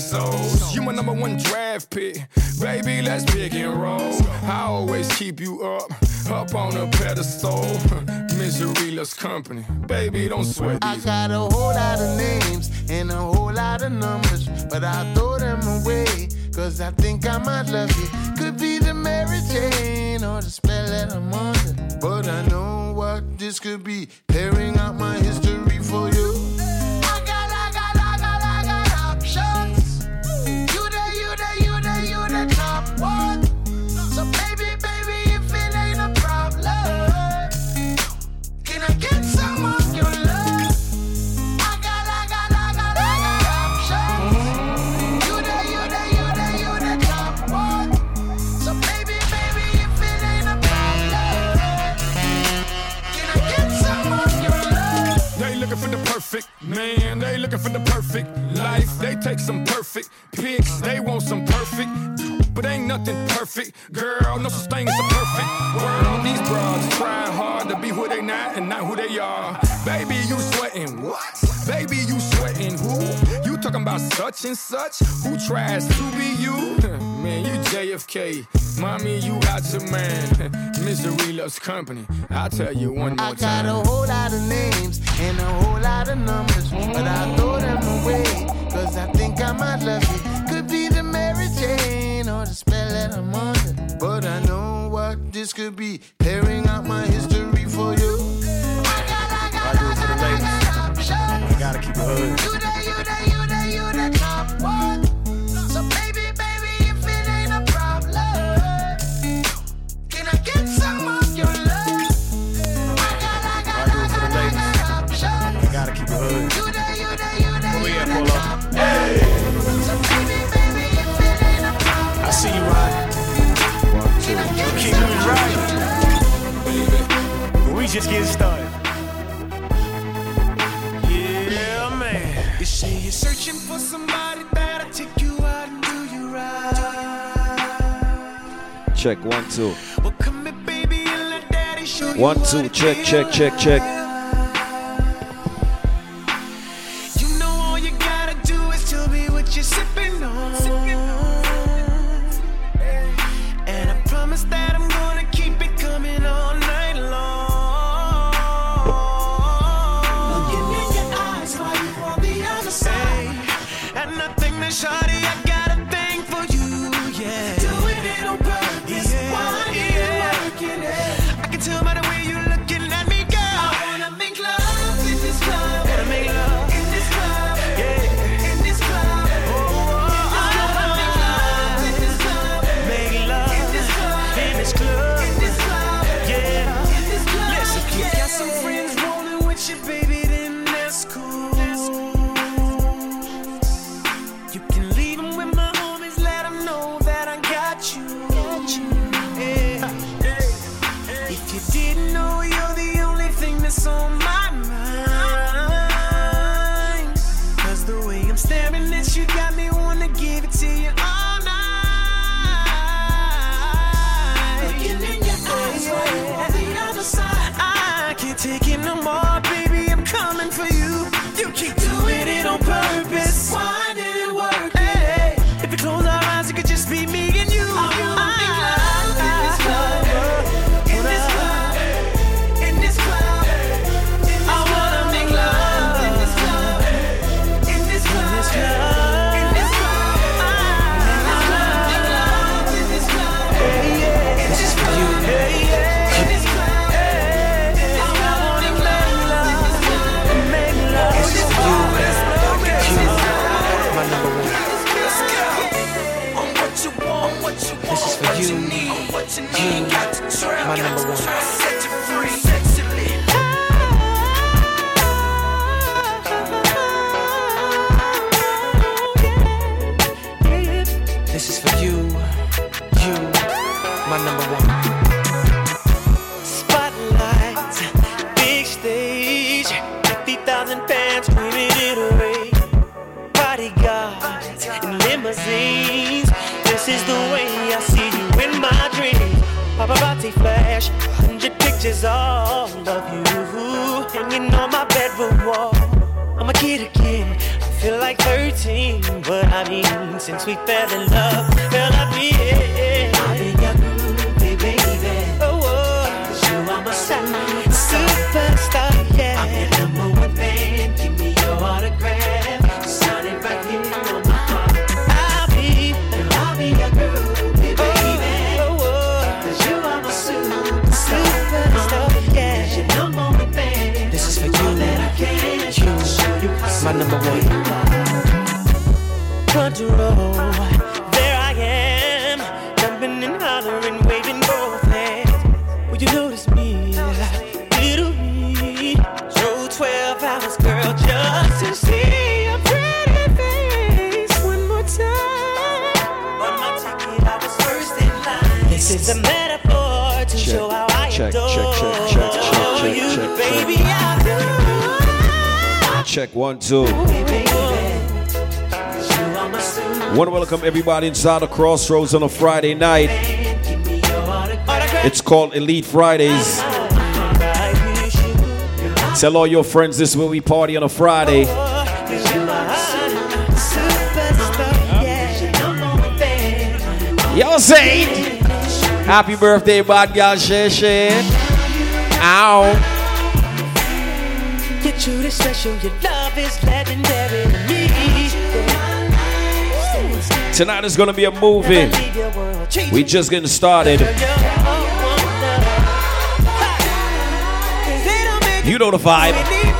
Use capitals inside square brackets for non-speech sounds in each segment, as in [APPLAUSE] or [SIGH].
souls. You my number one draft pick. Baby, let's pick and roll. I always keep you up, up on a pedestal. [LAUGHS] Misery loves company. Baby, don't sweat I got a whole lot of names and a whole lot of numbers, but I throw them away. Cause I think I might love you. Could be the Mary Jane or the spell that I'm under. But I know what this could be. Tearing out my history for you. Perfect man. They looking for the perfect life. They take some perfect pics. They want some perfect, but ain't nothing perfect. Girl, no such thing as a perfect world. These broads trying hard to be who they not and not who they are. Baby, you sweating what? Baby, you sweating who? You talking about such and such? Who tries to be you? [LAUGHS] Man, you JFK. Mommy, you out your man. [LAUGHS] Misery loves company. I'll tell you one more time. I got time. a whole lot of names and a whole lot of numbers, but I throw them away. Cause I think I might love you. Could be the Mary Jane or the spell that I'm under. But I know what this could be. Tearing out my history for you. I got, I got, I do it for the ladies. I got options. You gotta keep it hood. We just getting started. Yeah, man. You say you're searching for somebody that'll take you out and do you right. Check one, two. Well, come here, baby, and let daddy show you One, two. it Check, check, check, check. flash hundred pictures all of you hanging on my bedroom wall. I'm a kid again, I feel like 13, but I mean, since we fell in love. check one, two. Want to welcome everybody inside the crossroads on a Friday night. It's called Elite Fridays. Tell all your friends this will be party on a Friday. Y'all say, Happy birthday, bad girl, Shay. Ow. You're truly special. Your love is legendary to me. Tonight is gonna be a movie. We just getting started. Oh, oh, oh, you know the vibe.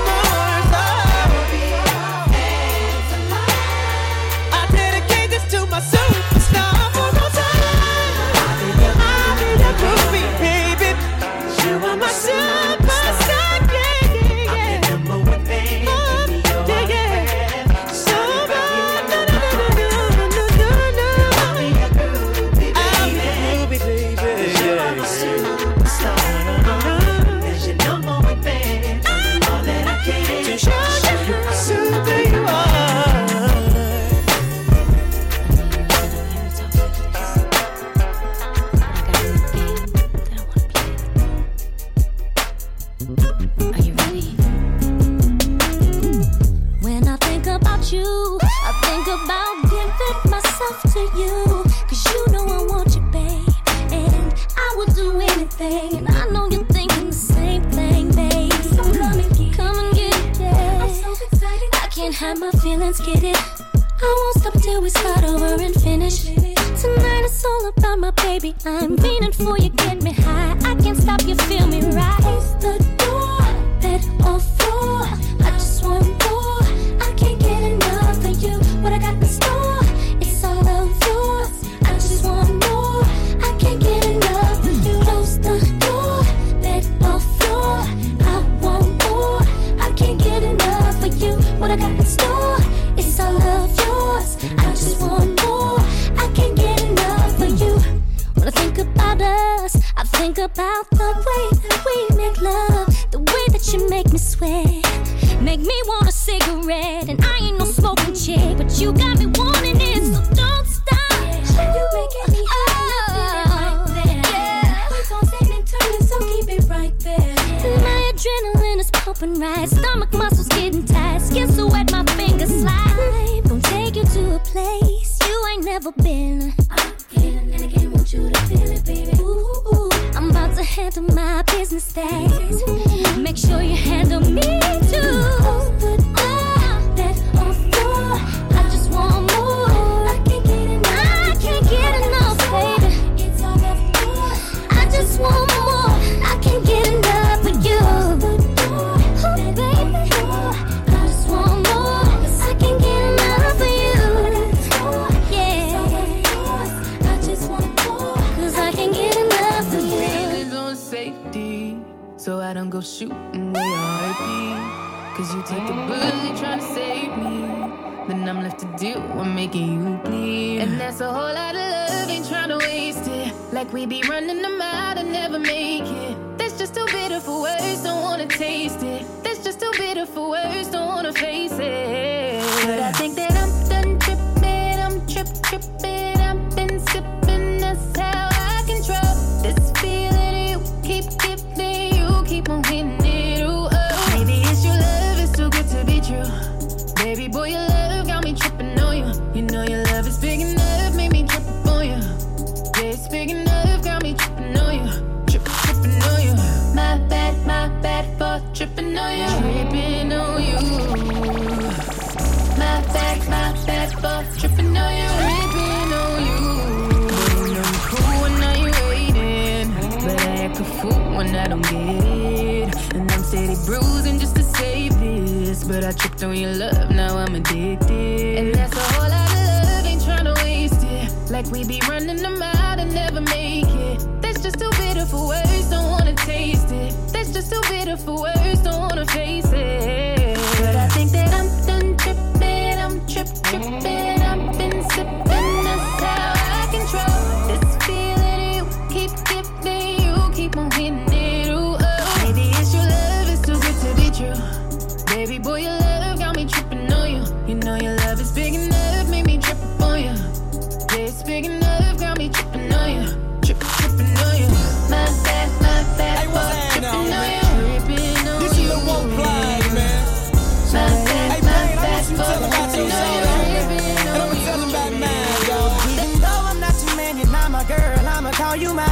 I'ma you my.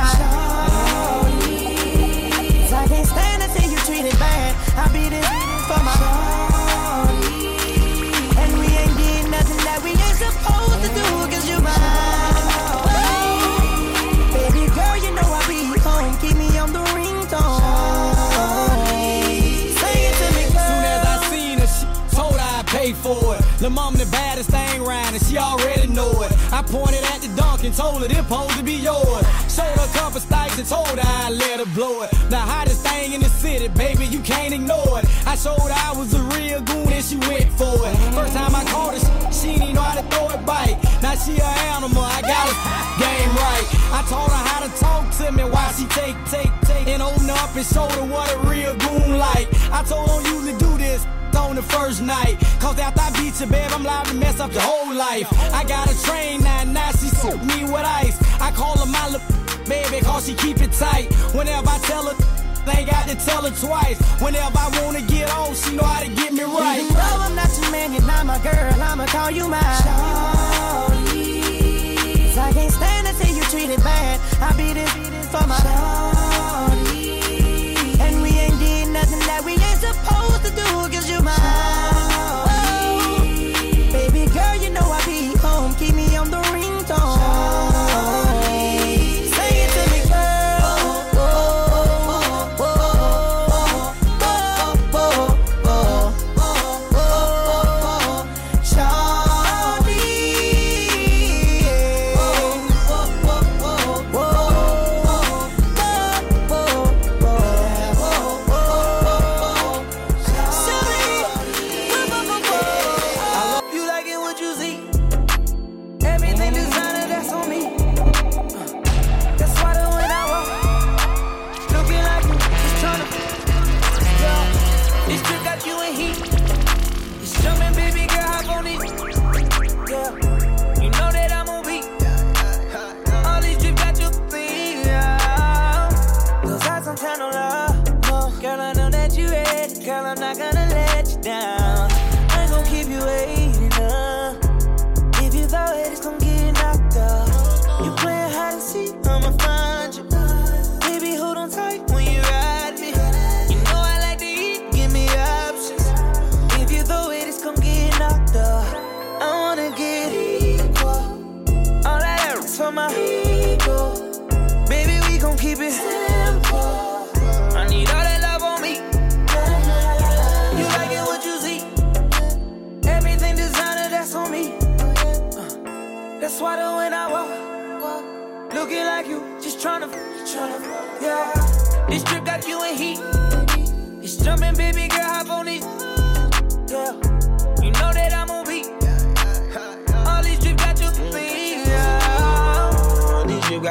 'Cause I can't stand to see you treated bad. I be this for my shorty. And we ain't getting nothing that we ain't supposed to do, cause you my shorty. Baby girl, you know I'll be home, keep me on the ringtone. Sing it to me, girl. Soon as I seen her, she told her I'd pay for it. The mom the baddest thing round and she already know it. I pointed at the and told her this supposed to be yours. Showed her a and told her I'd let her blow it. The hottest thing in the city, baby, you can't ignore it. I showed her I was a real goon and she went for it. First time I caught her, she, didn't know how to throw it bite. Now she an animal, I got her [LAUGHS] game right. I taught her how to talk to me while she take, take, take, and open up and show her what a real goon like. I told her usually do this on the first night. Cause after I beat you, babe, I'm liable to mess up your whole life. I got a train now, now she soak me with ice. I call her my little baby, cause she keep it tight. Whenever I tell her, I ain't got to tell her twice. Whenever I wanna get on, she know how to get me right. Even though I'm not your man, you're not my girl, I'ma call you shorty. 'Cause I can't stand to see you treated bad. I be this for my shorty.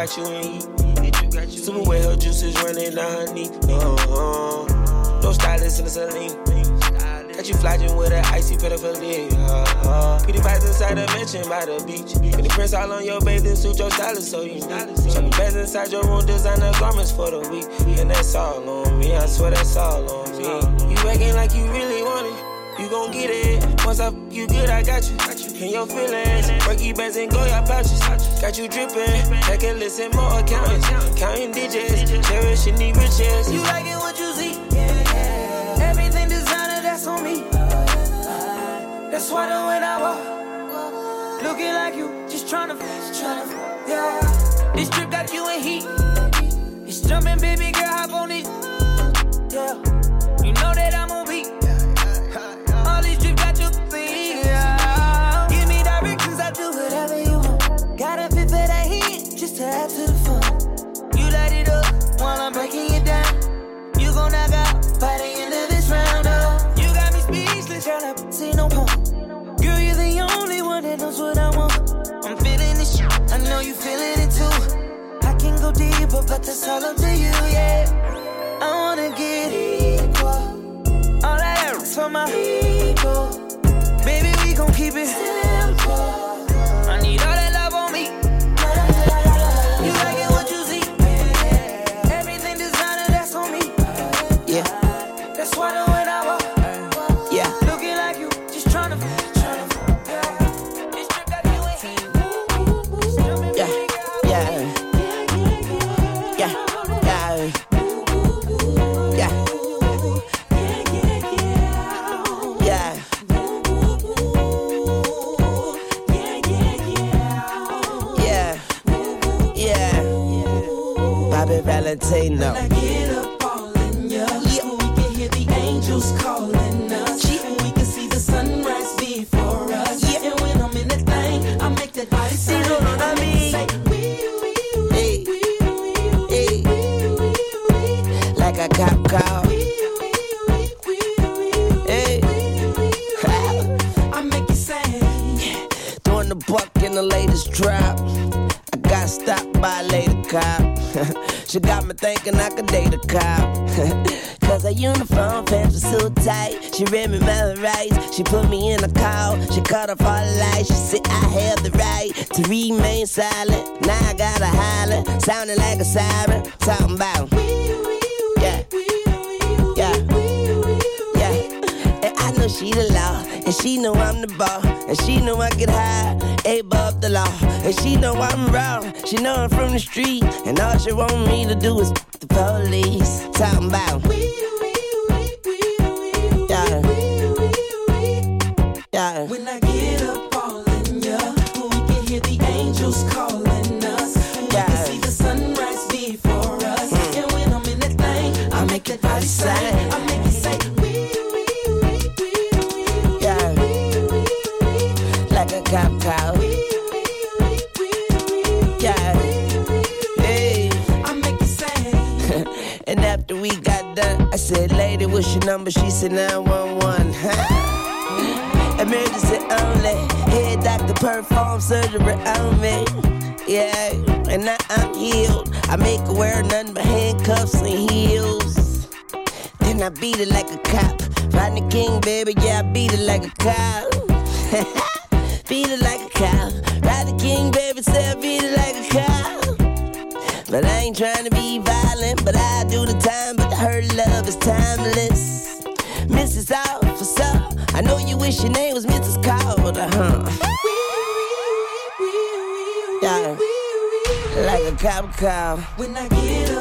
Got you in heat. Her juices running down her knee. No, no stylist in the saline. Got you flogging with an icy pedophilia. Uh, pretty vibes inside the mansion by the beach. The prints all on your bathing suit, your stylist so you know. Show me beds inside your room, designer garments for the week. And that's all on me, I swear that's all on me. You acting like you really want it. You gon' get it. Once I f- you good, I got you. In your feelings. Worky bands and Goya pouches. Got you dripping. Check and listen, more accountants. Counting digits. Cherishing the riches. You like it what you see. Everything designer, that's on me. That's why the when I walk, looking like you, just tryna, tryna, yeah. This trip got you in heat. It's jumping, baby girl, hop on it. Yeah, you know that I'm deeper, but that's all up to you, yeah. I wanna get equal. All that else for my people. Baby, we gon' keep it Bobby Valentino. She got me thinking I could date a cop. [LAUGHS] Cause her uniform pants were so tight. She read me my rights. She put me in a call. She cut off all the lights. She said I have the right to remain silent. Now I gotta holler. Sounding like a siren. Talking about. Yeah. Yeah. Yeah. And I know she the law. And she know I'm the ball. And she know I get high. Above the law. And she know I'm raw. She know I'm from the street. And all she want me to do is the police. Talking about. Yeah. Yeah. when I get up all in ya, we can hear the angels calling what's your number? She said 911. Huh? Emergency only. Head doctor perform surgery on me. Yeah, and now I'm healed. I make her wear nothing but handcuffs and heels. Then I beat it like a cop. Rodney King, baby, yeah, I beat it like a cop. [LAUGHS] beat it like a cop. Rodney King, baby, say I beat it like a cop. But I ain't trying to be violent, but I do the time, but her love is timeless. Mrs. Officer, I know you wish your name was Mrs. Carter, huh? Yeah, like a cop car. When I get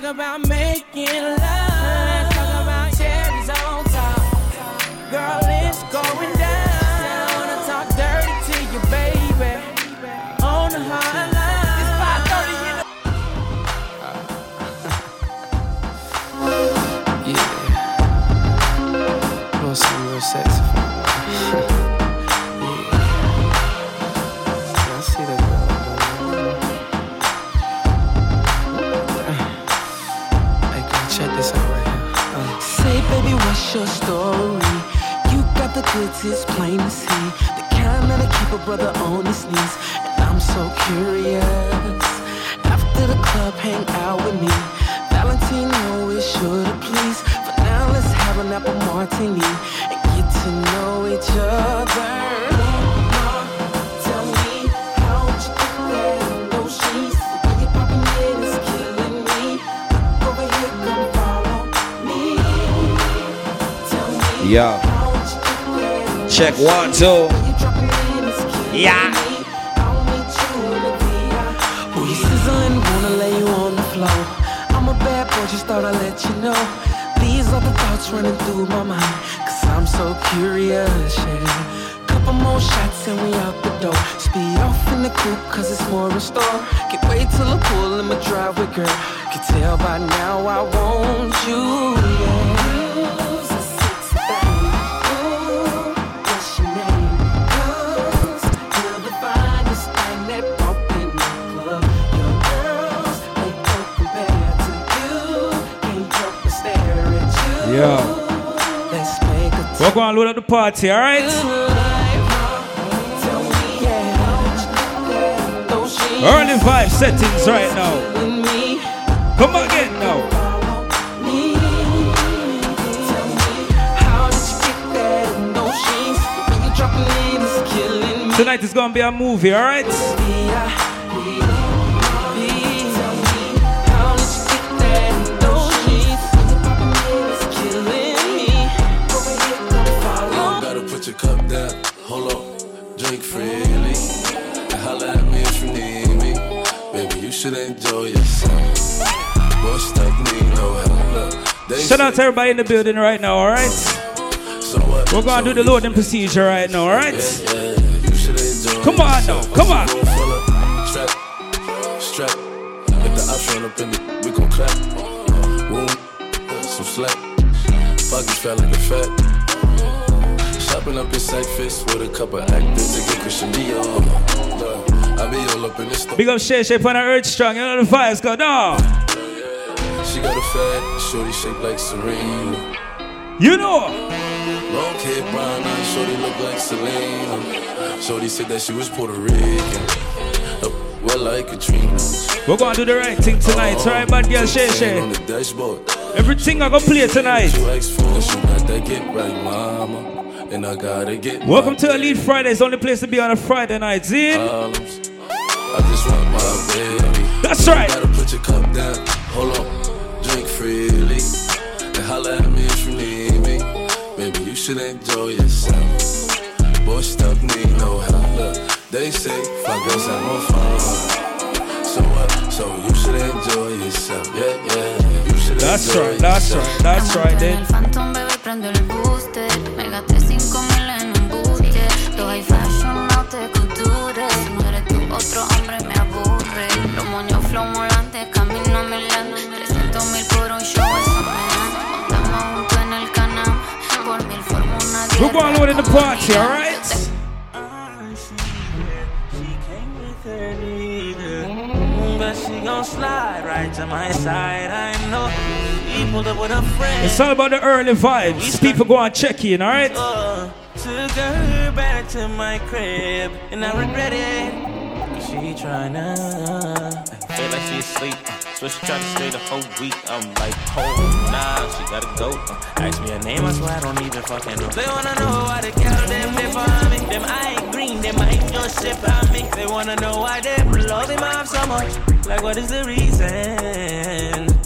talk about making love. It's plain to see. The kind that'll keep a brother on his knees. And I'm so curious. After the club, hang out with me. Valentino is sure to please. For now, let's have an apple martini and get to know each other. Is. Yeah. Check one, two. Yeah. I'm a bad boy, just thought I'd let you know. These are the thoughts running through my mind. Cause I'm so curious, yeah. Couple more shots and we out the door. Speed off in the coupe, cause it's more in store. Can't wait till I pull in my driveway, girl. Can tell by now I want you, yeah. Yeah. We're going to load up the party, alright? Early vibe settings right now. Come again now. Tonight is gonna be a movie, alright? Shout out to everybody in the building right now, alright? We're gonna do the loading procedure right now, alright? Come on now, come on. Up in the, we gon' clap. Boom, some slack. Pockets fat like a fat. Shopping up in Cyphers with a couple actors to get Christian Dior. I be all up in the store. Big up Shay Shay on the Earth Strong, you know the vibes go down. She got a fat, shorty shaped like Serena. You know. Long hair, brown eyes, shorty look like Selena. Shorty said that she was Puerto Rican. Uh, well, like Katrina. We're gonna do the right thing tonight, alright, bad girl Shay On the dashboard. Everything I gonna play tonight. You ask for, she got that get right, mama. And I gotta get Welcome to Elite Fridays, only place to be on a Friday night, see? I just want my baby. That's right. Gotta put your cup down. Hold on. Drink freely. And holla at me if you need me. Baby, you should enjoy yourself. Boy, stuck need no help. Look, they say five girls have more fun. So what? So you should enjoy yourself. Yeah, yeah. You That's right, that's right, that's right, En el then. Phantom, bebé, prende el booster. Me gasté 5 mil en un buste. Todo high fashion, no te cultures. Si no eres tú, otro hombre me We're going load in the party, she slide right she. It's all about the early vibes. People go and check in, alright? Uh, took her back to my crib, and I regret it. Cause she tryna. Feel like she asleep. So she tried to stay the whole week. I'm like, oh, nah, she gotta go. Uh, ask me her name, I swear I don't even fucking know. They wanna know why the girl them they for me. Them I ain't green, them I ain't no shit on me. They wanna know why they him off so much. Like, what is the reason?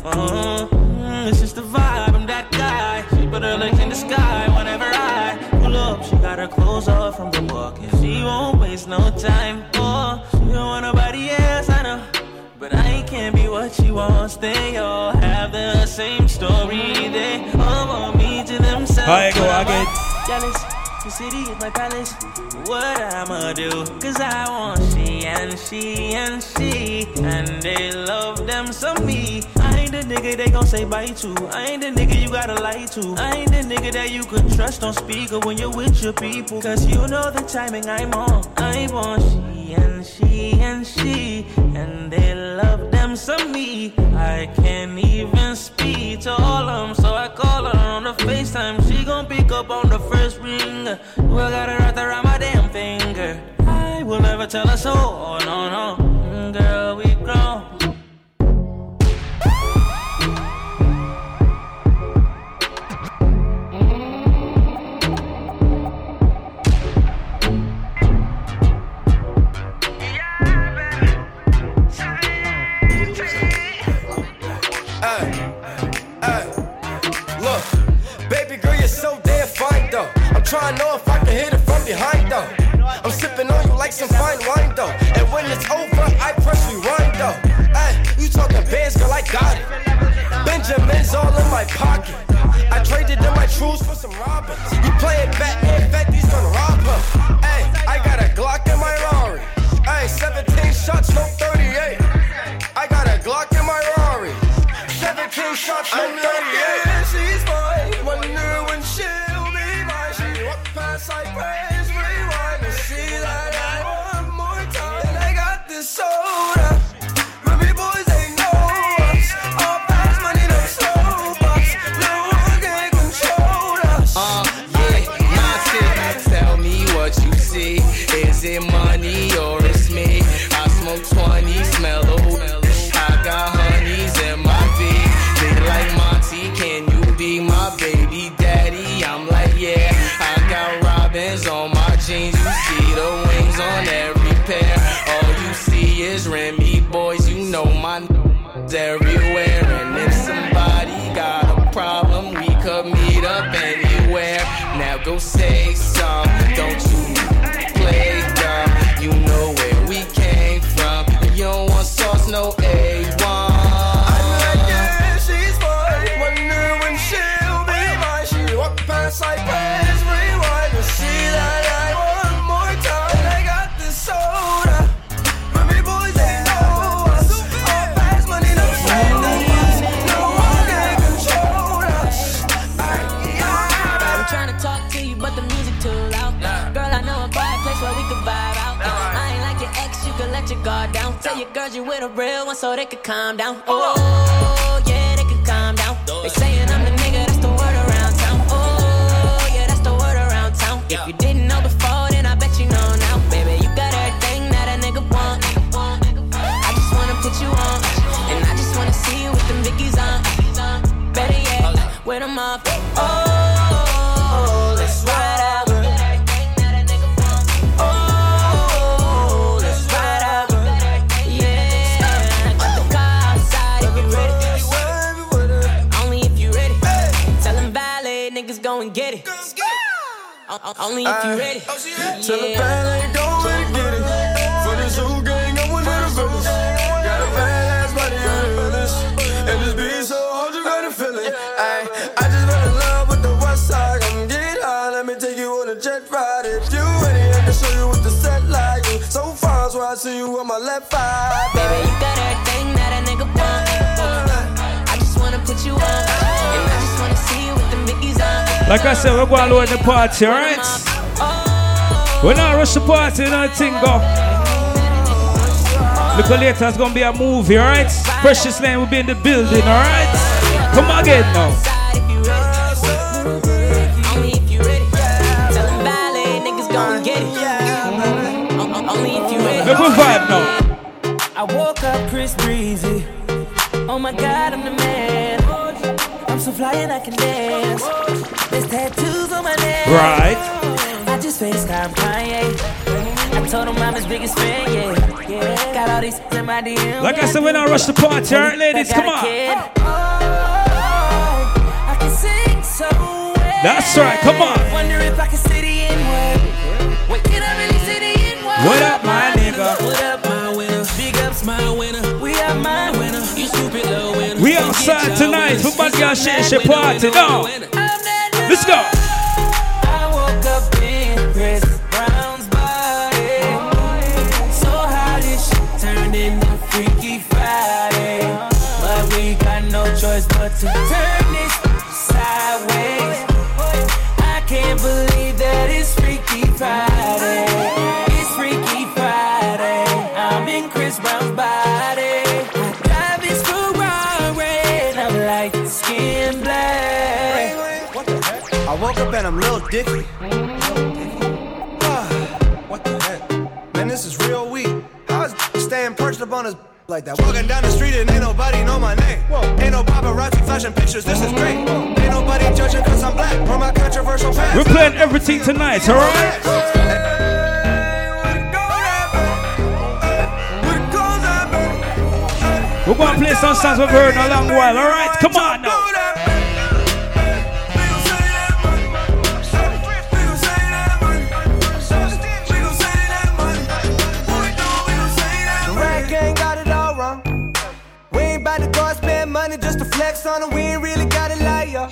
Mm, it's just the vibe. I'm that guy. She put her legs in the sky whenever I pull up. She got her clothes off from the walk, and she won't waste no time. Oh, she don't want nobody else, I know. But I can't be what she wants. They all have the same story. They all want me to themselves. I go again. Jealous. The city is my palace. What I'ma do? Cause I want she and she and she. And they love them some me. I ain't the nigga they gon' say bye to. I ain't the nigga you gotta lie to. I ain't the nigga that you could trust on speaker when you're with your people. Cause you know the timing I'm on. I want she and she and she. And they love them some me. I can't even speak to all of them. So I call her on the FaceTime. She gon' pick up on the first ring. Well, got her right around my damn finger. I will never tell her so. Oh, no, party, alright? We're not rush the party, you know the thing go. Oh, look later, it's gonna be a movie, alright? Precious Layne will be in the building, alright? Come again now. Vibe now. I woke up Chris Breezy. Oh my god, I'm the man. I'm so fly and I can dance. There's tattoos on my neck. Right. I just FaceTime Kanye. I told him I'm his biggest fan, yeah. yeah. Got all these in my DM. Like I said, we're not rush the party, alright, ladies? Come on. Oh, I can sing so well. That's right, come on. Wonder if I can say the N-word. Wait, can I really the N-word? What up, my nigga? What up, my winner? Big ups, my winner. We are my winner. You stupid little winner. We outside tonight for Bad Girl Shit Shit Party. Now, let's go. Dicky. Ah, what the heck? Man, this is real weak. How is staying perched up on his like that? Walking down the street and ain't nobody know my name. Ain't no paparazzi flashing pictures, this is great. Ain't nobody judging cause I'm black or my controversial past. We're playing everything tonight, alright? We're going to play some songs we've heard in a long while, alright? Come on now. To flex on. We ain't really got it like ya.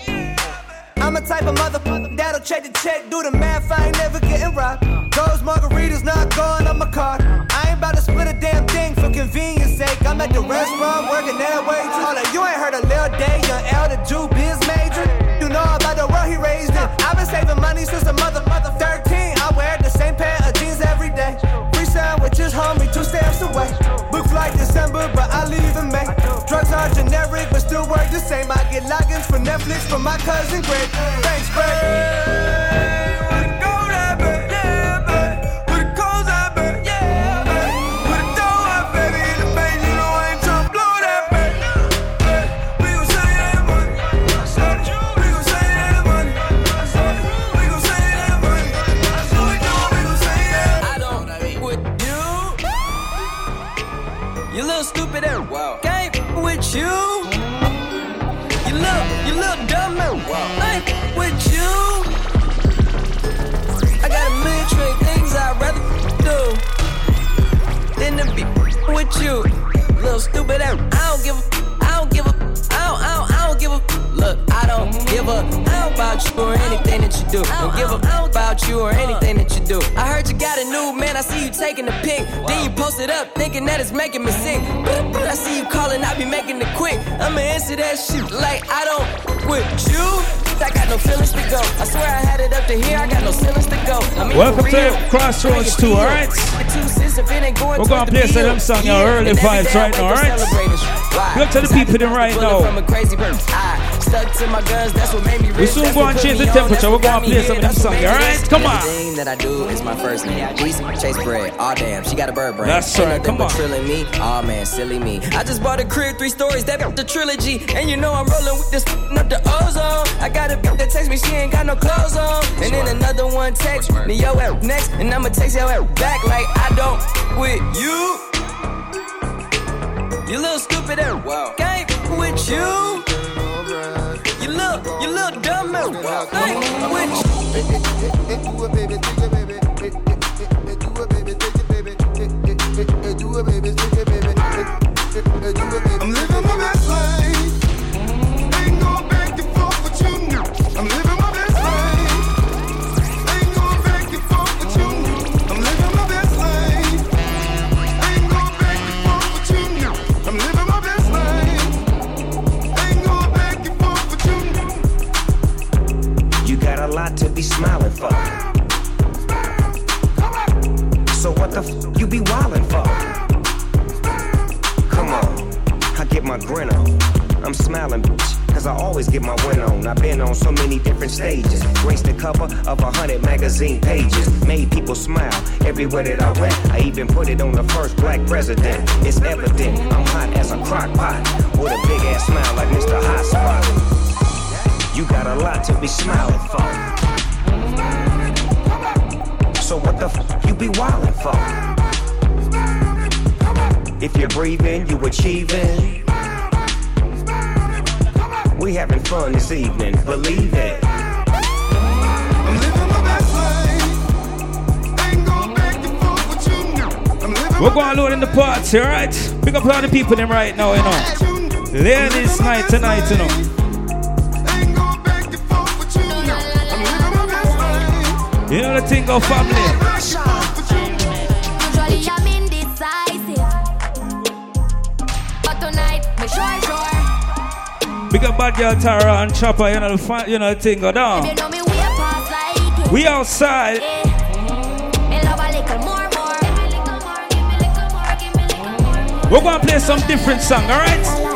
I'm a type of motherfucker that'll check the check, do the math. I ain't never getting robbed. Those margaritas not going on my card. I ain't about to split a damn thing for convenience sake. I'm at the restaurant working that way. Hold you ain't heard a Lil Day, young the Jew biz major. You know about the world he raised in. I've been saving money since a mother, mother 13. I wear the same pair of jeans every day. Free sandwiches, homie, two steps away. Book flight December, but I leave in May. Drugs are generic, but still work the same. I get logins for Netflix from my cousin Greg. Thanks, Greg. With you. Little stupid ass. I don't give a, don't give a, about you or anything that you do. Don't give a about you or anything that you do. I heard you got a new man, I see you taking the pic. Then you post it up, thinking that it's making me sick. I see you calling, I be making it quick. I'ma answer that shit like I don't with you. I got no feelings to go. I swear I had it up to here, I got no feelings to go. I mean, Welcome to. Crossroads 2, alright? We're We're gonna play some of them songs, y'all. Early vibes right now, alright? Look to the people right now. From a crazy bird. I stuck to my guns, that's what made me We soon That's go what and change the temperature. We're what gonna got me play some here, of them that's what songs, alright? Come on. Everything that I do is my first name. Reese Chase Bread. Aw damn, she got a bird brain. That's right, come on. Trilling me. Aw man, silly me. I just bought a crib, three stories, that the trilogy. And you know I'm rolling with this up the ozone. I got a bitch that text me, she ain't got no clothes on. And then another one text me, yo ass next. And I'ma text your ass back like I don't with you. You little stupid ass. Wow. Gang with you. You look, you look dumb ass. Gang with you. I'm living be smiling for? So what the f you be wildin' for? Come on, I get my grin on. I'm smiling, bitch, cause I always get my win on. I've been on so many different stages. Graced the cover of a hundred magazine pages. Made people smile everywhere that I went. I even put it on the first black president. It's evident I'm hot as a crock pot. With a big ass smile like Mr. Hot Spot. You got a lot to be smiling for. So what the f you be wildin' for? If you're breathing, you achieving. We having fun this evening, believe it. We're going load in the party, alright? Pick up all the people them right now, you know. Ladies night tonight, you know. You know the thing of family. Usually I'm indecisive. But tonight, me sure, sure. Big up bad girl Tara and Chopper, you know the fun, you know the thing go down. You know me, we like. We outside. Me love more, more. We're gonna play some different song, alright?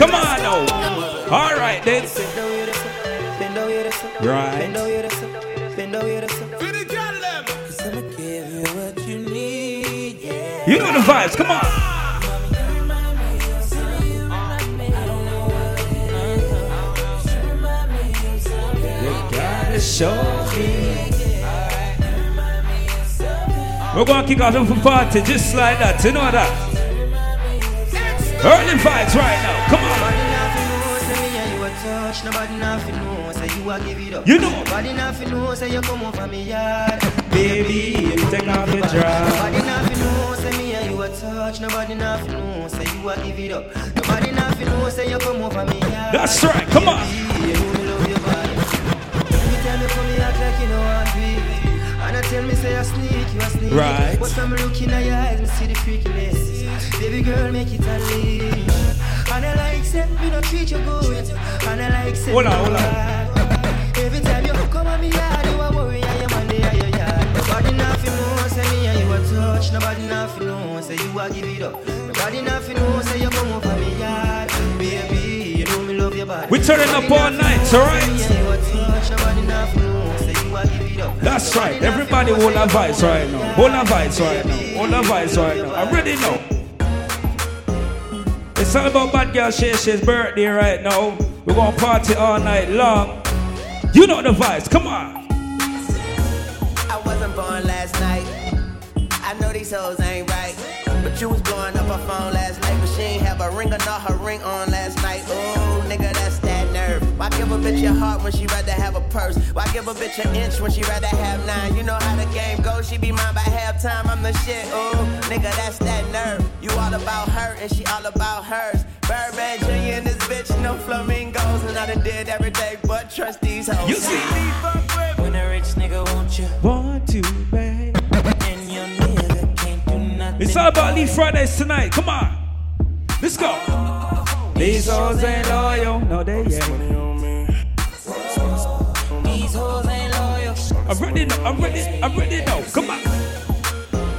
Come on now. All right, then. Right. You know the vibes. Come on. gotta show me. We're gonna kick off the party just like that. You know that. Early vibes right now. You a give it up. You know. Nobody nothing know, say you come over me yard. Baby, you take off your dress. Nobody nothing know, say me and you a touch. Nobody nothing know, say you a give it up. Nobody nothing know, say you come over me yard. That's right. Come on. Baby, you know me love your body. You tell me come here act like you know want me. And I tell me say I sneak, you a sneak. Right. But I'm looking at your eyes, me see the freakiness. Baby girl, make it a leave. And I like say me no treat you good. And I like say Hold on, hold on. Me yard, you a worry and you man dey your yard. Nobody nothing know, say me and you a touch. Nobody nothing know, say you a give it up. Nobody nothing know, say you come over me yard. Baby, you know me love your body. We're turning up all night, alright? Me and you a touch. Nobody nothing know, say you a give it up. That's right. Everybody hold that vibes right now. Hold that vibes right now. Hold that vibes right now. I'm ready now. It's all about Bad Girl Shay Shay's birthday right now. We're gonna party all night long. You know the vibes. Come on. I wasn't born last night. I know these hoes ain't right. But you was blowing up her phone last night. But she ain't have a ring or not her ring on last night. Ooh, Why give a bitch your heart when she rather have a purse? Why give a bitch an inch when she rather have nine? You know how the game goes. She be mine by halftime. I'm the shit. Ooh, nigga, that's that nerve. You all about her and she all about hers. Birdman Jr. and this bitch, no flamingos. And I done did every day but trust these hoes. You see. When a rich nigga want you, want to, babe. And your nigga can't do nothing. It's all about Elite Fridays tonight. Come on. Let's go. These hoes ain't loyal. No, they ain't. These hoes ain't loyal. I'm ready now. I'm ready. I'm ready now. Come on.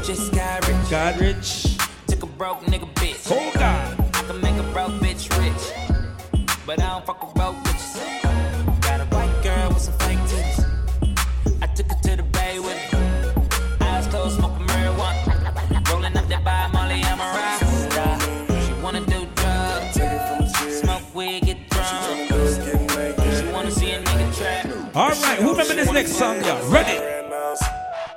Just got rich. God rich. Took a broke nigga bitch. Oh God. I can make a broke bitch rich. But I don't fuck with broke bitches. All right. Who remember this next song, y'all? Ready?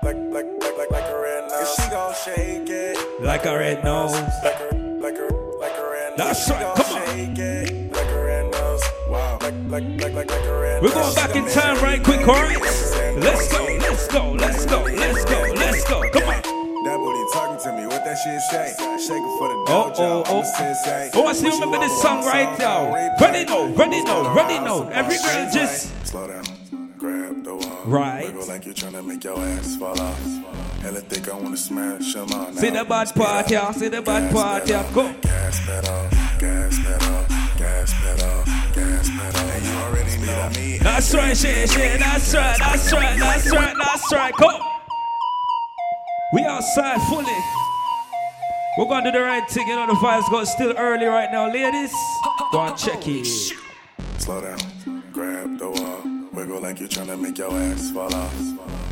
Like, like, like, like, like a red nose. She gon' shake it. Like a red nose. Like a, like a, like a red nose. That's right, come on. Shake it. Like a red nose. Wow. Like, like, like, like, like a red We're going back in time right quick, alright? Let's go, let's go, let's go, let's go. Let's go. Come on. That booty talking to me. What that shit say? Shake it for the Oh, dojo. oh, oh. I'm oh. a. Oh, I still remember this song right now. Ready now, ready now, ready now. Every girl just. Slow down, grab the wall. Right. Wiggle like you're trying to make your ass fall off. Hella think I wanna smash them all now. See the bad part, yeah. See the bad part, yeah. Go. Gas pedal, gas pedal, gas pedal, gas pedal. And you already know me. That's right, shit, shit. That's right, that's right, that's right, that's right. Come. We outside fully. We're gonna do the right thing. You know the vibes got still early right now, ladies. Go and check it. Slow down, grab the wall. Wiggle like you're trying to make your ass fall off.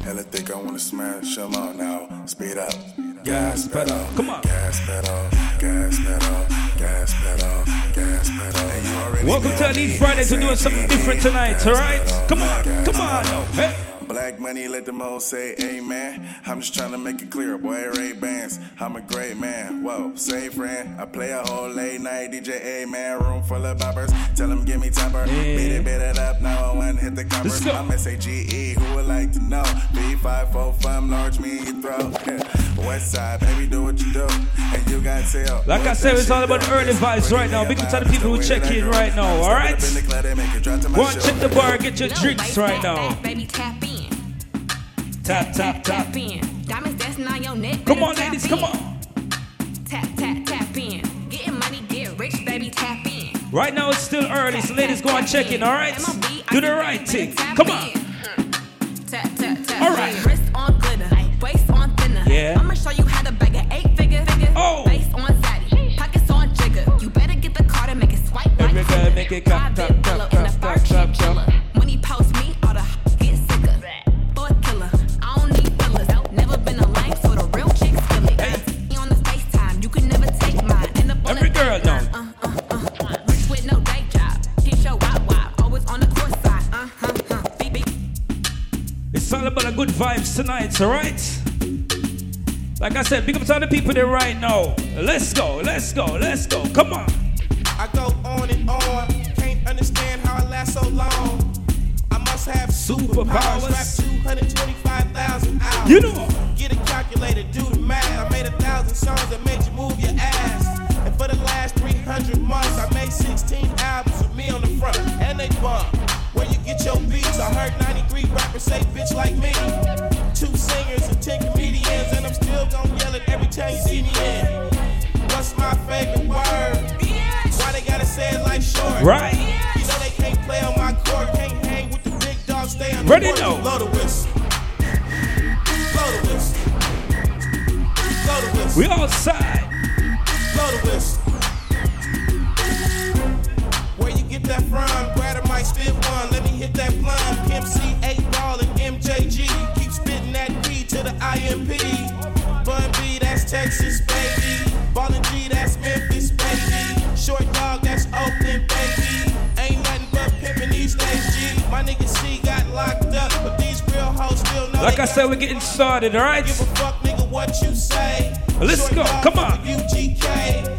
Hella think I wanna smash them all now. Speed up, gas pedal, come on. Gas pedal, gas pedal, gas pedal, gas pedal. Welcome to me. Fridays. We're doing something different tonight, alright? Come on, come on. Hey. Black money, let them all say amen. I'm just trying to make it clear, boy, Ray Bans. I'm a great man. Whoa, say friend. I play a whole late night DJ, amen. Room full of boppers. Tell them give me topper. Beat it, beat it up. Now I want to hit the covers. I'm S-A-G-E, who would like to know? B545, large me in your throat. Yeah. West side, baby, do what you do. And you got tell. Like I said, it's all about the early vibes right now. Big up to the people who check in right now, alright? Go and check the bar, get your drinks right now. Tap. Tap, tap, in. Diamonds dancing on your neck. Come on, ladies, come on. Tap, tap, tap in. Getting money, get rich, baby, tap in. Right now it's still early, so ladies go and check in, alright? Do the right thing. Come on. Hmm. Tap, tap, tap. All right. Wrist on glitter, waist on thinner. Yeah. I'ma show you how to bag an eight figure. Oh. Face on zaddy, pockets on jigger. You better get the card and make it swipe like make it clap, clap, clap, clap, about the good vibes tonight, alright? Like I said, big up to all the people there right now. Let's go, let's go, let's go. Come on. I go on and on. Can't understand how I last so long. I must have superpowers. Rap 225,000 hours. You know. Get a calculator, do the math. I made a thousand songs that made you move your ass. And for the last 300 months, I made 16 albums with me on the front. And they bump. Where you get your beats? I heard 93 rappers say bitch like me. Two singers and 10 comedians. And I'm still gonna yell it every time you see me in. What's my favorite word? Why they gotta say it like short? Right. You know they can't play on my court, can't hang with the big dogs, stay on the Ready court. Blow the whistle. Blow the whistle. Blow the whistle. We outside. Blow the whistle. Where you that from? Brad Mike spit one. Let me hit that plum. Pimp C, 8 ball, and MJG. Keep spitting that D to the IMP. Bun B, that's Texas, baby. Ballin' G, that's Memphis, baby. Short dog, that's Oakland, baby. Ain't nothing but pimpin' these days, G. My nigga C got locked up, but these real hoes still know Like I said, we're getting started, alright? Give a fuck, nigga, what you say. Let's Short go, dog come on. UGK.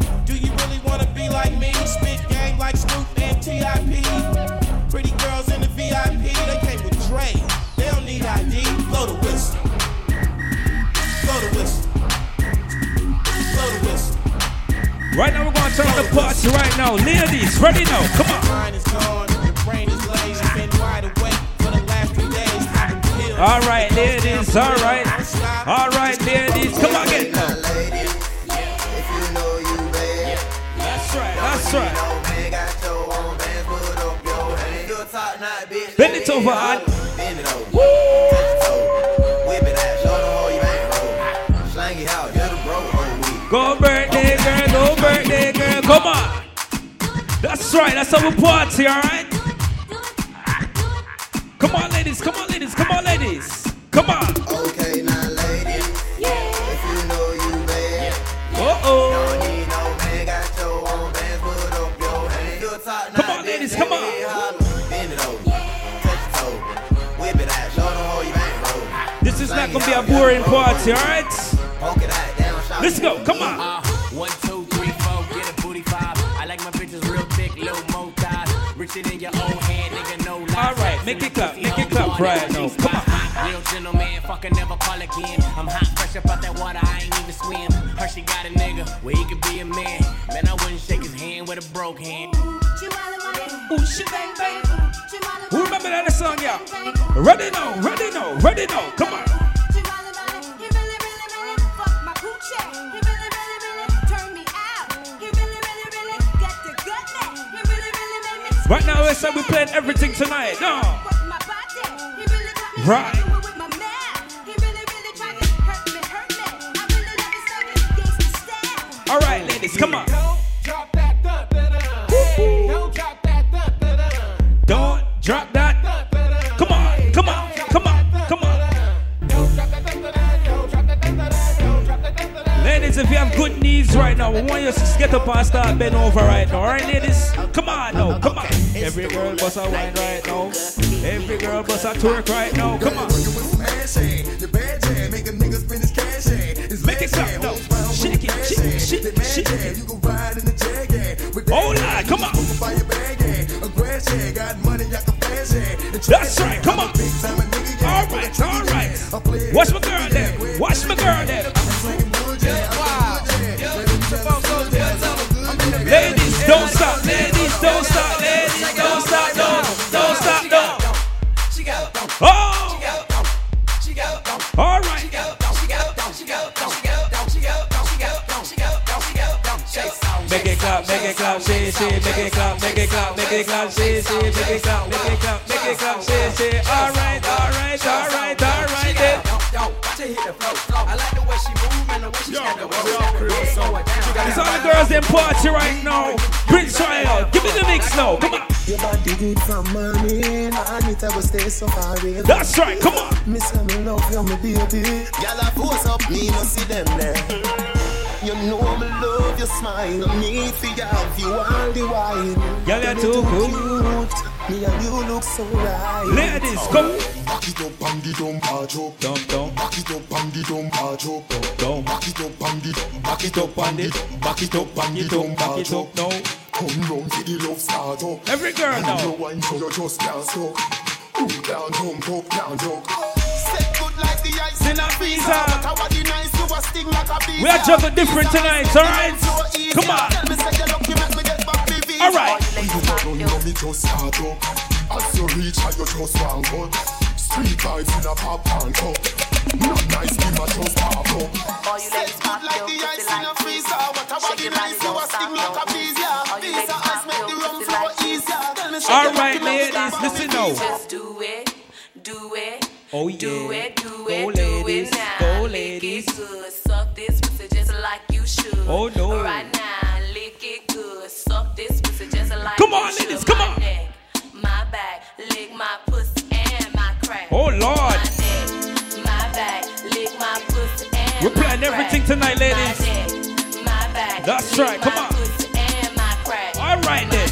Right now, we're going to turn on the party right now. Ladies, ready now. Come on. Mind is gone, your brain is lazy. Been wide awake for the last three days. popping pills. All right, ladies. All right. All right, ladies. Come on, get now. That's right. That's right. Bend it over, hon. Go birthday girl. Come on. That's right. That's how we party, all right? Come on, ladies. Come on, ladies. Come on, ladies. Come on. Okay, now, ladies. If you know you bad. Uh-oh. Don't need no man, got your own bands, put up your hands. Come on, ladies, come on. Bend it over, touch your toe, whip it out, show them how you bang roll. This is not gonna be a boring party, all right? Poke it out, down, shout Let's go. Come on. Uh-huh. Thighs. Richer than your own hand, nigga, no lies. All right, make it clap, make it clap right now. Come on. Real gentleman, fucking never call again. I'm hot, fresh up out that water, I ain't even swim. Heard she got a nigga where he could be a man. Man, I wouldn't shake his hand with a broke hand. Ooh, shit. Who remember that song, yeah? Ready now, ready now, ready now. Come on. Right now, we said we're playing everything tonight. No. Right. All right, ladies, come on. Right now, we want you to get up and start bend over right now. All right, ladies? Come on now, come on. Every girl bust a wine right now. Every girl bust a twerk right now. Come on. Make it clap now. Shake it, shake it, shake it, shake it. Oh, Lord, come on. That's right, come on. All right, all right. Watch my girl there. Watch my girl there. Don't stop. Ladies, don't stop. Ladies, don't stop. No, don't stop. No. Oh. All right. Make it clap, make it clap, shit, shit, make it clap, make it clap, make it clap, shit, shit, make it clap, make it clap, make it clap, shit, shit. All right, all right, all right, all right. It's all the girls in party right now. Prince Royal, give me the mix now. Come on. Your body good from morning and it ever stay so far away. That's right, come on. Me say me love you, me baby. Gyal a force up, me no see them there. You know me love your smile. Me fi have you all the while. Gyal, you're too cool. Cute. Me and you look so right. Ladies, come. Back it up and the dump patch up. Dump, dump. Back it up and the dump patch up. Dump. Back it up and the Back it up and it. Back it up and the dump Back it up. up now. Come round to the love start up. Every girl and now. You wine so you just can't stop. Ooh, Can't jump up, can't jump. Set good like the ice in a visa. But how are the a sting like a visa. We are juggle different tonight, alright? Come on. Tell me say you lucky, make me get back the visa. Alright. You don't know me just start up. As you reach, I you just want cut. Street vibes in a popcorn cup. Not nice, me my just pop up. Set good like the ice in a freezer. What about the nice you a sting like a visa. Visa ice make the rum flow easier. Tell me say you All lucky, right, make me get ladies, listen the now. Just do it, do it. Oh yeah. Do it, do Go do ladies, it now. go Lick ladies. it good, suck this pussy just like you should. Oh, no. Right like Come on, ladies, come on. Neck, my back, lick my pussy and my crack. Oh, Lord. My neck, my back, lick my pussy and We're playing everything tonight, ladies. My neck, back, That's right, come on. pussy and my crack. All right then.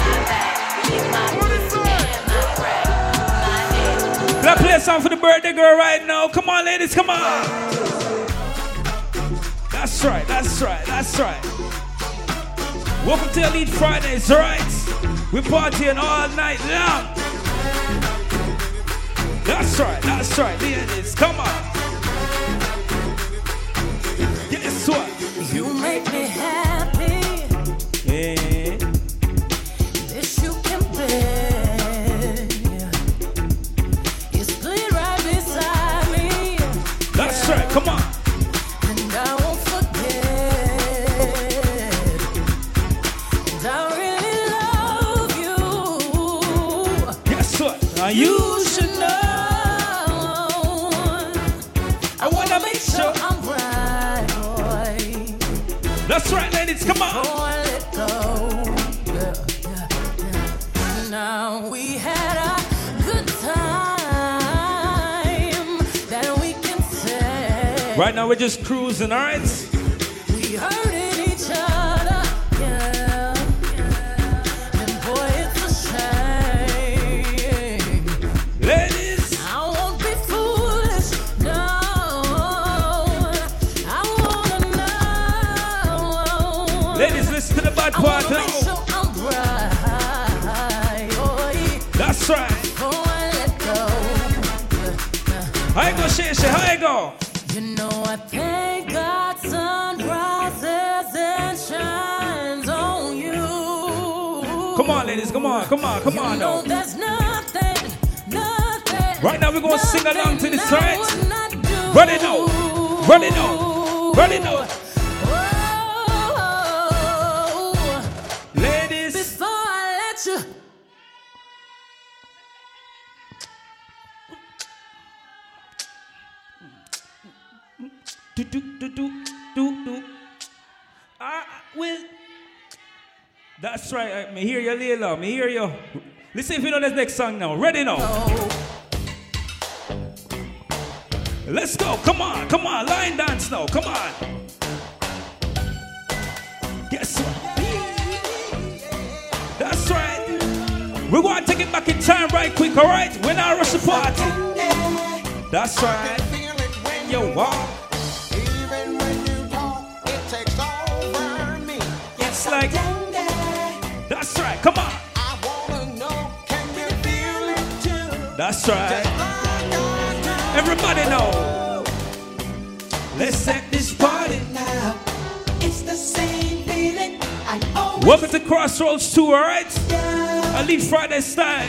My back, lick my pussy and my crack. My neck. Let's play a song for the birthday girl right now. Come on, ladies, come on. That's right, that's right, that's right. Welcome to Elite Fridays, alright? We're partying all night long. That's right, that's right, ladies, come on. Guess what? You make me happy. We're just cruising, alright? We hurting each other. Yeah, yeah. And boy, it's a shame. Ladies. I won't be foolish. No. I wanna know. Ladies, listen to the bad I part wanna now. sure I'm right. Oh, yeah. That's right. I go. How you go, Come on, come on, come on now. There's nothing, nothing. Right now, we're going to sing along to this, right? Ready now. Ready out, Ready now. Ladies. Me hear you, Layla. Me hear you. Listen if you know this next song now. Ready now. Let's go. Come on. Come on. Line dance now. Come on. Guess what? That's right. We're going to take it back in time right quick, all right? We're not rush the party. That's right. Yo, wow. It's like, that's right. Come on. That's right. Everybody know. Let's set this party now. It's the same feeling I always Welcome to Crossroads 2, all right? I leave Friday style.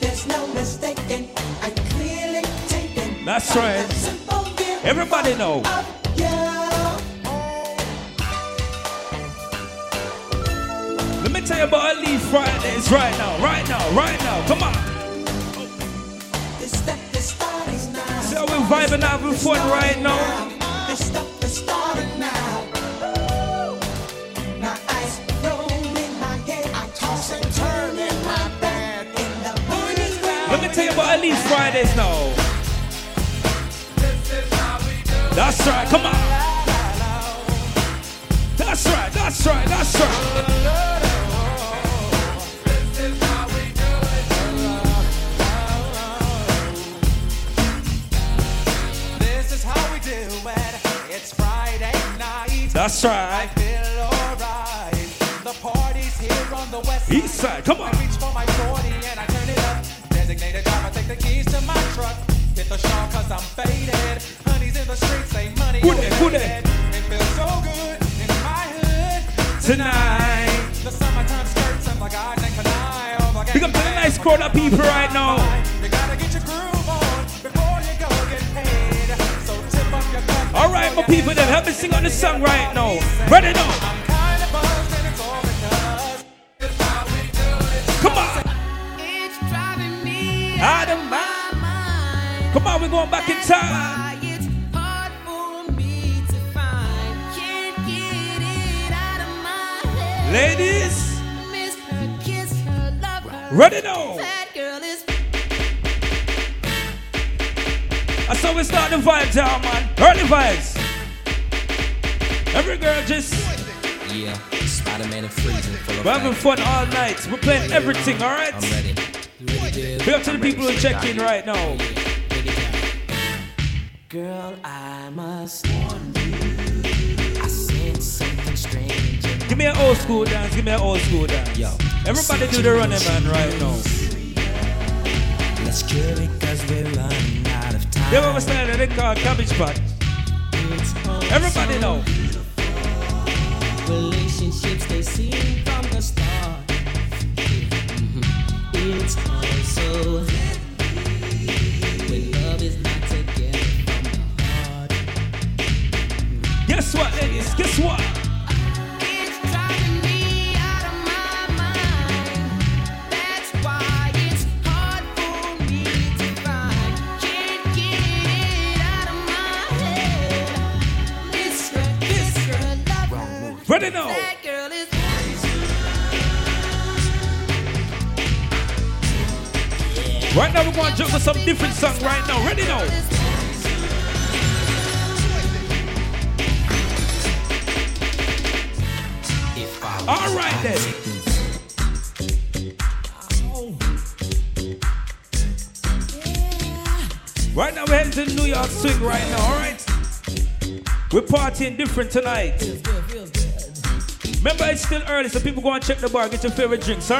There's no mistaking. I clearly taken. That's right. Everybody know. Let me tell you about Elite Fridays right now, right now, right now. Come on. See how we're vibing, having fun right now. This stuff is starting now. My eyes roll in my head. I toss and turn in my bed. In the morning Let me tell you about Elite Fridays now. That's right, come on. That's right, that's right, that's right. That's right. I feel alright. The party's here on the west East side, come on. I reach for my 40 and I turn it up. Designated driver, take the keys to my truck. Hit the shawl cause I'm faded. Honey's in the streets, say money. Good day, good day. It feels so good in my hood. Tonight. The summertime skirts and the garden canal. The Big up to the nice crowd of people right now. Your cup. All right, my people, then help me sing on this song right now. Ready now. Come on. It's driving me Out of my mind. Come on, we're going back in time. Why it's hard that's how we start the vibes, y'all, man. Early vibes. Every girl just Yeah, Spider-Man and freezing we're having fun. all night. We're playing everything, all right? I'm ready. Big up to the people who check in right now. Girl, I must warn you. I sense something strange. Give me an old school dance. Give me an old school dance. Yo. Everybody do the running man right now. Let's kill it cause we're running out. They ever stand there, they call cabbage pot. Everybody know. Relationships they seem from the start. It's also when love is not together from the heart. Guess what, ladies? Guess what? Ready now. That girl is Right now we're going to juggle some different song right now. Ready now. All right then. Right now we're heading to New York swing right now. All right. We're partying different tonight. Remember, it's still early, so people go and check the bar, get your favorite drinks. All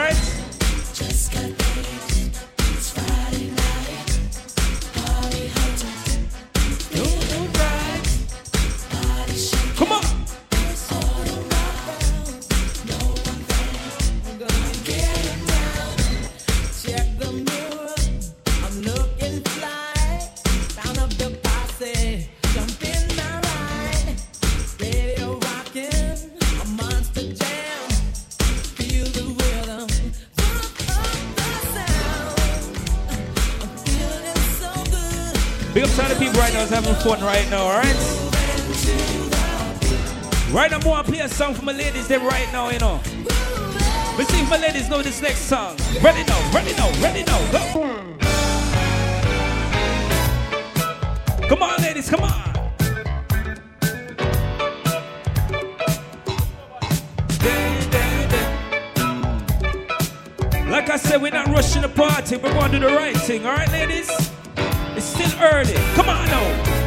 fun right now, alright? Right now, I want to play a song for my ladies them right now, you know. Let's see if my ladies know this next song. Ready now, ready now, ready now, go! Come on, ladies, come on! Like I said, we're not rushing the party. We're going to do the right thing. All right, ladies? It's still early. Come on now.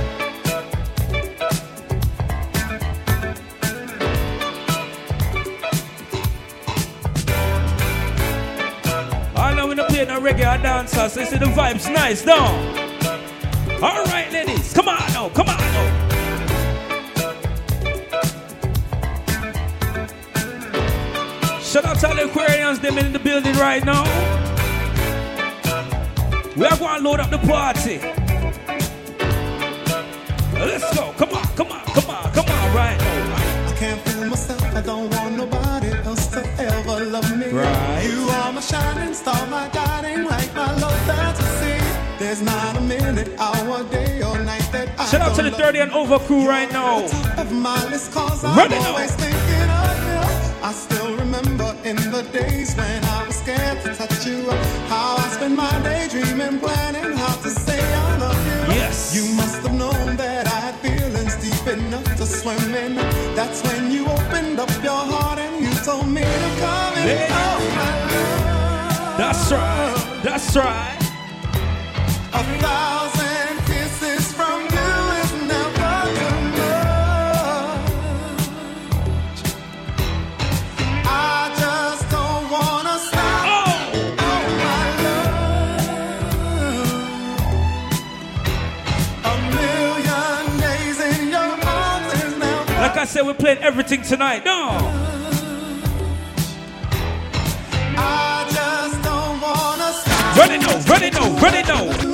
Playing no reggae or dancer, so you see the vibe's nice, no? All right, ladies. Come on now. Come on now. Shout out to all the Aquarians, them in the building right now. We are going to load up the party. Shout out to the 30 and over crew right now. of my list cause Run it now. always thinking of you. I still remember in the days when I was scared to touch you. How I spent my day dreaming, planning how to say I love you. Yes. You must have known that I had feelings deep enough to swim in. That's when you opened up your heart and you told me to come in. Yeah. Oh. That's right. That's right. We're playing everything tonight. No. I just don't wanna stop. Run it now, run it now, run it now.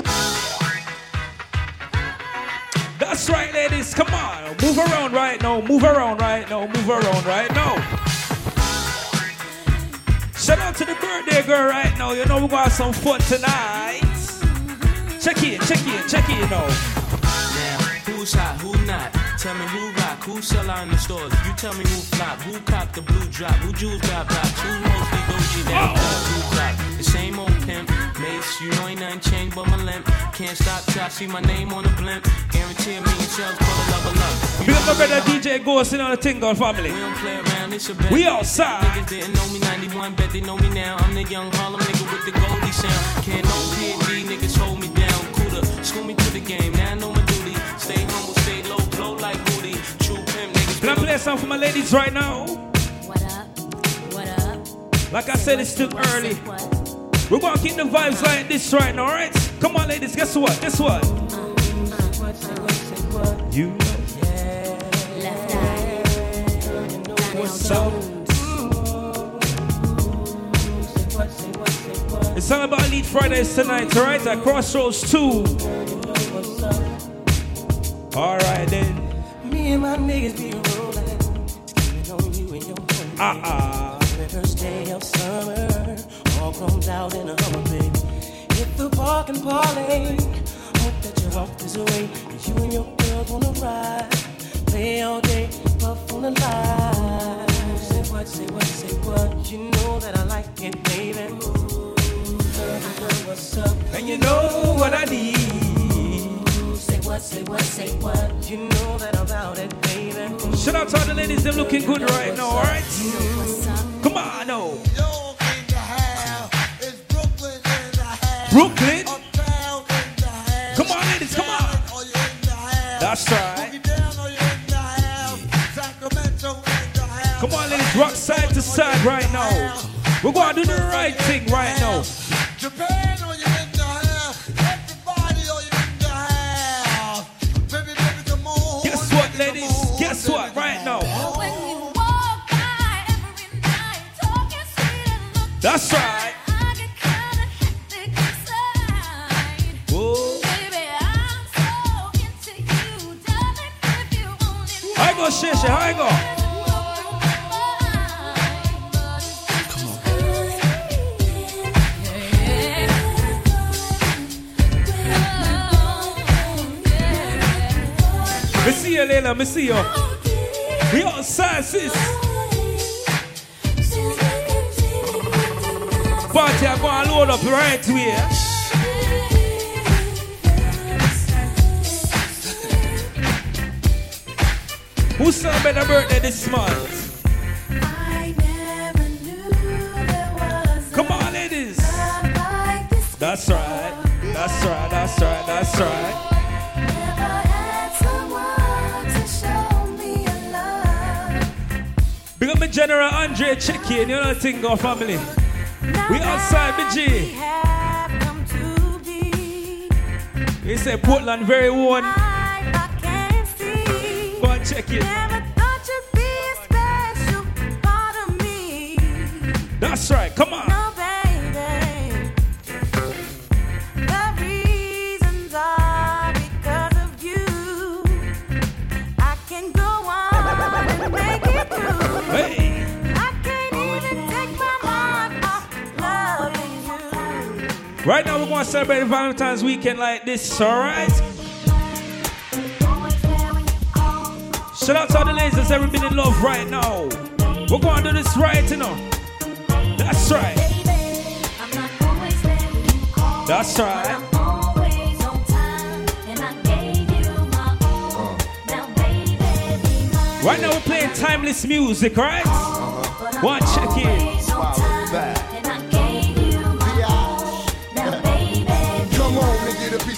That's right, ladies. Come on. Move around right now. Move around right now. Move around right now. Shout out to the birthday girl right now. You know we got some fun tonight. Check in, check in, check in now. Now, who's hot, who not? Tell me who rock, who sell out in the stores. You tell me who flop, who cop the blue drop, who jewels got blocks, who mostly Gucci that blue drop. The same old pimp, mace, you know ain't nothing changed but my limp. Can't stop till I see my name on the blimp. Guarantee me shells for the love of love. Big up my brother DJ Ghost in on the Tingle family. We don't play around, it's a bet. We outside. Niggas didn't know me 91, bet they know me now. I'm the young Harlem nigga with the Goldie sound. Can't no PD, niggas hold me down. Cooler, school me to the game, now I know my duty. Stay humble, stay low, blow like Can I play a song for my ladies right now? What up? What up? Like I said, it's too early. We're gonna keep the vibes like this right now, alright? Come on, ladies, guess what? Guess what? You Left eye. what's up? It's all about Elite Fridays tonight, alright? At Crossroads 2. Alright then. Me and my niggas be Uh-uh. First day of summer, all grown out in a Hummer, baby. Hit the park and parlay. Hope that your heart is away. you and your girls wanna ride. Play all day, puff on the line. Say what, say what, say what. You know that I like it, baby. Ooh, know what's up. And you know what I need. Say what, say what, say what. You know that I'm about it, baby. Shout out to all the ladies, they're looking good right now, alright? Come on, no. Brooklyn. Come on, ladies, come on. That's right. Come on, ladies, rock side to side right now. We're going to do the right thing right now. Japan, That's right. I go, Shisha, I go. Killer, me see you. We outside, sis. Party, I'm gonna load up right here. Who celebrate a birthday this month? Come on, ladies. That's right. That's right. That's right. That's right. Big up my General Andre Chicken, you know the thing, go family. We outside, BG. He said Portland very one. Go and check it. Celebrate Valentine's weekend like this, alright? Shout out to all the ladies that's ever been in love right now. We're going to do this right, you know. That's right. That's right. Right now we're playing timeless music, right? Uh-huh. One check in.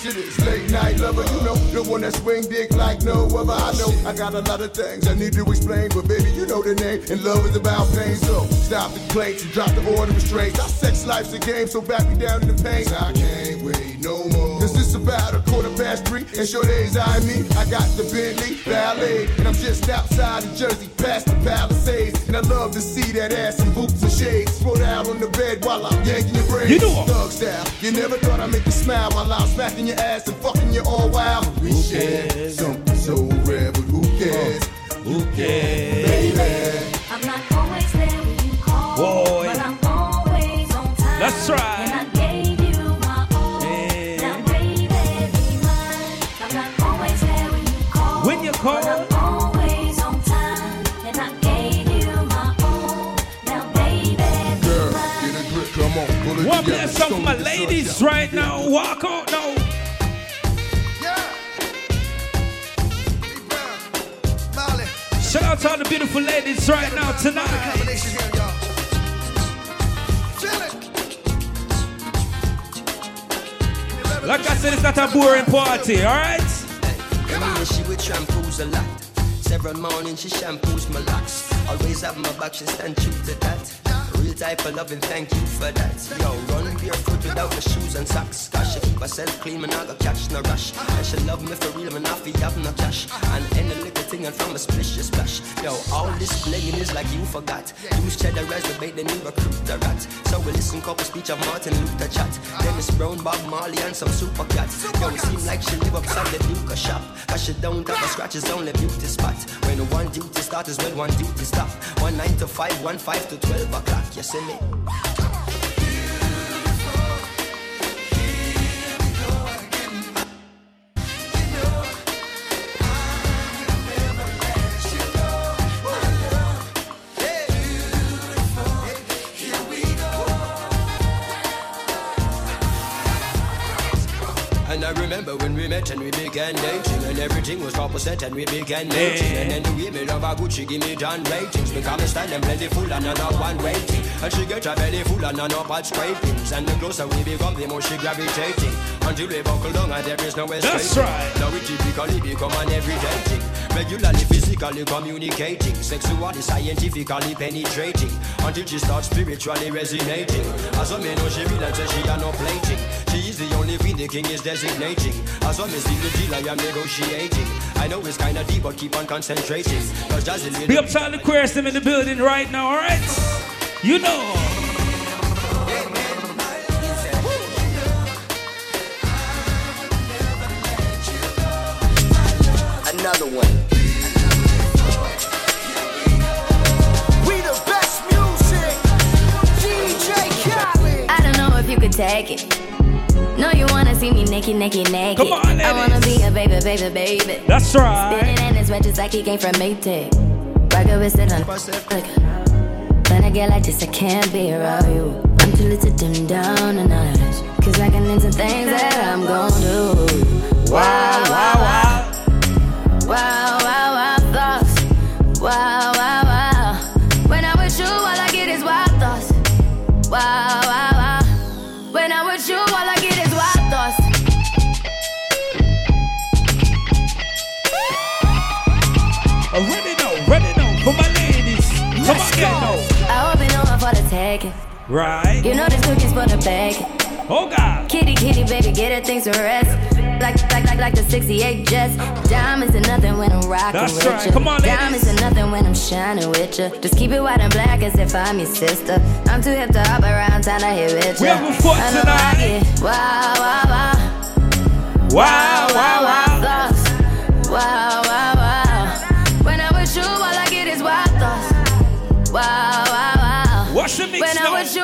Of this late night lover. You know, the one that swing dick like no other. I know I got a lot of things I need to explain, but baby, you know the name. And love is about pain, so stop the complaints and drop the order of restraints. Our sex life's a game, so back me down in the pain. I can't wait no more. Cause it's about a quarter past three, and sure days I me. I got the Bentley Ballet, and I'm just outside of Jersey, past the Palisades. And I love to see that ass in boots and shades. Throw out on the bed while I'm yanking your braids. You know Thug style. You never thought I'd make you smile while I'm smacking your ass and fucking you all wild. We share something so rare, but who cares? Who cares? Baby. I'm not always there when you call, Boy. but I'm always on time. That's right. Up Show for my ladies right now. Walk out now. Shout out to all the beautiful ladies right now tonight. Like I said, it's not a boring party, alright? Me and she with shampoos a lot. Several mornings she shampoos my locks. Always have my back, she stand true to that. Type of loving, thank you for that. Yo, run barefoot without the shoes and socks. Cause she keep myself clean, man, I got catch no rush. And she love me for real, man, I feel have no cash. And any thing and from a splish, she splash. Yo, all this blinging is like you forgot. Use cheddar bait, then you recruit the rat. So we listen couple speech of Martin Luther chat. Dennis Brown, Bob Marley, and some super cats. Yo, it seem like she live upside the Duke shop. Cause she don't have a scratches, only beauty spot. When one duty start is when one duty stop. One nine to five, one five to twelve o'clock. You see me? Met and we began dating. And everything was set and we began dating. And then the women of our Gucci give me John ratings. Because I stand them plenty full and not one rating And she get her belly full and not bad scrapings And the closer we become the more she gravitating. Until we buckle down and there is no escape That's right. Now we typically become an everyday thing. Regularly physically communicating. Sexually scientifically penetrating. Until she starts spiritually resonating. As a man know she realize that she are no plating. She is the only queen the king is designating. As long as the deal I am negotiating. I know it's kinda deep but keep on concentrating. Cause Jazzy Big up to all the queers them in the building right now, alright? You know. Another one We the best music. DJ Khaled. I don't know if you could take it. No, you wanna see me naked, naked, naked. Come on, I wanna be a baby, baby, baby. That's right. Spinning and it's his wet just like he came from Maytag. Rocket with it on I get like this, I can't be around you. I'm too little to dim down the night. Cause I can into things that I'm gon' do. Wow, wow, wow. Wow, wow, wow, thoughts. Wow. Right. You know this cookie's for the bag. Oh God. Kitty, kitty, baby, get her things to rest. Like, like, like, like the 68 Jets. Diamonds are nothing when I'm rocking That's with right. you. Come on, ladies. Diamonds are nothing when I'm shining with you. Just keep it white and black as if I'm your sister. I'm too hip to hop around, time to hit with you. We have a foot tonight. Get wow, wow, wow. Wow, wow, wow. Thoughts. Wow, wow, wow. When I'm with you, all I get is wild thoughts. Wow, wow, wow. Watch the mix When now. I'm with you,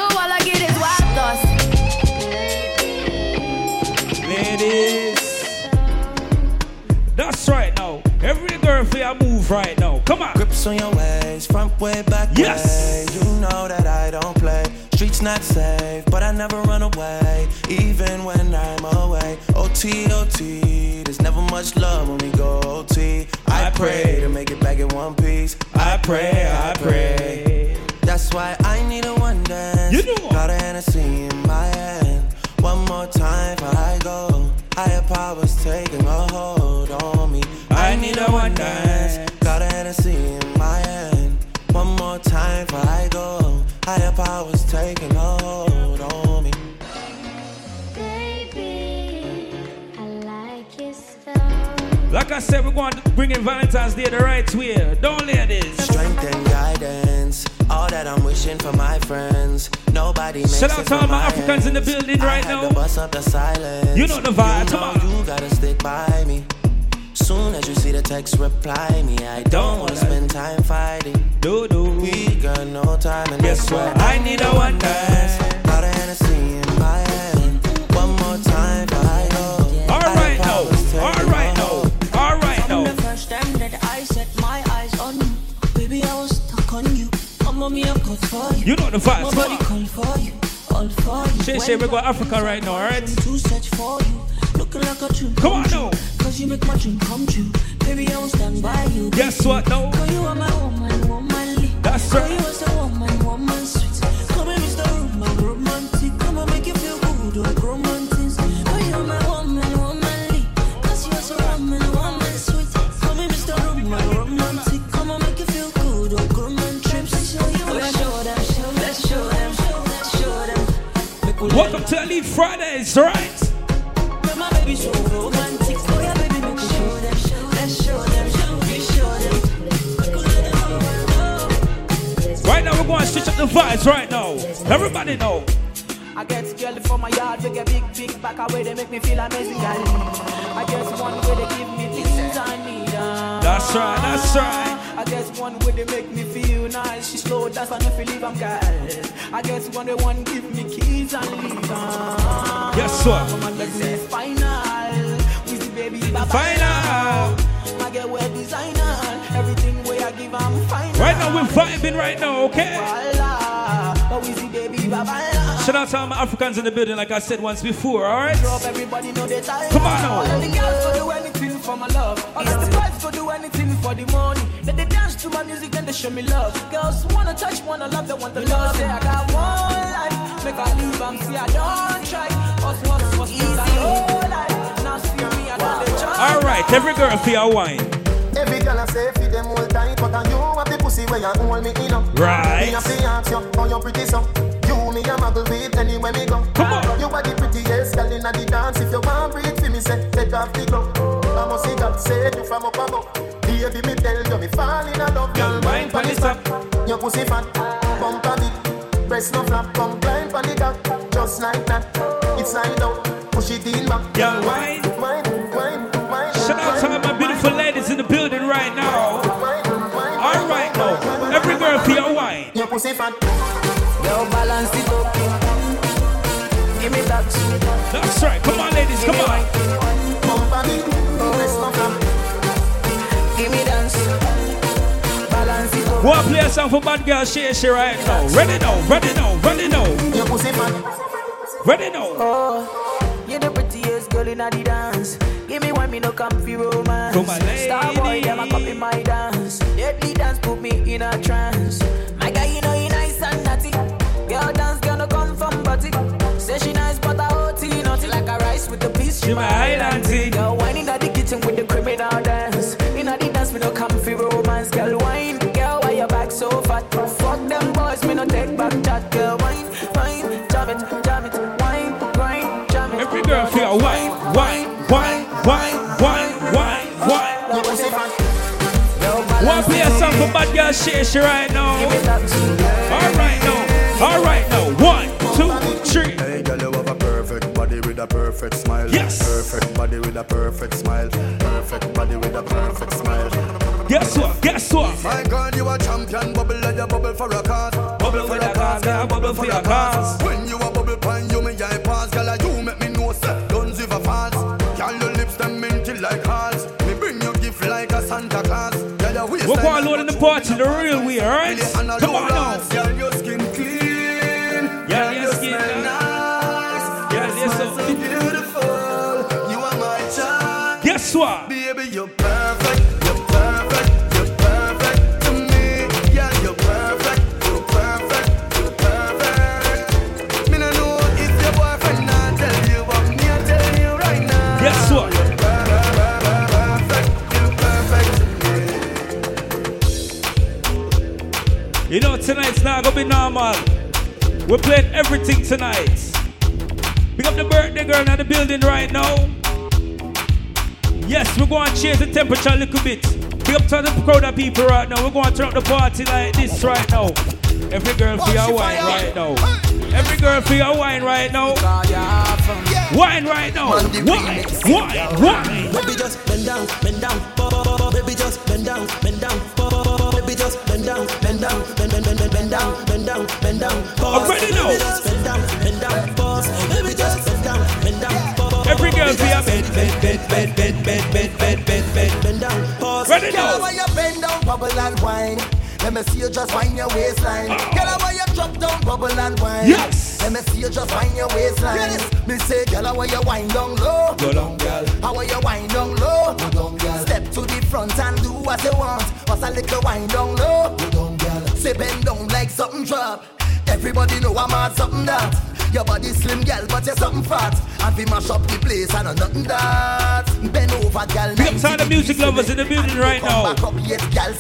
Your move right now. Come on. Grips on your waist, front way, back Yes. way. You know that I don't play. Streets not safe, but I never run away, even when I'm away. OT, OT, there's never much love when we go OT. I, pray to make it back in one piece. I pray, I pray. That's why I need a one dance. You know. Got a Hennessy in my hand. One more time before I go. Higher powers taking a hold on me. I need a one dance. Got a Hennessy in my hand. One more time before I go. Higher powers taking a hold on me. Baby, I like your style. Like I said, we're going to bring in Valentine's Day the right way. Don't ladies. Strength and guidance. All that I'm wishing for my friends. Nobody makes Shout out it to all my my Africans in the ends. building I right had now. to bust up the silence. You know the vibe, You come know you gotta stick by me. Soon as you see the text, reply me. I don't wanna spend time fighting. Do do. We got no time and Guess what? I need a one dance. Got a Hennessy in my hand. One more time for I go. All right now. All right now. All right From the first time that I set my eyes on you, baby, I was stuck on you. I'm on me, I'm cut for you. You know the vibes, My come body on. call for you, all for you. Shay Shay, we go Africa right now, alright? To search for you, looking like a dream Come on true. now. Cause you make my dream come true. Baby, I will stand by you. Guess what now? Cause you are my woman, womanly. That's right. you are so woman, woman sweet. Come and Mr. Roman, romantic. Come and make you feel good, like romantic. Cause you are my woman, womanly. Cause you are so woman, woman sweet. Come and Mr. Roman, romantic. Come and make you feel good, like romantic. Let's show you, let's show them, show them, show them, show them. Welcome to Elite Fridays, right? Right now, we're going to switch up the vibes right now. Everybody know. I get girl from my yard, we get big, big back away, they make me feel amazing. I one way they give me That's right, that's right. I guess one way they make me feel nice. She slow dance and if you leave, I'm girl. I guess one way one give me keys and leave. Uh. Guess what? Come on, let's say final. Wizzy baby, bye Final. I get designer. Everything way I give, I'm final. Right now, we're vibing right now, okay? But Wizzy baby, bye bye. Shout out to all my Africans in the building, like I said once before, alright? Everybody know they tired. Come on now. All the girls go do anything for my love. All the boys go do anything for the money. Then they dance to my music and they show me love. Girls wanna touch, wanna love, they want the love. Say I got one life, make I live and see I don't try. Us one of us easy. life. Now see me, I don't they. Alright, every girl your wine. Every girl I say feed them all tight, but you have the pussy where you hold me in up. Right. Me have to ask you how you pretty so. You me a muggle with anywhere me go. Come on. You are the prettiest girl inna the dance. If you want breathe for me, say take off the glove. I must see God save you from up above. Baby, me tell you me fall in love. Girl, wine pon the top. Your pussy fat, bump a bit. Breast no flap, come climb pon the cock. Just like that, it's slide out. Push it in back. Girl, wine. Wine, wine, wine. Shout out right now. Alright now, every girl for your wine. Your pussy fat. Girl, balance it up. Give me that. That's right, come on ladies, come on. Bump a bit. Breast no flap. Give me that. Wanna play a song for bad girl Shay Shay right now. Ready now, ready now, ready now. Ready now. Oh, you're the prettiest girl in the dance. Give me one, me no comfy romance. Star boy, them a copy my dance. Deadly dance put me in a trance. My guy, you know you nice and naughty. Girl dance, girl no come from body. Say she nice, but I OT naughty like a rice with the peas. She my island tea. Girl whining at the kitchen with the wine, wine, wine, wine. Wanna play a song for bad girl Shay right now. Alright now, alright now. One, two, three. Hey, girl, you have a perfect body with a perfect smile. Yes. Perfect body with a perfect smile. Perfect body with a perfect smile. Guess what? Guess what? My girl, you a champion. Bubble like you bubble for a cause. Bubble for a cause, girl, bubble for your cause. When you a bubble pine, you me eye pass. Girl, you make me know say We're going load in the party the real way, alright? Come on now. Not gonna be normal. We're playing everything tonight. Pick up the birthday girl in the building right now. Yes, we're going to change the temperature a little bit. Pick up to the crowd of people right now. We're going to turn up the party like this right now. Every girl for your wine right now. Every girl for your wine right now. Wine right now. Wine, wine, wine. Baby, just bend down, bend down, baby, just bend down, bend down, baby, just bend down, bend down, down, bend down, bend down, pause. I'm ready now. Bend down, bend down, pause. Baby, just bend down, bend down, bo- Every girl your just bed, bed, bed, bed, bed, bed, bed, bed, bed, bed. bend down, pause. Ready now. Girl, why you bend down, bubble and wine? Let me see you just wind your waistline. Girl, why you drop down, bubble and wine? Yes. Let me see you just wind your waistline. Me say, girl, why you wind down low? Go down, girl. How are you wind down low? Go down, girl. Step to the front and do what you want. What's a little wind down low? Go down, girl. Say bend down like something drop. Everybody know I'm at something that. Your body slim, girl, but you're something fat. And we mash up the place, I know nothing that. Bend over, girl. Big up to all the music lovers in the building right now.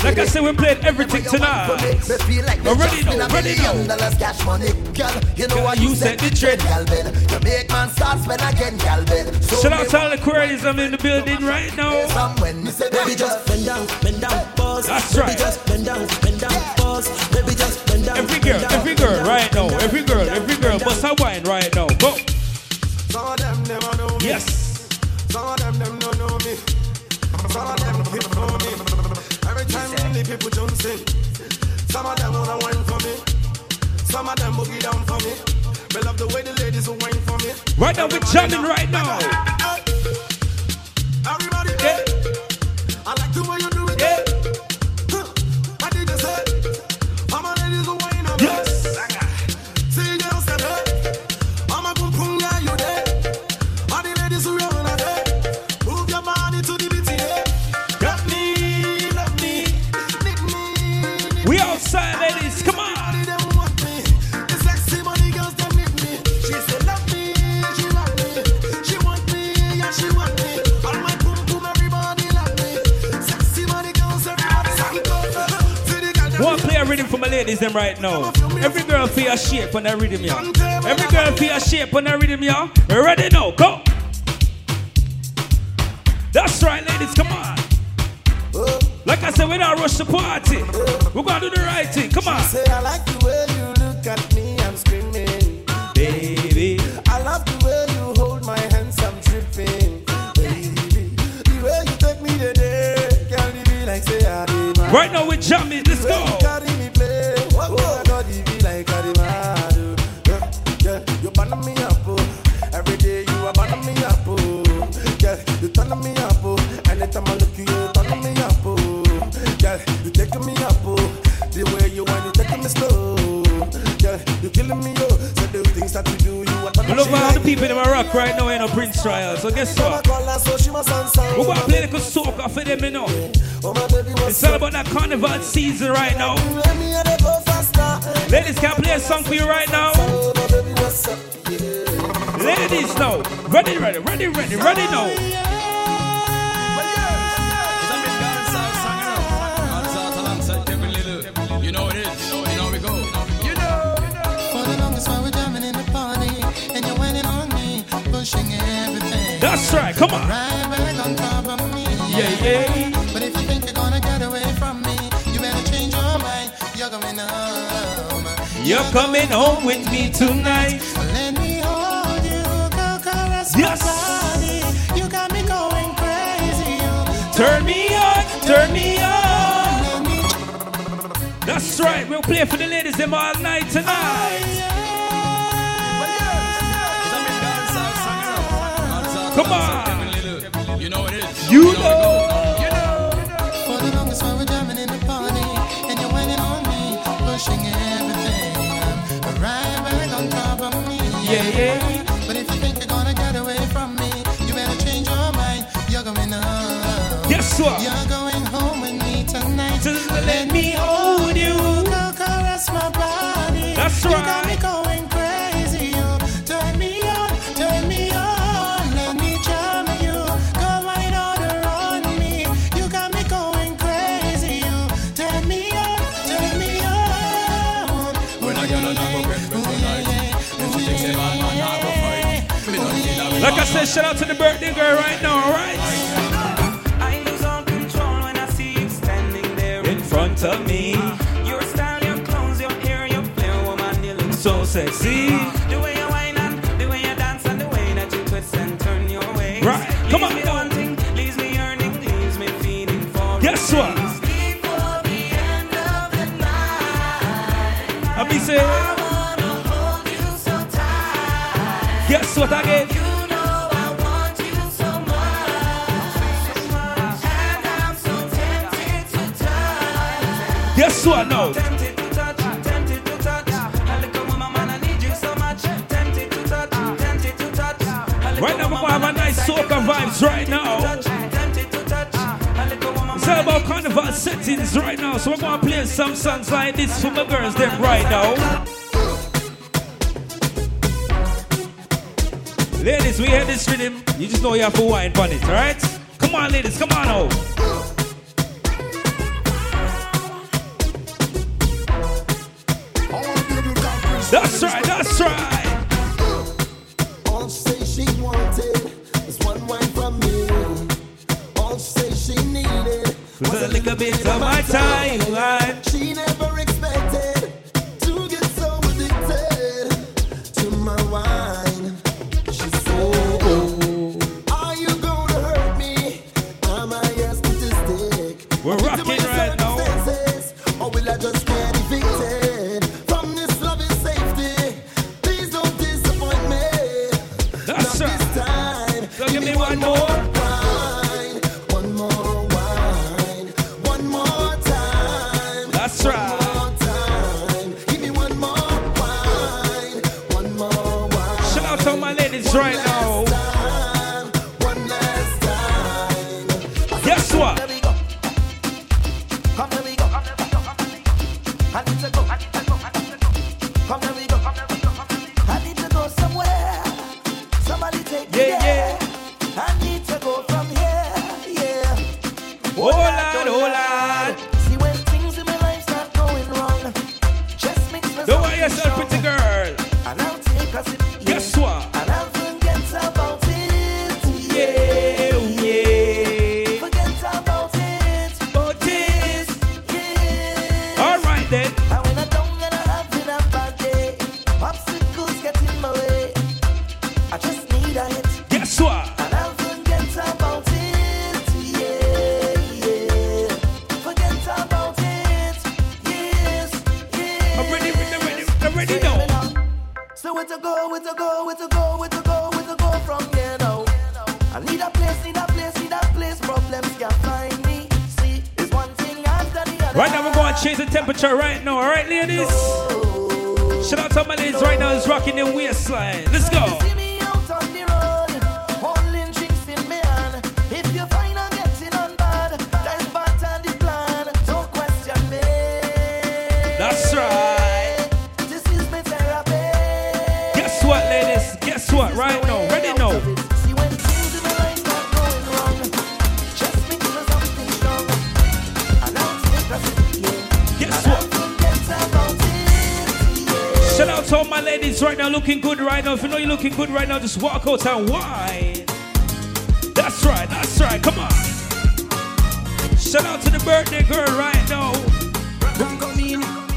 Like I said, we're playing everything tonight. Me feel like me I'm ready just win now, a ready now. cash money, girl. You know Girl, what you you set set the trend, girl. Ben. You make man start spend again, girl. So Shout out to all the queries I'm in the building right now. Some when me say Baby, just bend down, bend down, pause. That's Baby, right. just bend down, bend down, pause. Baby, just bend down. Every girl, every girl right now. Every girl, every girl. Bust a wine right now. Go. Some of them never know me. Yes. Some of them them don't know me. Some of them hit for me. Every time the people in. Some of them wanna wine for me. Some of them boogie down for me. Me love the way the ladies will wine for me. Right now, we're jamming right now. Everybody, yeah. I like the my ladies them right now. Every girl feel a shape on that rhythm, y'all. Every girl feel a shape on that rhythm, y'all. Ready now? Go. That's right, ladies. Come on. Like I said, we don't rush the party. We're gonna do the right thing. Come on, Say I like the way you look at me, I'm screaming. baby. I love the way you hold my hands, I'm tripping. Baby, the way you take me today, can be like say I Right now we're jamming. Let's The way you go. People in rock right now in a Prince trial. So guess what? We're gonna play a little soca for them, you know. It's all about that carnival season right now. Ladies, can I play a song for you right now? Ladies, now. Ready, ready, ready, ready, ready now. That's right, come on. Right back on top of me. Yeah, yeah. But if you think you're gonna get away from me, you better change your mind. You're going home. You're coming home with me tonight. Let me hold you, go caress Yes. my body. You got me going crazy. You Turn me on, turn me on. That's right, we'll play for the ladies them all night tonight. Come on. You know it is. You know. For the longest while we're jamming in the party, and you're whining on me, pushing everything. Right back on top of me. Yeah, yeah. But if you think you're gonna get away from me, you better change your mind. You're going home. Guess what? You're going home with me tonight. Just I said, shout out to the birthday girl right now, alright? I lose all control when I see you standing there In front of me, Your style, your clothes, your hair, your flair, oh, woman, you look so sexy. The way you whine and the way you dance and the way that you twist and turn your ways. Right, come leaves on, me wanting, leaves me yearning, leaves me feeling for Guess what? Before the end of the night, I be say, I wanna hold you so tight. guess what again? You Guess what now? Tempted to touch, tempted to I we're gonna have a nice soca vibes right now. It's all about carnival settings right now, so we're gonna play some songs like this for my girls them right now. Ladies, we hear this rhythm, you just know you have to wine on it, alright? Come on, ladies, come on now. Out and whine. That's right, that's right, come on. Shout out to the birthday girl right now.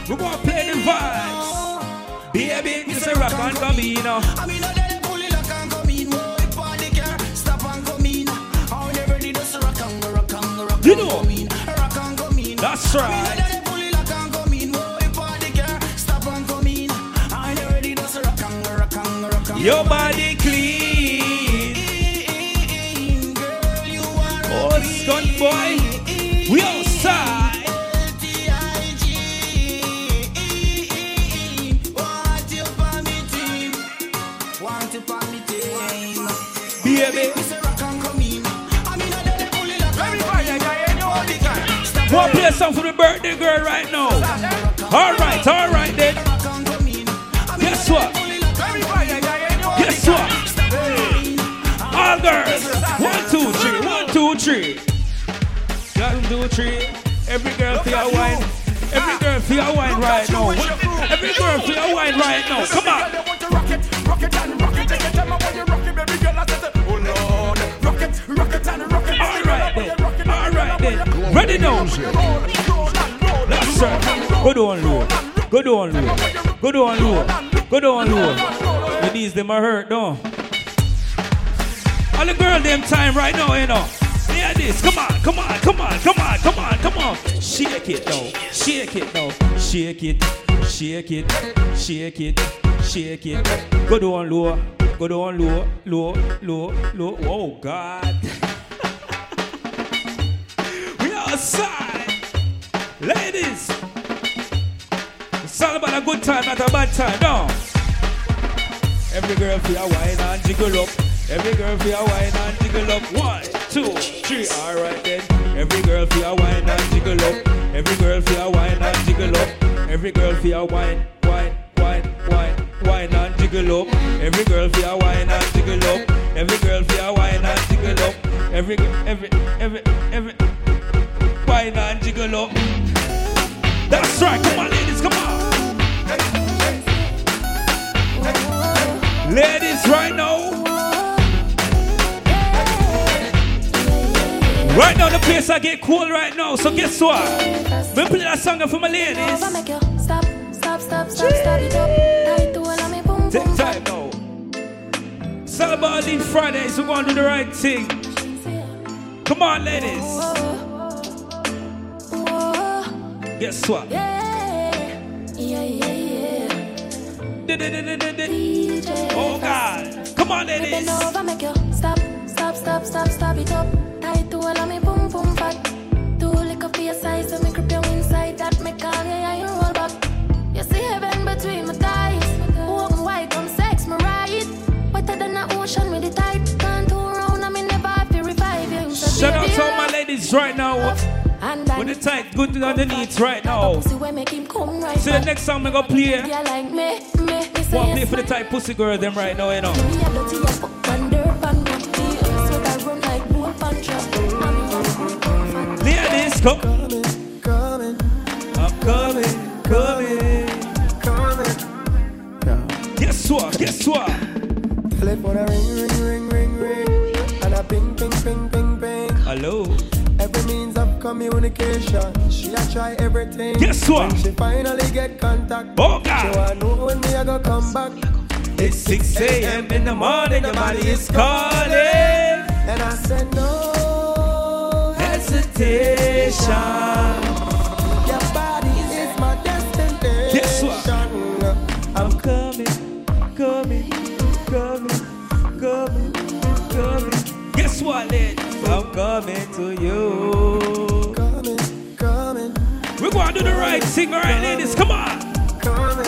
We're gonna play the vibes. Baby, it's a rock and come in now. I mean, I it pull it coming. Whoa, if I the car, stop and. How they ready to rock and rock and rock You and know. Rock and come in. That's I I right. let it and play song for the birthday girl right now. All right, all right then. Guess what? Guess what? All girls. One, two, three. One, two, three. One, two, three. Every girl feel a wine. Every girl feel a wine right now. Every girl feel a wine right now. Come on. Ready now. That's right. Go down low. Go down low. Go down low. Go down low. Your knees them are hurt, don't. All the girl them time right now, you know. Hear this. Come on, come on, come on, come on, come on, come on. Shake it now. Shake it now. Shake it. Shake it. Shake it. Shake it. Go down low. Go down low. Low. Low. Low. Oh God. Outside. Ladies. It's all about a good time, not a bad time. No. Every girl feel a wine and jiggle up. Every girl feel a wine and jiggle up. One, two, three. All right then. Every girl feel a wine and jiggle up. Every girl feel a wine and jiggle up. Every girl feel a wine, wine, wine, wine, wine and jiggle up. Every girl feel a wine and jiggle up. Every girl feel a wine and jiggle up. Every, every, every, every, and jiggle up. That's right. Come on, ladies. Come on. Ladies, right now. Right now, the place I get cool right now. So guess what? We play that song for my ladies. Stop, stop, stop, stop, stop it up. Tight to all of me boom, Take time now. It's about these Fridays. We're going to do the right thing. Come on, ladies. Oh, oh, oh. Guess what? Yeah, yeah, yeah, yeah. Oh, God. Come on, Bend ladies. over, make you stop, stop, stop, stop, stop it up. Tight to all of me boom, boom, fat. Do lick up your size, so me grip you inside. That call you, yeah, you roll back. You see heaven between my thighs. Open wide, come sex me right. Wetter than the ocean with the tide. Can't turn around, I me never have to revive you. Shout out to all my ladies right now. And With the tight, good underneath right now. pussy where make him come right See the next song we gonna play. Yeah, like me, me, me say Wanna play for the tight pussy girl them right now, you know. Me a dirty as fuck and dirt and dirty. Sweat I run like bull punch Ladies, come. I'm coming, coming. coming. Yeah. Guess what? Guess what? Telephone a ring, ring, ring, ring, ring, and a ping, ping, ping, ping, ping. Hello. Every means of communication, she a try everything. Guess what? When she finally get contact, Oh, God. so I know when me a go come back. It's 6 a.m. in the morning, your body is calling. And I said no hesitation. Your body is my destination. Guess what? I'm coming, coming, coming, coming, coming. Guess what, ladies? I'm coming to you. Coming, coming, We're going to do the right thing, all right, ladies? Come on. coming.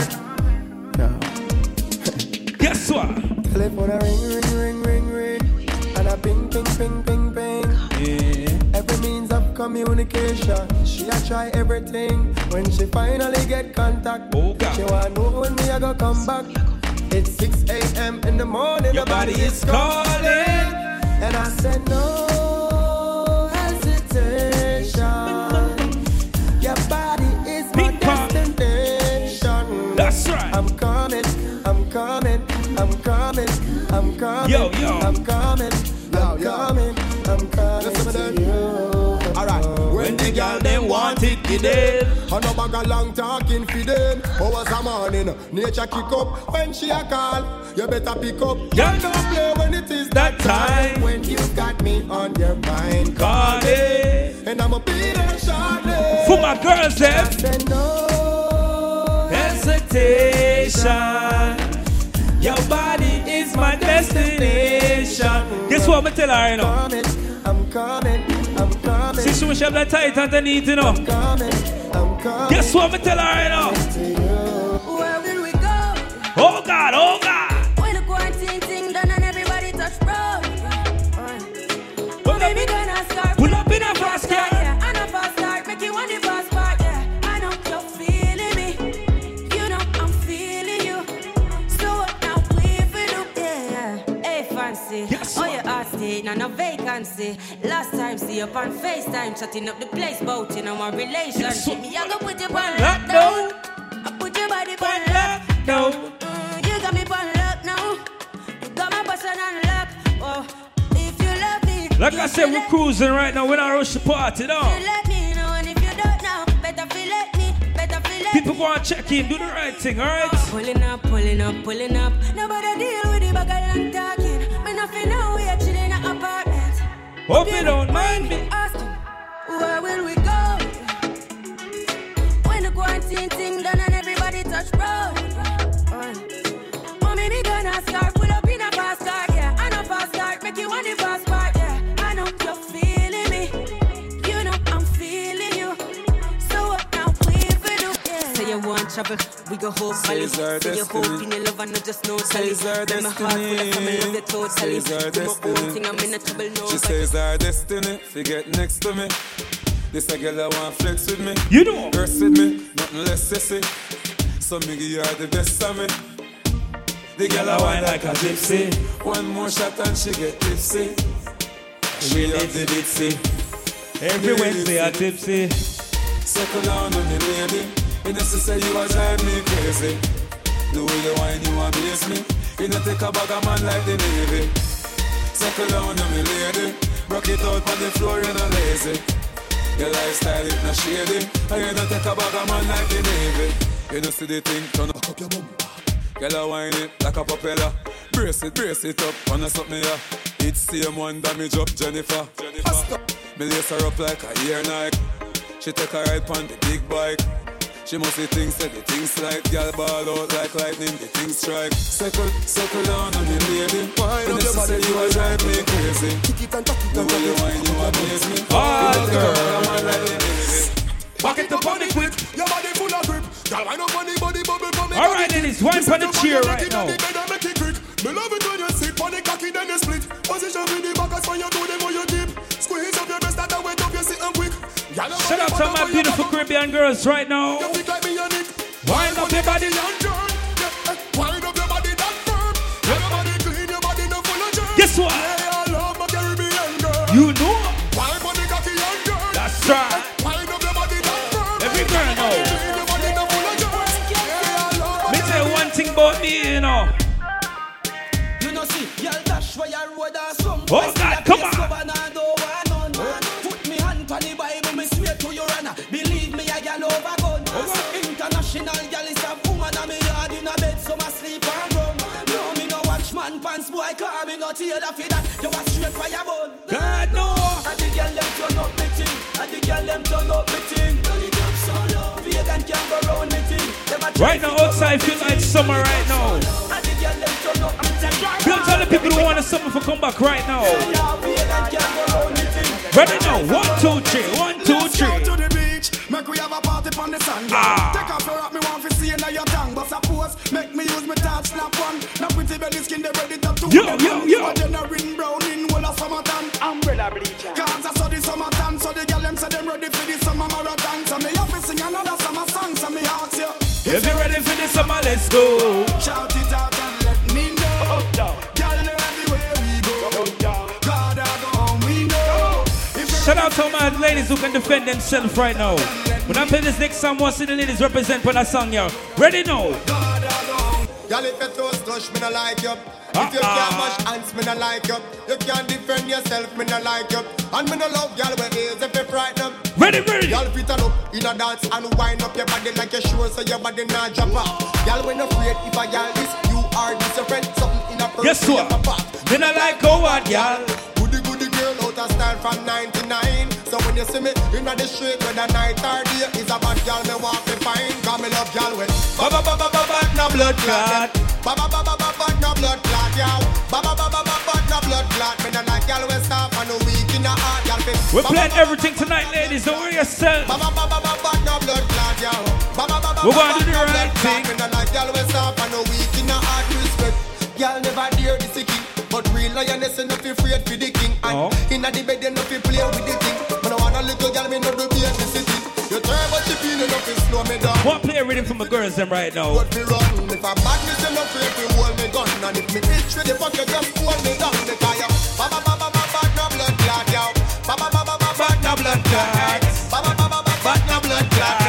Guess what? Telephone ring, ring, ring, ring, ring, and a ping, ping, ping, ping, ping. Yeah. Every means of communication, she she try everything. When she finally get contact, oh, she want know when me I go come back. It's 6 a.m. in the morning. Your body is calling. And I said, no That's right. I'm coming, I'm coming, I'm coming, I'm coming. Yo, yo. I'm coming, I'm coming, I'm coming to you. Alright, when the girl them want it, it. I no bag a long talking for them. Hours a morning, nature kick up when she a call. You better pick up. Girl don't play when it is that time. When you got me on your mind, call it. And I'm a beat and shortly. For my girls, eh? them. I said no hesitation. Your body is my destination. Guess what I'm tell her, you know? I'm coming, I'm coming. See, she must have that tight underneath, you know? I'm coming, I'm coming. Guess what I'm tell her, you know? Where will we go? Oh God, oh God. When the quarantine thing done and everybody touch road. Well, baby, gonna now no vacancy. Last time see you on FaceTime, chatting up the place, bout know my relationship. Me, I go put you on lockdown. I put your body on lockdown. Mm, you got me on lock now. You got my person on lock. Oh, if you love me, Like I said, we're cruising right now. We're not rush the party, though. you let me know, and if you don't know, better feel let me, better feel let People go and check in, do the right thing, alright? Pulling up, pulling up, pulling up. Nobody deal with the bag of long talking. Me nothing know we Hope you don't mind me. Asking, where will we go? When the quarantine thing done and everybody touch road. Uh, me, me gonna start. Say you trouble, we go whole valley. Says our Say you hope in your love and not just no tally. Says our Then my heart full of some love you totally. Says our Do my own thing, I'm in a trouble, no. She says our destiny, forget next to me. This a girl I want flex with me. You know. Verse with me, nothing less sissy. So me give her the best of me. The girl I wine like a gypsy. One more shot and she get tipsy. She have the ditzy. Every Wednesday I tipsy. Settle down on the lady. You know, you a drive me crazy. The way you whine, you amaze me. You know, take a bag of man like the Navy. Settle down on me lady. Rock it out on the floor, you know lazy. Your lifestyle is not shady. And you know, take a bag of man like the Navy. You know, see the thing, turn up your bum. Girl, I whine it like a propeller. Brace it, brace it up, wanna something here. It's same one damage up, Jennifer. Jennifer. Me lace her up like a ear Nike. She take a ride on the big bike. She must see things that the things like Girl ball out like lightning, the things strike Circle, circle down on the lady Why You don't know your say you are drive me crazy Kick it and tuck it The and way you tuck whine, you amaze me Hard You know, girl. take a like the Navy. Back it up on the quick, your body full of grip. Girl, up on the body bubble me. All right, then it's wine Me for the cheer right now. on the bed and make it quick. Me love it when you sit on the cocky, then you split. Position with the back when you do them when you dip. Squeeze up your breast, up you sit and quick. Girl, your Shout body out to my beautiful Caribbean girls right now. You feel like me and it. Wind up your body. and wind up your body that firm. Your body clean, your body no full of germs. Guess what? Yeah, I love my Caribbean girl. You know. Wind on the cocky and turn. That's right. Wind up your body that firm. Every girl know. Your body no full of germs. Yeah, I love my Me tell you one thing about me, you know. You know see, y'all dash where your road are some Oh, God, come on. Me no that. You a straight fire bun. God no. And the girl them turn up me thing, and the girl them turn up me thing. Turn it up so low, vegan can go round me thing. Them a try Right now outside feel like summer right now. And the girl them turn up, I'm telling Don't tell the people who want the summer for come back right now. Ready now? One, two, three. One, two, Let's go to the beach, make we have a party on the sand. Ah. Take off your hat, me want to see in your tongue. But suppose, make me use my touch, snap one. Now pretty belly skin, they ready to two. Yo, yo, yo. But then a ring brown in whole of summertime. Umbrella bleacher. Cause I saw the summertime, so the girl them say them ready for the summer marathon. So me have to sing another summer song, so me ask you. If you're ready for this summer, let's go. Shout it out and Shout out to my ladies who can defend themselves right now. When I play this next song, see the ladies represent for that song, yo. Ready now? Y'all if your toes touch, me no like you. If you uh-uh. can't mash hands, me no like you. You can't defend yourself, me no like you. And me no love y'all with ears if you frighten them. Ready, ready. Y'all fit up in a dance and wind up your body like a sure so your body not drop off. Y'all when afraid if I y'all this, you are this your friend. Something in a person. Guess what? Me not like go what, y'all. Girl out of style from 99. So when you see me in the street whether night or day, is a bad girl me want to find. Cause me love y'all with ba ba ba ba ba ba no blood clot. Ba ba ba ba ba ba no blood clot, y'all. Ba ba ba ba ba ba no blood clot. Me no like y'all with stop and no weak in the heart, y'all. fit. We're playing everything tonight, ladies. Don't worry yourself. We're gonna do the right clot. Me no like y'all with stop and no weak in the heart, respect. Y'all never dare the king, but real lioness afraid for the king And oh. the bed you play with the thing But I want a little girl, me be You but you feel enough to slow me down What play girls them right now? What? If I me, no hold me gun And if me itch with the fuck you just hold me down no blood clot yo no blood clot no blood clot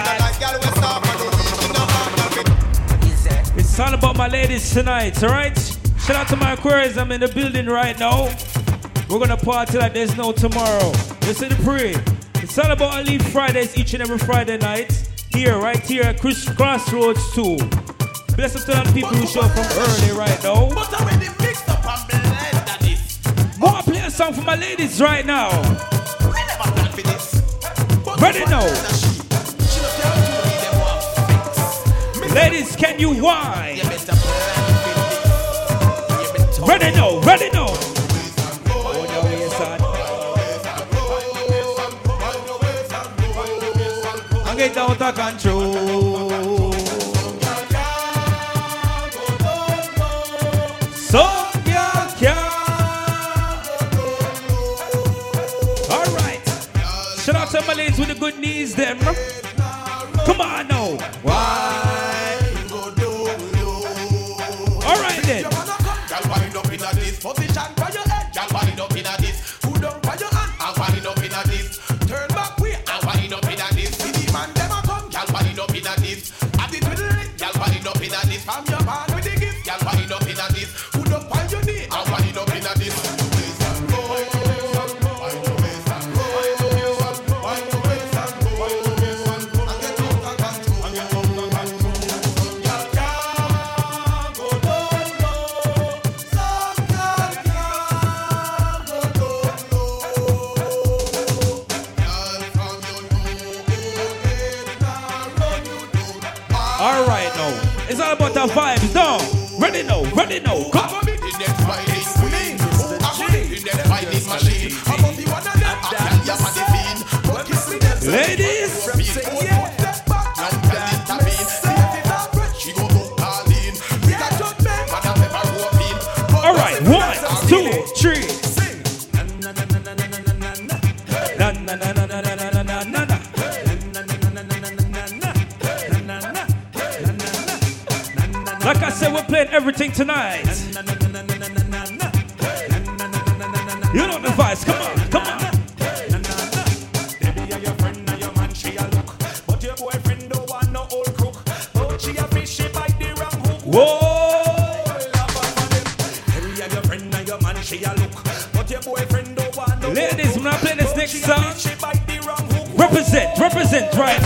It's all about my ladies tonight, alright? Shout out to my Aquarius, I'm in the building right now. We're gonna party like there's no tomorrow. Listen to pray. It's all about Elite Fridays each and every Friday night. Here, right here at Chris Crossroads 2. Bless up to all the people who show up from early right now. But already mixed up and blended this. Wanna play a song for my ladies right now. We never planned for this. Ready now. Ladies, can you whine? Ready now, ready now. I get out of control. So girl can. All right. Shout out to my ladies with the good knees, them. Come on now. Why? It's all about the vibes, no. Ready now, ready now. Come. The next said we're playing everything tonight. You know the vibes. Come on, come on. Whoa! Ladies, when I play this next song, represent, represent, right?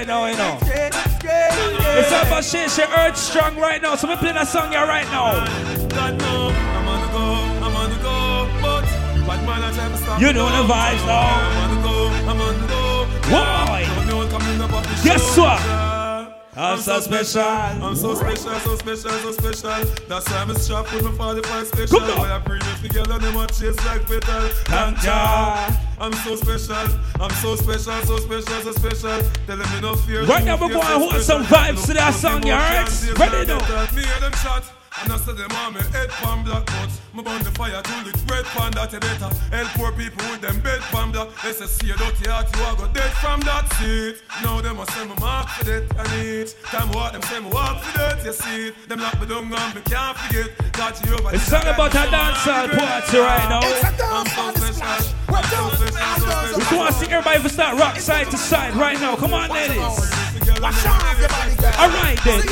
right now, you know. It's up about shit, she earth strong right now. So we playing that song here right now. You know the vibes now. Why? Guess what? I'm so special. I'm so special, so special, so special. That's why I'm strapped with my 45 special. Why I bring it together, them a chase like petal. Thank God. I'm so special. I'm so special, so special, so special. Tell them me no fear. Right no now, we're going so to some vibes to that song, more you alright? chances, Ready no now? Me hear them shot. And I said them on me head pan black but Me burn the fire to lit red pan that you better Help poor people with them bed pan black They say see a dirty heart you a go dead from that seat Now them a send me mark for that and it Time walk them say me walk for that you see it Them lock me down and me can't forget God Jehovah It's all about a dancehall party right now. I'm so special I'm so special, so special We just want to see everybody start rock side to side right now. Come on, ladies. All right then.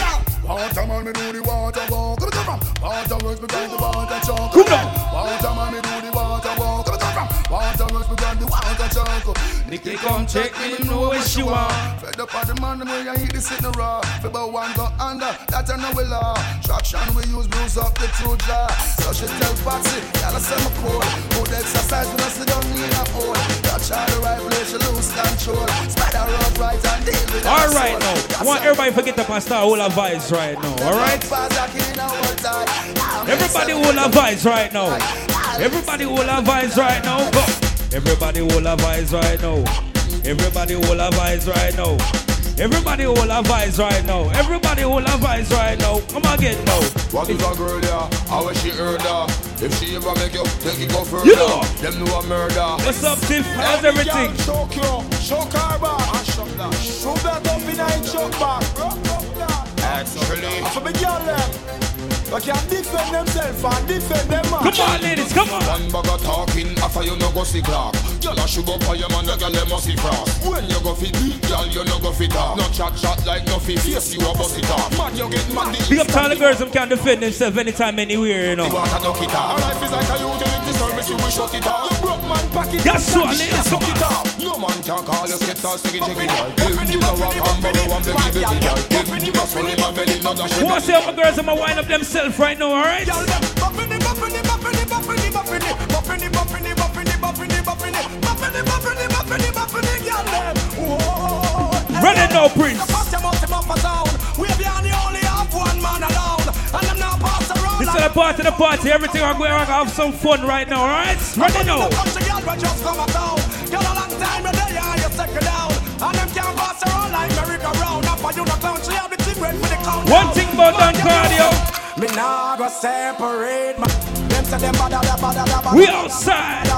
Water. Come on. Come check me, know she want. On the man, I hit this in the raw. Fi bow one go under, that I know we law. Traction we use, bruise up the true jaw. So she tell Patsy, y'all a say me cool. Good exercise when I sit down in a hole. Touch all the right place, lose control. Spider up right and deal with All right now. I want everybody forget the start all our vibes right now. All right. Everybody our vibes right now. Everybody our vibes right now. Go. Everybody our vibes right now. Everybody our vibes right now. Everybody hold our vibes right now. Everybody hold our vibes right now. Come on, get now. What is a girl there? How is she heard her? If she ever make you take it go further, You know. them know a murder. What's up, Tiff? How's everything? Show you, show car back, and show that. Show that up in a show back. Actually, For me girl them They can defend themselves and defend them man Come on, ladies, come on. One bag of talking after you no go see clock. Girl a go for your man, the girl them must see frost. When you go fit beat, girl you no go fit off. No chat chat like no fit face, you a bust it off. Man you get mad. Big up to all the girls who can defend themselves anytime, anywhere, you know. Water duck it off. Life is like a utility service, you will shut it off. Broke man pack it. That's what, ladies, Suck it off. No man can call you skip toss, stick it, check it out. Give me the rock and bubble one, baby, baby, girl. Give me the muscle in my belly, no dash. I want to see how my girls are going to wind up themselves right now, all right? Ready now, Prince. This is the part of the party. Everything I'm going to have some fun right now, all right? Ready now. One thing about Don Cardio. Me nah go separate my Them say them bada da party, the party. Everything I'm going to have some fun right now, alright? Ready now. One thing about Don Cardio. Me nah go separate we outside.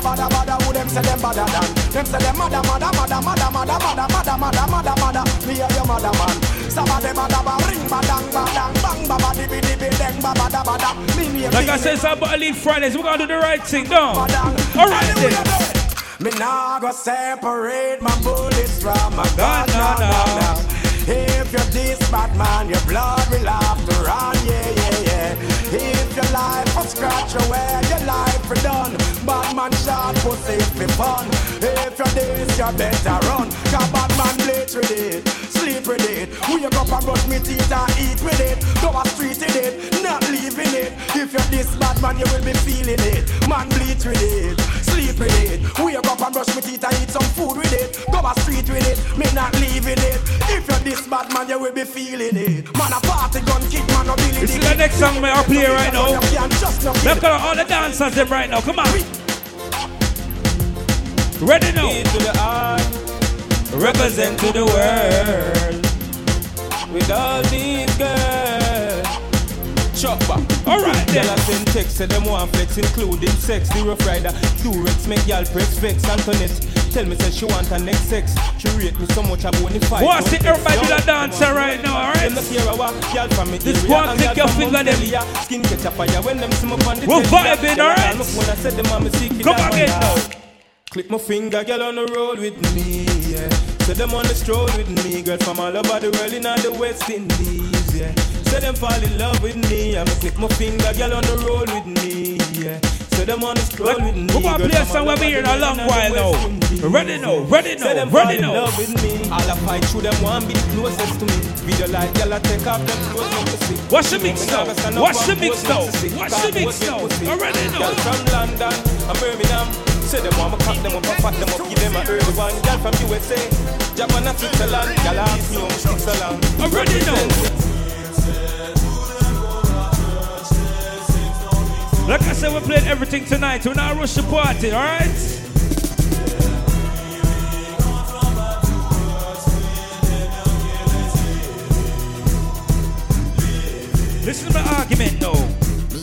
Them like I said, it's about Elite Fridays. We're going to do the right thing, no? All right, then. Me nah go separate my bullets from my gun, no, no, no, no. If you're this bad man, your blood will have to run, yeah, yeah, yeah. If your life was scratch away, your life for done. Bad man shot pussy be fun. If you're this, you better run. Cause bad man bleach with it, sleep with it. Wake up and brush me teeth and eat with it. Go a street in it, not leaving it. If you're this bad man, you will be feeling it. Man bleach with it, sleep with it. Wake up and brush me teeth and eat some food with it. Go a street with it, me not leaving it. If you're this bad man, you will be feeling it. Man a party gun kick, man a Billy This is the next song may I play right now. Let's call all the dancers them right now. Come on. Ready now. Into the art. Represent to the world. with all these girls. Chopper. Alright then. I send text, say them want flex, including sex. The rough rider, Durex, make y'all press vex. Antoinette, tell me say she want her next sex. She rate me so much, I won't fight. What's it? Everybody do that dancer right now, alright? This one click your finger them. Skin catch a fire when them see me on the We're vibing, alright? Come again now. Click my finger, girl on the road with me, yeah. Say them on the stroll with me, girl from all over the world in all the West Indies, yeah. Say them fall in love with me, I'ma my finger, girl on the road with me, yeah. Say them on the stroll with me. We're gonna play a song we've been here a long while now. Ready now, ready now, ready now. love with me. All I fight through them want be closest to me. Video like girl, I take off them clothes, not to see. Watch the mix now. Watch the mix now. Watch the mix now. Already Girl from London Birmingham. Say them want me them up and fat them up, give them a early one. Girl from USA, Japan and Switzerland. Girl ask me how sticks along. Already know. Like I said, we're playing everything tonight. We're not rush the party, alright? Listen to my argument now.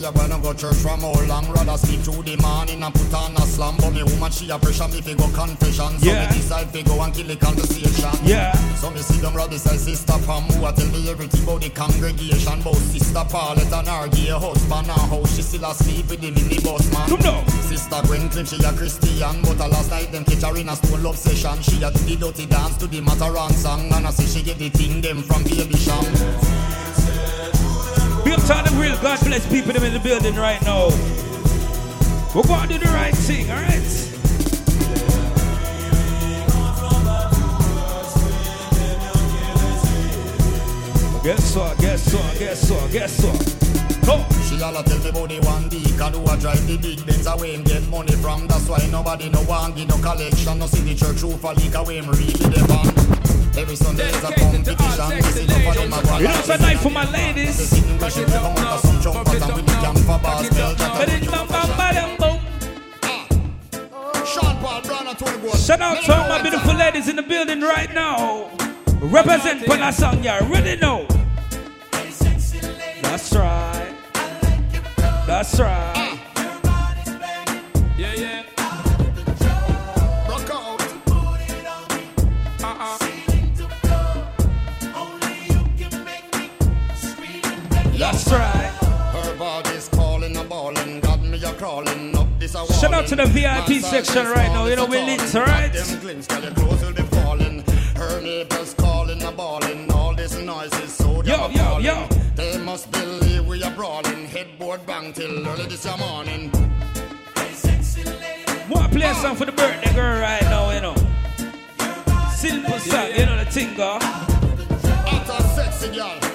A wanna go church from how long Rather sleep through the morning and put on a slam. But me woman she a pressure me fi go confession. So Yeah. me decide fi go and kill the conversation. Yeah. So me see them rub beside sister Pam Who a tell me everything about the congregation. Bout sister Paulette and her gay husband And how she still a sleep with the minibus man. Come now. Sister Gwen claim she a Christian But a last night them catch her in a stone love session She a do the dirty dance to the Mataran song And I say she get the thing them from Baby Cham Big to them real God bless people them in the building right now. We're going to do the right thing, alright? Guess what, guess what, guess what, guess what? Come. She all tell me about the one deacon who a drive the big Benz away him get money from. That's why nobody no want give no collection. No see the church roof a leak away him really the van. Every Sunday is a competition. We see for them a go You know, it's a night for my ladies. The sing we should come out of some jump and with the camp for bars. Tell But it's boom. Ah. Sean Paul Brown and Tony Shout out to all my beautiful ladies in the building right now. Represent Panasang, yeah, ready now. That's right. That's right. Ah. That's right. Her body's calling a ballin', got me a crawling up this a Shout out to the. VIP section right now. You know we is a lit, tall. alright? Them glimpse, girl, your clothes will be falling. Her neighbors calling a ballin', all this noise is so Yo, damn yo, appalling. yo. They must believe we are brawling, headboard bang till early this morning. Want to play a song for the birthday girl right now, you know. Simple song, you know the thing, go. Hot and sexy girl.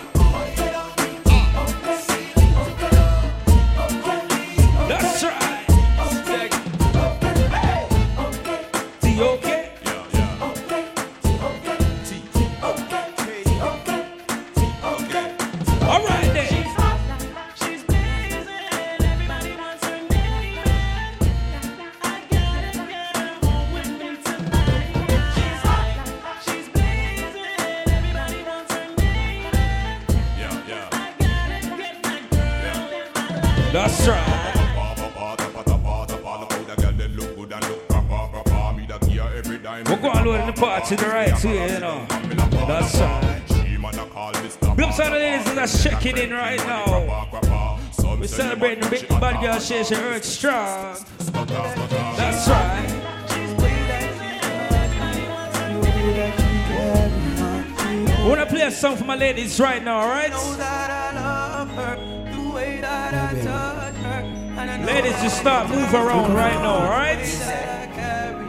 Load in the party the right way, you know. That's. Big up to the ladies that's checking in right now. We're celebrating the big bad girl Station Earth Strong. That's right. We wanna play a song for my ladies right now, alright? Ladies, just start move around right now, alright?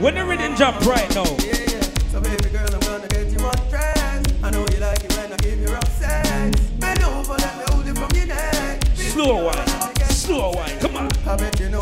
When the rhythm jump right now. So baby girl, I'm gonna get you undressed. I know you like it when I give you rough sex. Bend over, let me hold it from your neck. Slow wine, slow wine, come on. I bet you know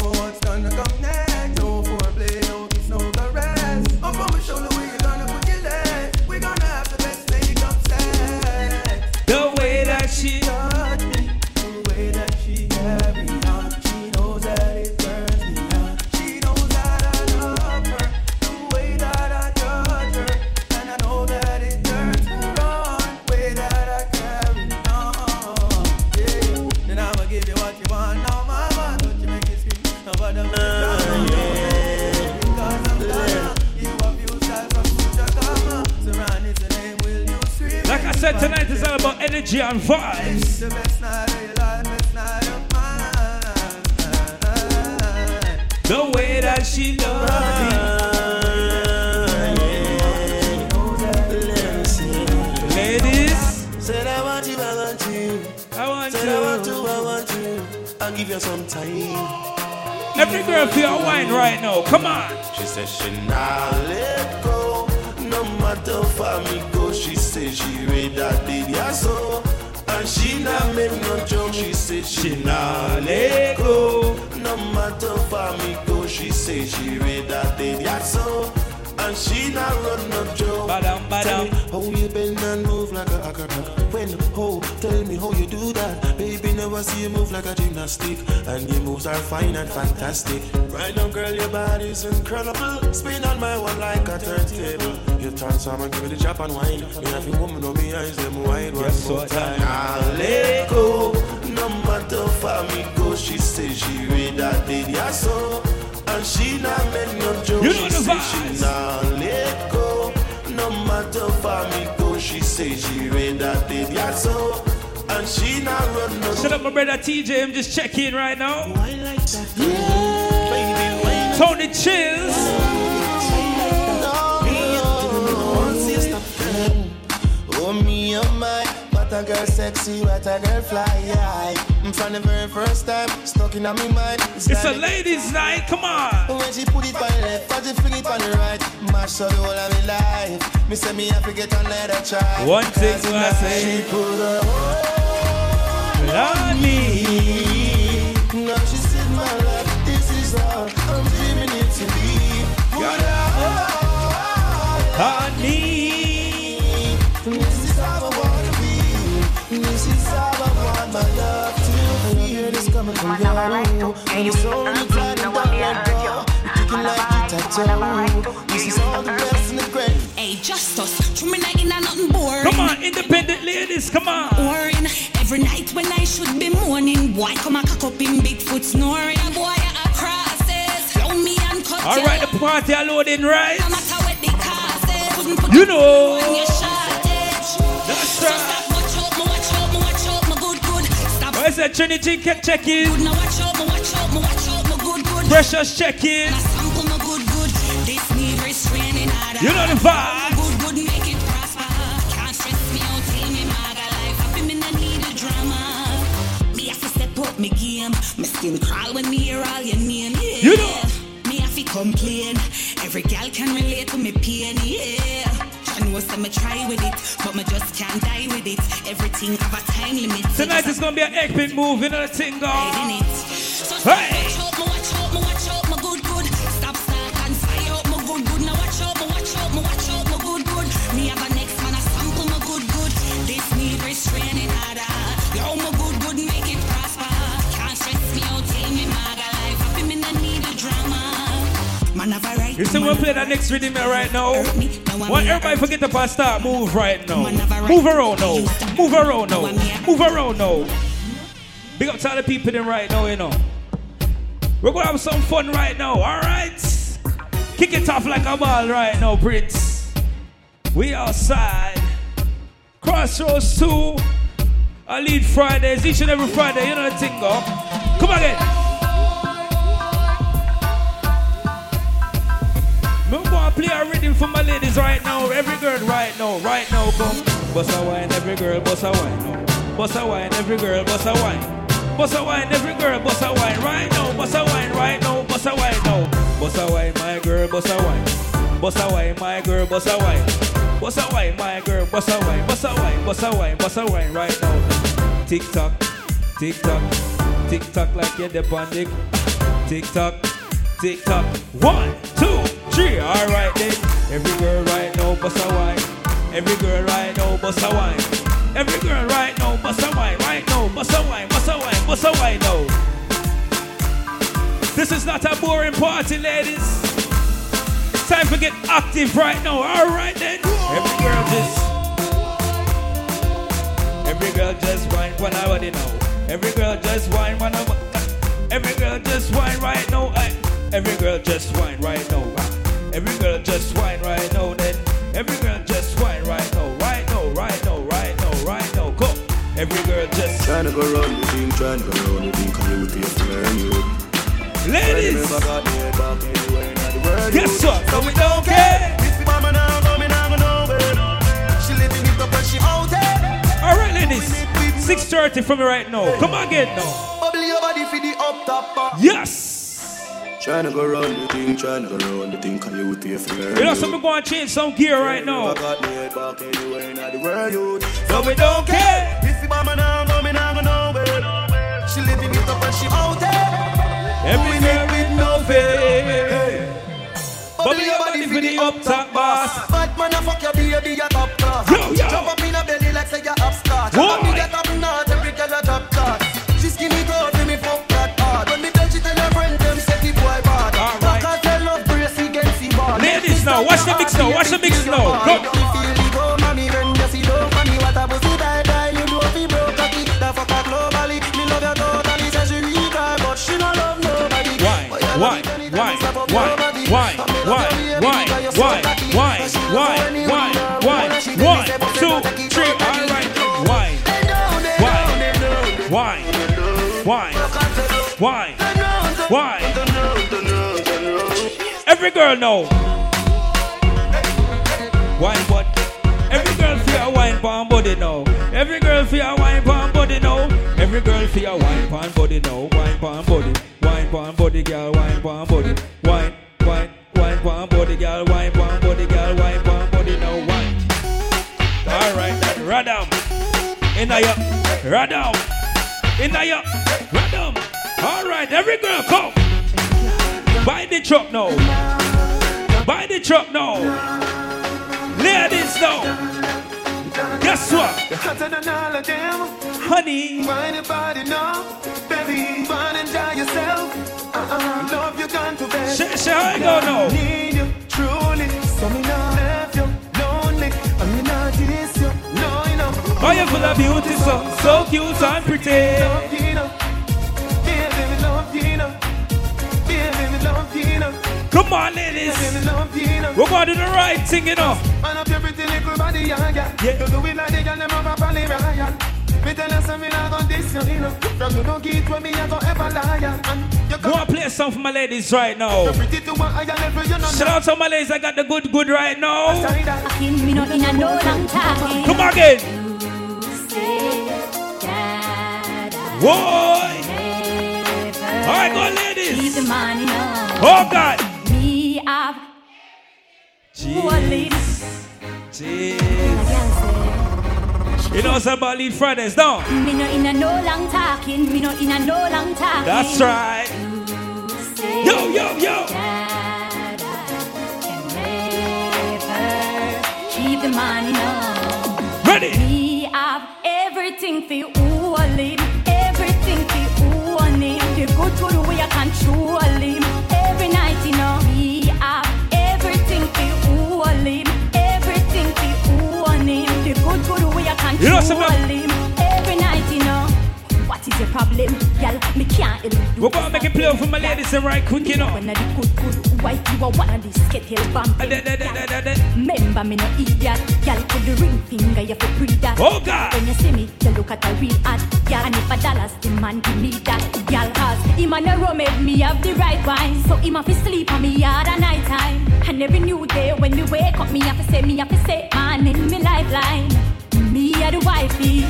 and give me the chop and wine. Me have a woman on me eyes, them wide one Guess more what? time. I'll let go. No matter far me go, she says she read that did ya so. And she not make no joke. You know the say vibes. she not let go. No matter far me go, she say she read that did ya so. And she not run no Shut up, my brother TJ. I'm just checking right now. Baby, why Tony Chills. What a girl sexy, what a girl fly, yeah. From the very first time, stuck in my mind. It's a like- ladies' night. Come on. When she put it on the left, and she fling it on the right, mash up the whole of me life. Me say me have to get on let her try. One thing I say. she put her on me. Now she said my life, this is all I'm dreaming it to be. Put her hold And it's only glad and done let go. You're kicking like a tattoo. This is all the best in the great. Hey, just us. True, me not in a nothing boring. Come on, independent ladies. Come on. Boring. Every night when I should be mourning, boy, come a cock up in Bigfoot snoring. Boy, I crosses. Flow me and cut All you right, the party are loading, right? No matter what the cost is. Put You it know. on your. That's So stop, watch out, me watch out, me watch out, good, good. Stop. Where's that Trinity check check in? Precious check in. Now sample me good, good. This need restraining order. You know the vibe. Good, good, make it prosper. Can't me out, tell me maga life. Happy me no need a drama. Me have to step up me game. My skin crawl when me hear all your name. Yeah. You know. Me have to complain. Every gal can relate to me pain. Yeah. I know some try with it, but me just can't die with it. Everything have a time limit. Tonight is gonna be an epic move, you know the thing, hide go. in it. Hey. You see, we'll play that next rhythm right now. Want everybody forget about start move right now. Move around now. Move around now. Move around now. Big up to all the people in right now, you know. We're gonna have some fun right now, alright? Kick it off like a ball right now, Prince. We outside. Crossroads 2. Elite Fridays, each and every Friday, you know the thing, go. Come again. I'm gonna play a rhythm for my ladies right now. Every girl right now, right now, come. Bust a wine, every girl, bust a wine. No. Bust a wine, every girl, bust a wine. Bust a wine, every girl, bust a wine right now. Bust a wine right now, bust a wine now. Bust a wine, my girl, bust a wine. Bust a wine, my girl, bust a wine. Bust a wine, my girl, bust a wine. Bust a wine, bust a wine, bust a wine right now. Tick tock, tick tock, tick tock like you're the bandic. Tick tock, tick tock. One, two, three. All right then. Every girl right now, bust a wine. Every girl right now, bust a wine. Every girl right now, bust a wine. Right now, bust a wine, bust a wine, bust a wine now. This is not a boring party, ladies. Time to get active right now. All right then. Every girl just. Every girl just whine when I already know. Every girl just whine when I. Every girl just whine right now. Every girl just whine right now. Every girl just whine right now then. Every girl just whine right now, right now, right now, right now, right now. Go. Every girl just trying to go round the thing, trying to go round the thing, cause you pay for you. Ladies, yes sir, so we don't care. Alright ladies, 6.30 for me right now. Come on, get now. Yes! Trying to go round the thing, trying to go round the thing, cause you pay for her You know, so we going to change some gear right now. Never got me head back anywhere in the world. you. So we don't care. If the mama now go, me now go nowhere. She living it up and she out there. Every girl with no face. Bubble your body for the up top boss. Bad man, a fuck your baby, a top class. Jump up in a belly like say you're upstart. Now, watch the mix now, watch the mix now. Go. Why? Why? Why? Why? Why? Why? Why? Why? Why? Why? Why? One, two, three. All right. Why? Why? Why? Why? Why? Why? Every girl know. Wine but Every girl feel a wine pan body now. Every girl feel a wine pan body now. Every girl feel a wine pan body now. Wine pan body. Wine pan body girl. Wine pan body. Wine, wine, wine pan body girl. Wine pan body girl. Wine pan body now. Wine. All right, then radam. Inna ya, radam. Inna ya, radam. All right, every girl come. Buy the truck now. Buy the truck now. Ladies now. Guess what? Hotter than all of them. Honey. Find your body now. Baby, fun enjoy yourself. Uh-uh. Love you gone to bed. Say- say how it go now? Need you truly. So me not left you lonely. And me not diss you. No, you know. Oh, you full of beauty, so, so cute and pretty. Come on, ladies. Baby, me love you know. We're going to do the right thing, you know. Man up your pretty little body, yeah, yeah. Yeah. You do it like the girl them have a pally royal. Me tell you something, I gon' diss you, you know. From you don't get with me, I gon' ever lie. And you Go and play a song for my ladies right now. pretty to a higher level, you know. Shout out to my ladies, I got the good, good right now. Me not in a no long time. Come on again. Boy. All right, go ladies. Keep the money now. Oh God. Me have. You know what's about Elite Fridays, don't? Me no in a no long talking. Me no in a no long talking. That's right. Yo, yo, yo. Keep the money now. Ready? Me have everything for all it. Everything for it. The good good way I control him. You know something? Every night you know. What is your problem, girl? Me can't help you. We're going to make it play for my ladies and right quick, you know. When I good good white, you are one of these kettle bumping. Remember me no idiot, girl. Put the ring finger, you fi breathe that. Oh, God. When you see me, you look at a real hot girl. And if a dollars the man give me that, girl. Cause him and the rum make me have the right wine. So him have to sleep on me hard at night time. And every new day when me wake up, me have to say, me have to say, man in me lifeline. Me are the wifey,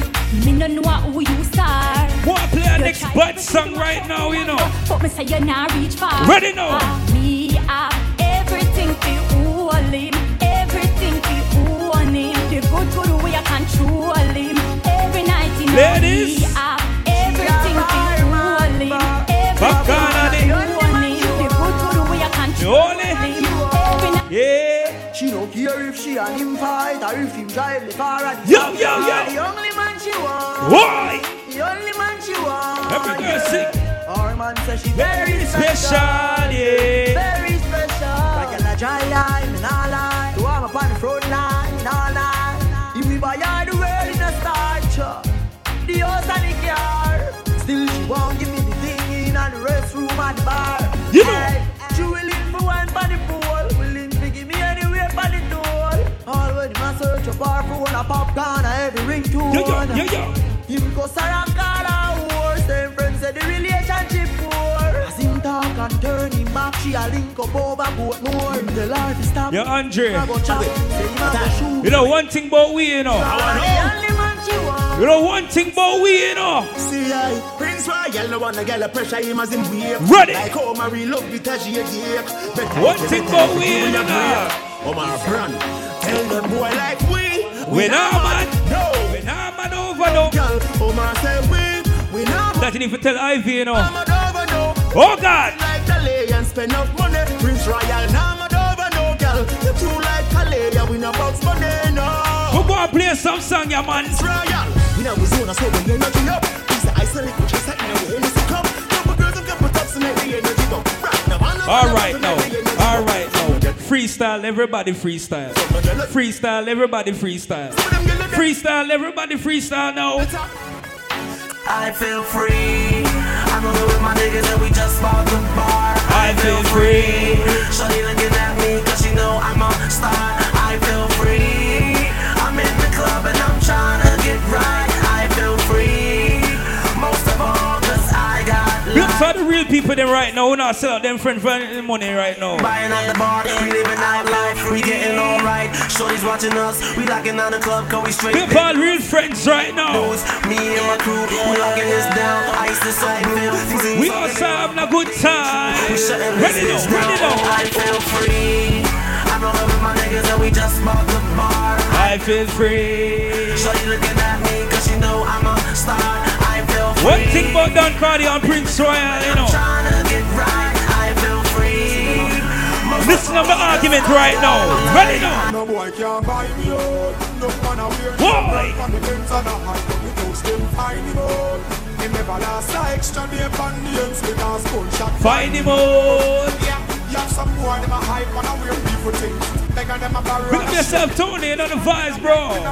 me no know who you star. Wanna play a next bad song right now, you know. But me say you not reach far. Ready now. Ah, me have everything for all him, everything for own him. The good good way I control him. Every night in Ladies. me have everything for all him, Back on everything care if she and him fight or if him drive the car at Yo, yo, yo. The only man she want. Why? The only man she want. Every girl sing. Our man says she Very very special, yeah. Very special. Like a dry line, and all line. So I'm up on the front line, all line. If we buy her the world in a starch, the house and the car. Still she won't give me the thing in and the restroom and the bar. You know. Hey, a search a bar phone, a popcorn, a heavy ring tune. Yeah, yeah, yeah, yeah. Him go Sarangala horse, them friends said the relationship poor. As him talk and turn him back, she a link up over boat more. The life is tough. Yeah, Andre. You know one thing about we, you know. I know. You know one thing about we, you know. See, I Prince Royal, no one girl pressure him as him wave. Ready. Like oh, how Mary love because she a geek. One thing about we, you know. Omar Brand. Tell boy like we We nah man. No We nah man over no. Girl Oh my say we We nah man That you need to tell Ivy, you know. man over no Oh God. Like Calais and spend enough money Prince Royal man over no girl You too like Calais Yeah we not box money no We go and play some song, yeah man. Prince Royal We know we zone so when you're energy up the isolate which is like now the energy come Couple girls have got put up so make energy go Right now I know All right now. All right now. Freestyle, everybody freestyle. Freestyle, everybody freestyle. Freestyle, everybody freestyle now. I feel free. I'm rolling with my niggas and we just bought the bar. I feel free. Shorty looking at me cause she know I'm a star. I feel free. I'm in the club and I'm trying to get right. Real people them right now. We not sell out them friend for any money right now. Buying at the bar, we living nightlife, we getting alright. Shorty's watching us, we locking down the club, cause we straight. Look for real friends right now. Me and my crew, we locking this down. Ice is so blue. We outside having a good time. Ready now, ready now. I feel free. I'm with my niggas and we just bought the bar. I feel free. Shorty looking at me cause she know I'm a star. One thing about Don Cardi and Prince Royal, you know. Right. I feel free. Listen to the argument right now. Ready now. No boy can't buy me out. No man a wear Boy. On the Benz and a high, but the toast them find him out. He never last a extra day on the ends because gunshot. Find him out. Yeah, you have some boy them a hype and a weird people things. Beg them a. Pick up yourself, Tony, and on the vibes, bro.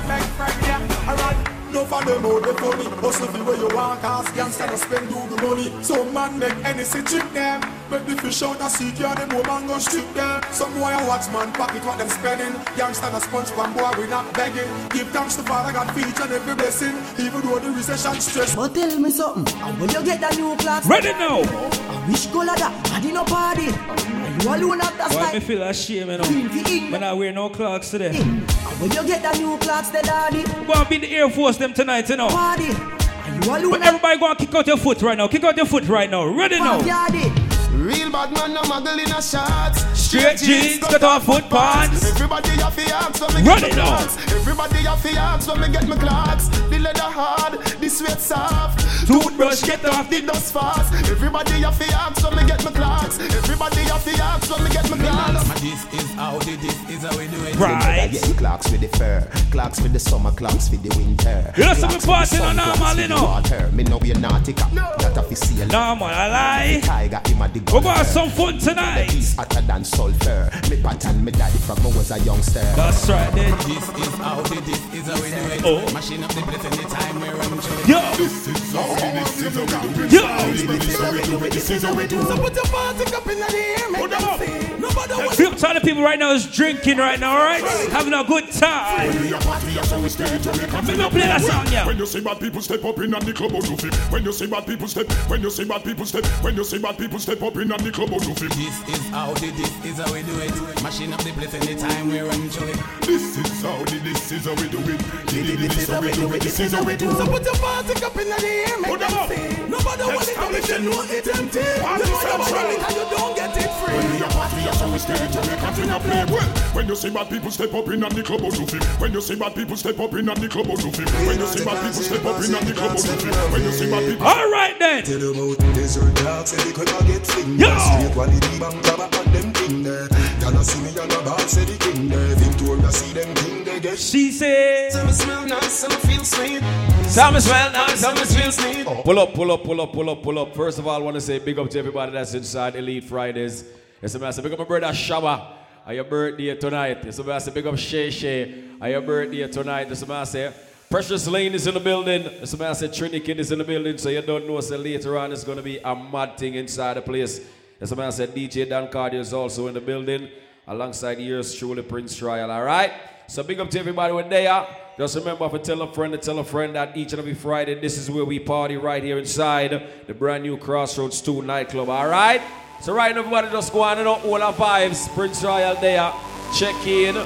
Beg friend, yeah, alright. No for them out the funny. Hustle the way you want Cause gangsta no spend do the money. Some man make any see trick them. Make the fish out a sea Can them woman go strip them. Some boy a watch man pocket what them spending. Gangsta no sponge pan boy we not begging. Give thanks to Father God for each and every blessing. Even though the recession stress. But tell me something, and when you get that new clocks Ready now. I wish color that, I did no party. And you alone have that Why style me feel ashamed, you know? When I wear no clocks today. And when you get that new clocks, the daddy? Go and be the Air Force them tonight, you know. Party And you alone But everybody go and kick out your foot right now. Kick out your foot right now. Ready now. Real bad man no muggle in a shots Straight jeans, cut off foot pants. Everybody have to ask when me Run get it my clocks Everybody have to ask when me get my clocks The leather hard, the sweat soft Toothbrush get off the dust fast Everybody have to ask when me get my clocks Everybody have to ask when me get my clocks This is how the this is how we do it. Right. Yeah, clocks with the fur, clocks with the summer, clocks with the winter. You know some Clocks party with the no normal, you know. Me know you're nautica. That a fi see a No man, I lie. Tiger him a the We go have some fun tonight. He's hotter than sulfur. Me pattern me daddy from when I was a youngster. That's right then. This is how the this is how we do it. Oh. Mashing up the place anytime we're on show. Yo. This is how this is how we do it. Yo. Is how we do it. This is how we do it. So put your party up in the air, make them see. Nobody wants to all the people right now is drinking right now, alright? Having a good time. We are party, that's how we stay to Let me play that song, yeah. When you see bad people step up in and the club out to fit. When you see bad people step, when you see bad people step, when you see bad people step up in and the club out to fit. This is how the this is how we do it. Mashing up the place anytime we're on show. This is how the this is how we do it. This is how we do it. This is how we do it. So put your party up in the air, make Put them them see. Nobody wants it if you know it empty. You know you're central. running and you don't get it free. When we are party, that's how we stay to make a thing a play. Well, when you see bad people step up in and the club out to fit. When you see bad people step up in and the club out to fit. When you see bad people step up in and the club out to fit. When you see bad people. Alright then. Tell you about desert dogs, say they could not get fingers. Yo. Straight quality bang jabba and them king there. Y'all see me on the say the king there. Victoria see them king they get. She said. Some smell nice, some feel sweet Some smell nice, some feel sweet. Pull up, pull up, pull up, pull up, pull up. First of all, I want to say big up to everybody that's inside Elite Fridays. Yes, I say big up my brother Shaba. On your birthday tonight. Yes, I say big up Shay Shay. On your birthday tonight. Yes, I say Precious Layne is in the building. I say Trini Kydd is in the building. So you don't know, so later on it's going to be a mad thing inside the place. Yes, I said DJ Don Cardio is also in the building. Alongside yours truly, Prince Royal. All right? So big up to everybody when they are. Just remember to tell a friend to tell a friend that each and every Friday, this is where we party right here inside the brand new Crossroads 2 nightclub. All right? So right now, everybody just go on and up all our vibes. Prince Royal there. Check in. You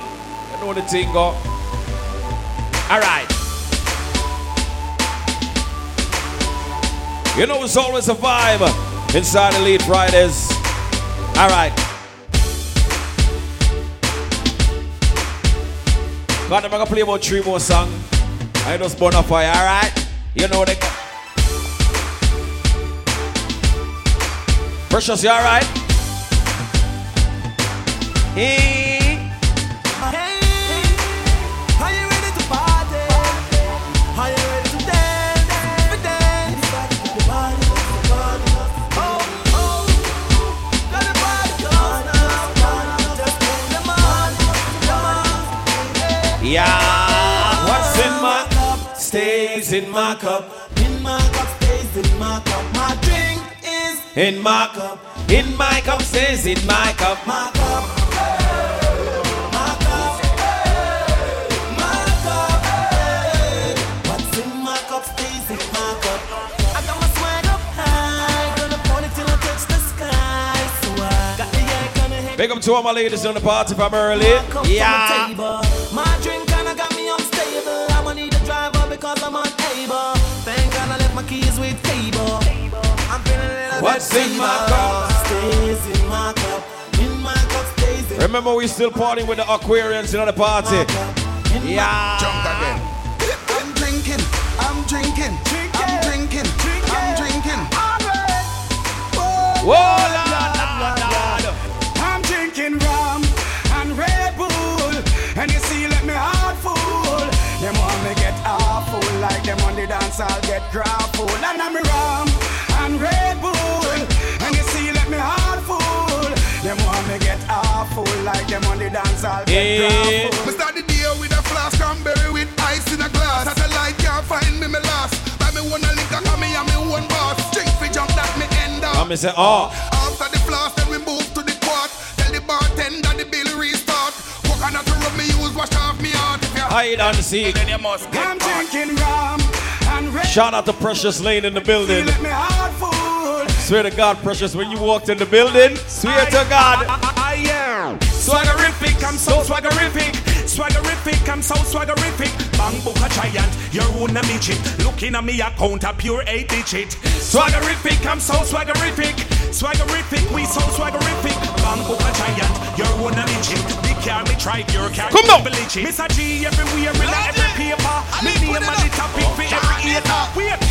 know the thing go. All right. You know it's always a vibe inside Elite Fridays. All right. God, I'm gonna play about three more songs. I just burn a fire, all right? You know they. Precious, you all right? Hey. Yeah. What's in my cup stays in my cup. In my cup stays in my cup. My drink is In my cup. In my cup stays in my cup. my cup. My cup. My cup. What's in my cup stays in my cup. I got my swag up high. Gonna point it till I touch the sky. So I got the yak on the head. Big up to all my ladies on the party from early. Yeah. What's in my cup? Stays in my cup. In my cup stays in Remember, we still partying with the Aquarians in the party. Yeah. Jump again. I'm drinking, I'm drinking, I'm drinking, I'm drinking. Oh, Whoa, Lord, Lord, Lord. I'm drinking rum and Red Bull, and you see, let me heart full. Them want me get awful, like them on the dance, I'll get grappled. And I'm rum me get awful, like them on the dance, I'll get Yeah. grappled. Me start the day with a flask cranberry with ice in a glass. Satellite can't find me, me lost. Buy me one a liquor, cause me and me one boss. Drink fi jump that me end up. I'm say, oh. After the flask, then we move to the quart. Tell the bartender the bill restart. Coconut rub me use, wash off me heart. If you Hide and seek. then you must get I'm drinking rum and Red Shout out to Precious Layne in the building. Swear to God, Precious, when you walked in the building, swear to God. I am swaggerific, I'm so swaggerific. Swaggerific, I'm so swaggerific. Bang book a giant, your own a midget. Looking at me account a pure eight digit. Swaggerific, I'm so swaggerific. Swaggerific, we so swaggerific. Bang book a giant, your own a midget. Big car me drive, your car Come now. Village. Mr. G everywhere in every paper. Me name and the topic for every hater. Wait,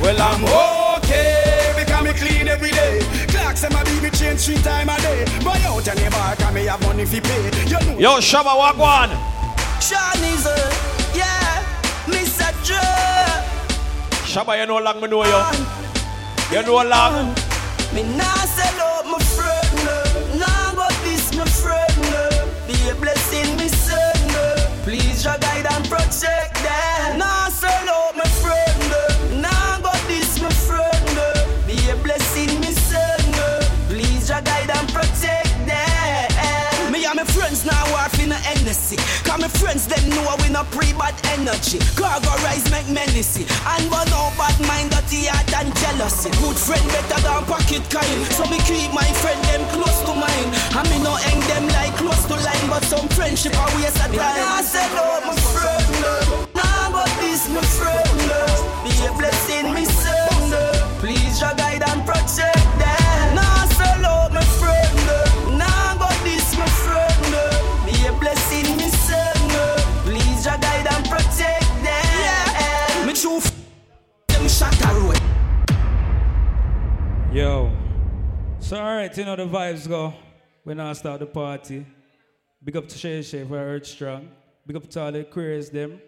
Well, I'm okay because me clean every day. Clocks and my baby change three time a day. Buy out any bar, cause me have money fi pay. You know. Yo, Shabba, walk one. Shawnee's a, yeah, Mr. Joe. Shabba, you know how long me know you. You know how long. Me nah sell out my friend, no. Nah got this my friend, no. Be a blessing, me son, no. Please your guide and protect Hennessy. Cause my friends them know we no pre-bad energy. Cargo rise make menacing. And but no bad mind, dirty heart and jealousy. Good friend better than pocket kind. So me keep my friend them close to mine. And me no hang them like close to line. But some friendship are waste of time. I said, oh my friend. Nah, but this my friend. Be a blessing, me son. Please your guide and protect road. So alright, you know the vibes go. We now start the party. Big up to Shay Shay for Earth Strong. Big up to all the queers them.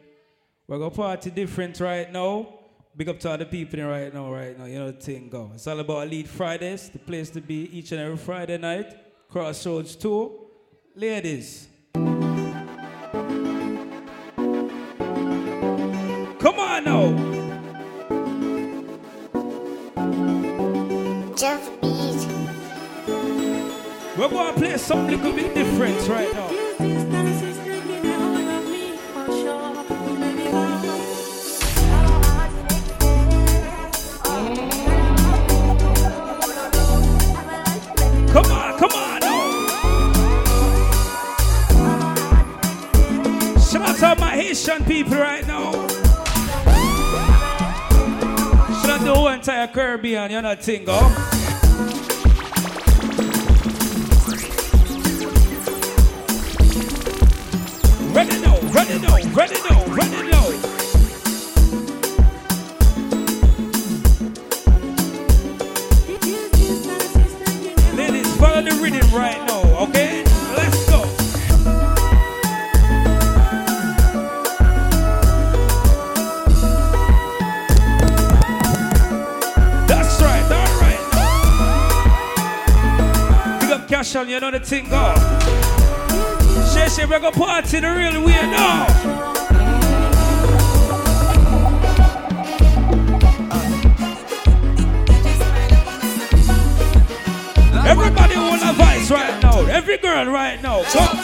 We're gonna party different right now. Big up to all the people in right now, right now. You know the thing go. It's all about Elite Fridays, the place to be each and every Friday night. Crossroads 2. Ladies. Come on now. Jeff Beat. We're gonna play something a little bit different right now. Come on, come on now. Shout out to my Haitian people right now. Shout out to the whole entire Caribbean, you know that thing, go. Ready now, ready now, ready now. Ladies, follow the rhythm right now, okay? Let's go. That's right, all right. Big up cash on, you know the thing, go. Shay, we're gonna party the real way now. Everybody want a voice right now. Every girl right now. Come.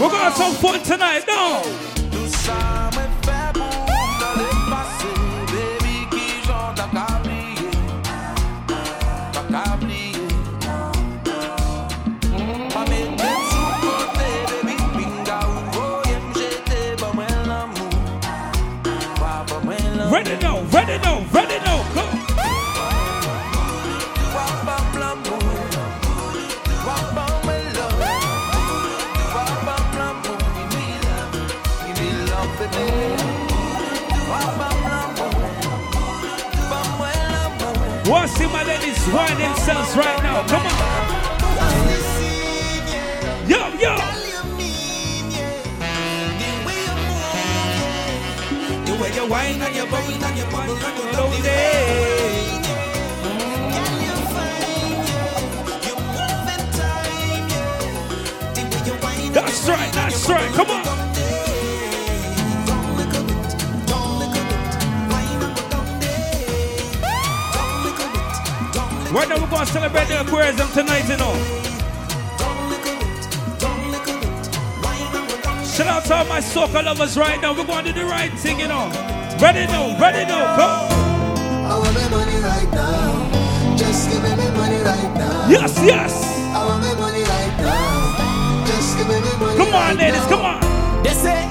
We're gonna have some fun tonight, no? Ready now, ready now. Want to see my ladies wind themselves right now? Come on. Way you whine and you bubble and you bubble and you it. That's right, that's right, come on. Right now we're going to celebrate the aquarium tonight, you know. Shout out to all my soccer lovers right now. We're going to do the right thing, you know. Ready now, ready now, go. I want my money right now. Just give me my money right now. Yes, yes. I want my money right now. Just give me my money Come on, right ladies, now. come on. They say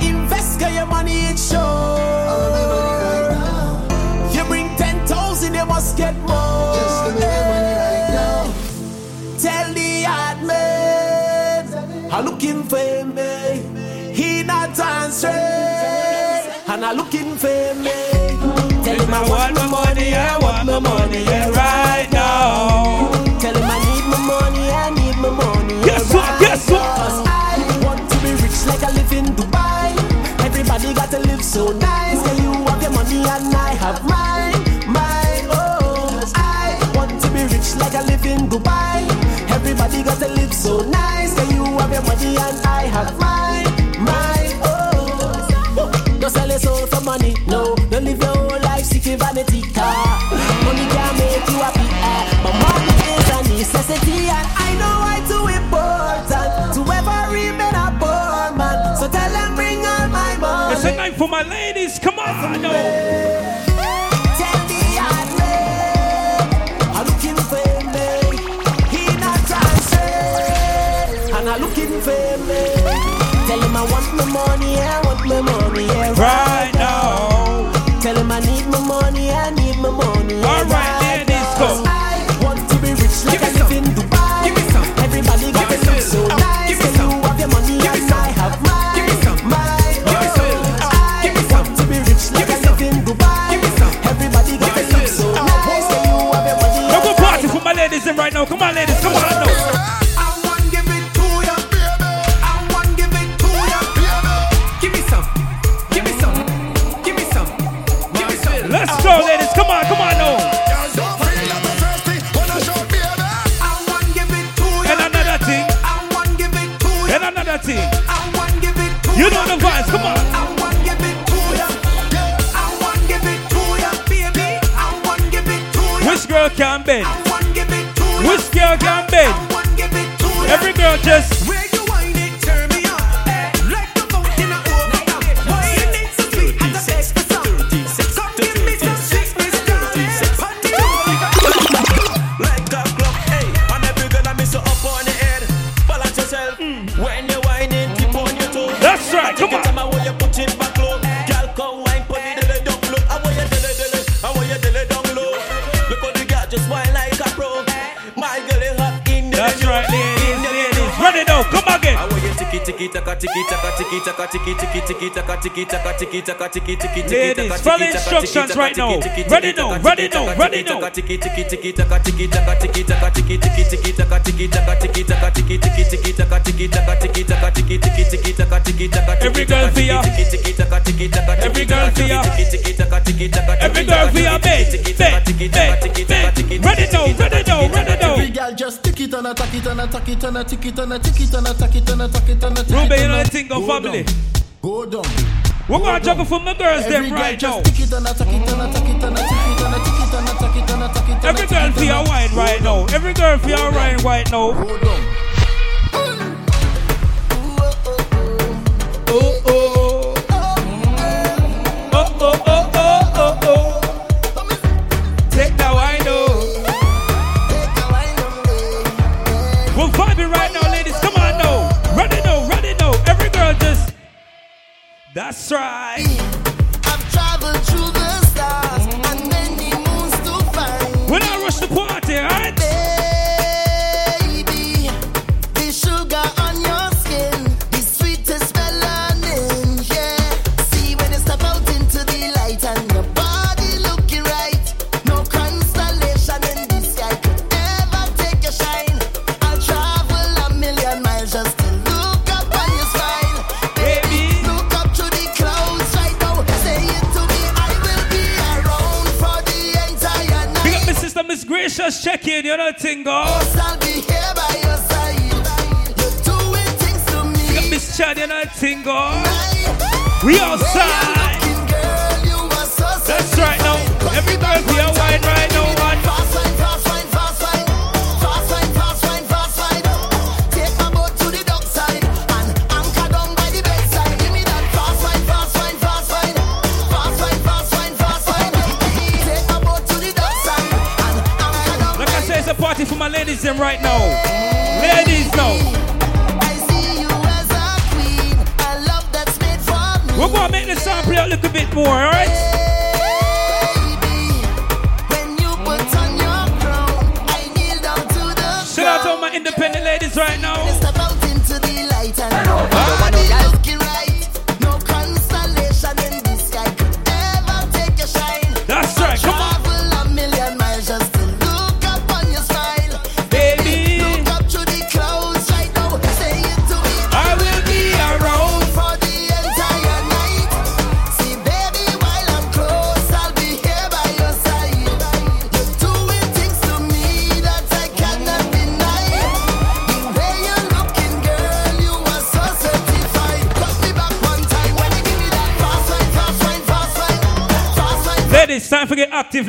answering, and I'm looking for me. Tell him I want my money, I want my money, yeah, right now. Tell him I need my money, I need my money. Guess what, guess what? Cause I want to be rich like I live in Dubai. Everybody got to live so nice. Girl, you have your money and I have mine. Mine, oh. I want to be rich like I live in Dubai. Everybody got to live so nice. Girl, you have your money and I have. Mine, for money, no. Don't live your whole life seeking vanity car. Money can't make you happy, ah. but money is a necessity, and I know why too important to ever remain a poor man. So tell them bring all my money. It's a night for my ladies. Come on, no. The hard I'm looking for me. He not answering, and I'm looking for me. Tell him I want my money, I want my money, yeah, Right now. Tiki taka tiki taka tiki tiki tiki taka tiki taka tiki Every girl for ya. tiki tiki taka tiki taka Every girl for ya. tiki tiki taka tiki taka Every girl for ya, beg, beg, beg, beg. Run it now, run it now, run it now. Every girl just tick it and a tack it and a tack it and a tick it and a tick it and a tack it and a tack it and a tick Ruben, it you and know the thing go family. Down. We're gonna juggle for my girls Every them right now. just tick it and a tack it and a tack it and a tick it and a tick it and a tack it and a tack it and a Every girl it for and your a- wine right now. Every girl your wine right now. In. You thing, go. I'll be here by your side. You're doing things to me. Miss Chad, you know the thing, go. We outside.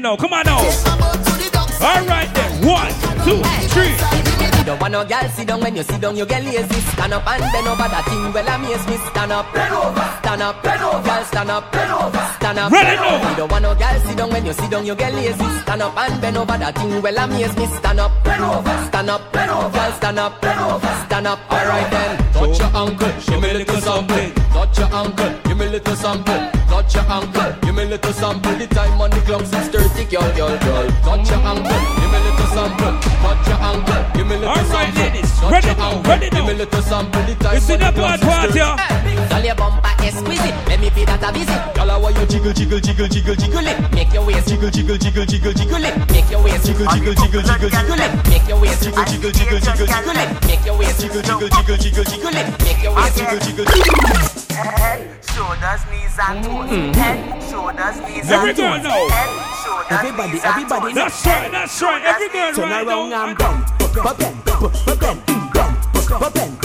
Now. Come on now. Alright then. One, two, three. You don't want no girl sit down when you sit down, you get lazy. Stand up and bend over that thing. Well, amaze me. Stand up, bend over, stand up, bend over. Girl, stand up, bend over, stand up. Run it now. You don't want no girl sit down when you sit down, you get lazy. Stand up and bend over that thing. Well, amaze me. Stand up, bend over, stand up, bend over. Girl, stand up, bend over, stand up. Alright then. Touch your ankle, give me a little sample. Touch your ankle, give me a little sample. Touch your ankle, give me little sample. The time on the clock, 6:30, girl, girl, girl. Touch your ankle, give me little sample. Touch your ankle, give me a little All right, sample. ladies, Touch ready now, ready Give me little sample. The time on the clock, part, part, 6:30. yeah? Girl, your bumper exquisite. Let me be that a visit. Girl, I want you jiggle, jiggle, jiggle, jiggle, jiggle it. Make your waist jiggle, jiggle, jiggle, jiggle, jiggle it. Make your waist jiggle, jiggle, jiggle, jiggle, jiggle it. Make your waist jiggle, jiggle, jiggle, jiggle, jiggle it. Make your waist jiggle, jiggle, jiggle, jiggle, jiggle it. Make your waist jiggle, jiggle, jiggle. Hey, so shoulders, knees and toes. Mm. Head, shoulders, knees Every and toes. know. Head, shoulders, Everybody, knees and everybody. toes. That's right, that's right. Every girl Turn right around now. and bend, but bend, but bend, but bend, but bend, but bend,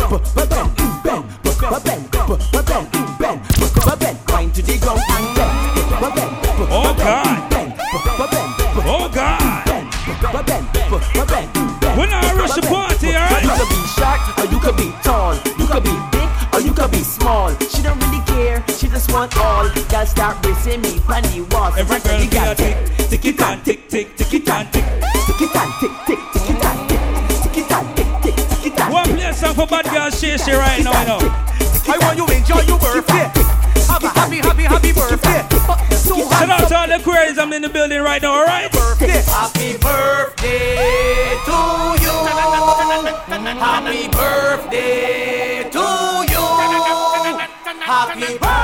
bend, but bend, but bend, bend, but bend. Wind to the ground and bend, but bend, Oh God. bend, but bend, Oh God. but bend, but bend, bend. We're not rush the party, You alright? could be short or you could be tall. You could be start racing me on the walls. Every girl you be a got tick, tick it and tick, tick, tick it and tick. Tick it and tick, tick, tick it and tick. Tick it and tick, tick, tick it and One tick. play a song for bad girl shit shit right now, you know. I want you to enjoy your birthday. Have a happy, happy, happy birthday. So Shout out to all the queries I'm in the building right now, alright? Happy birthday to you. Happy birthday to you. Happy birthday.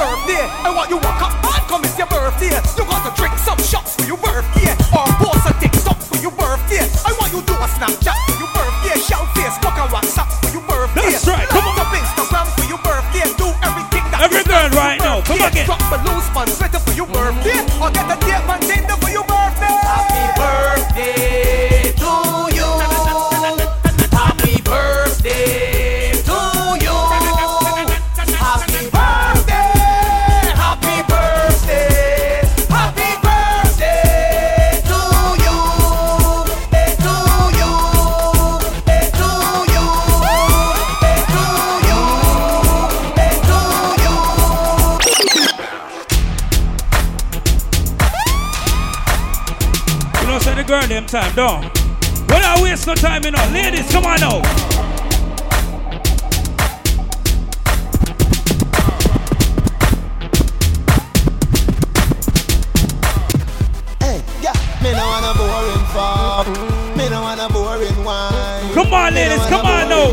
Birthday. I want you walk up hard, come it's your birthday. You got to drink some shots for your birthday. Or post a TikTok for your birthday. I want you do a Snapchat for your birthday. Shout Facebook and WhatsApp for your birthday. That's right, come on. Up Instagram for your birthday. Do everything that Every you girl can for right your now, come again. Drop a loose man sweater for your birthday. Or get a time, don't. We not waste no time, you know. Ladies, come on now. Hey, yeah, me no want a boring fuck. Me no want a boring wine. Come on, ladies, come on now.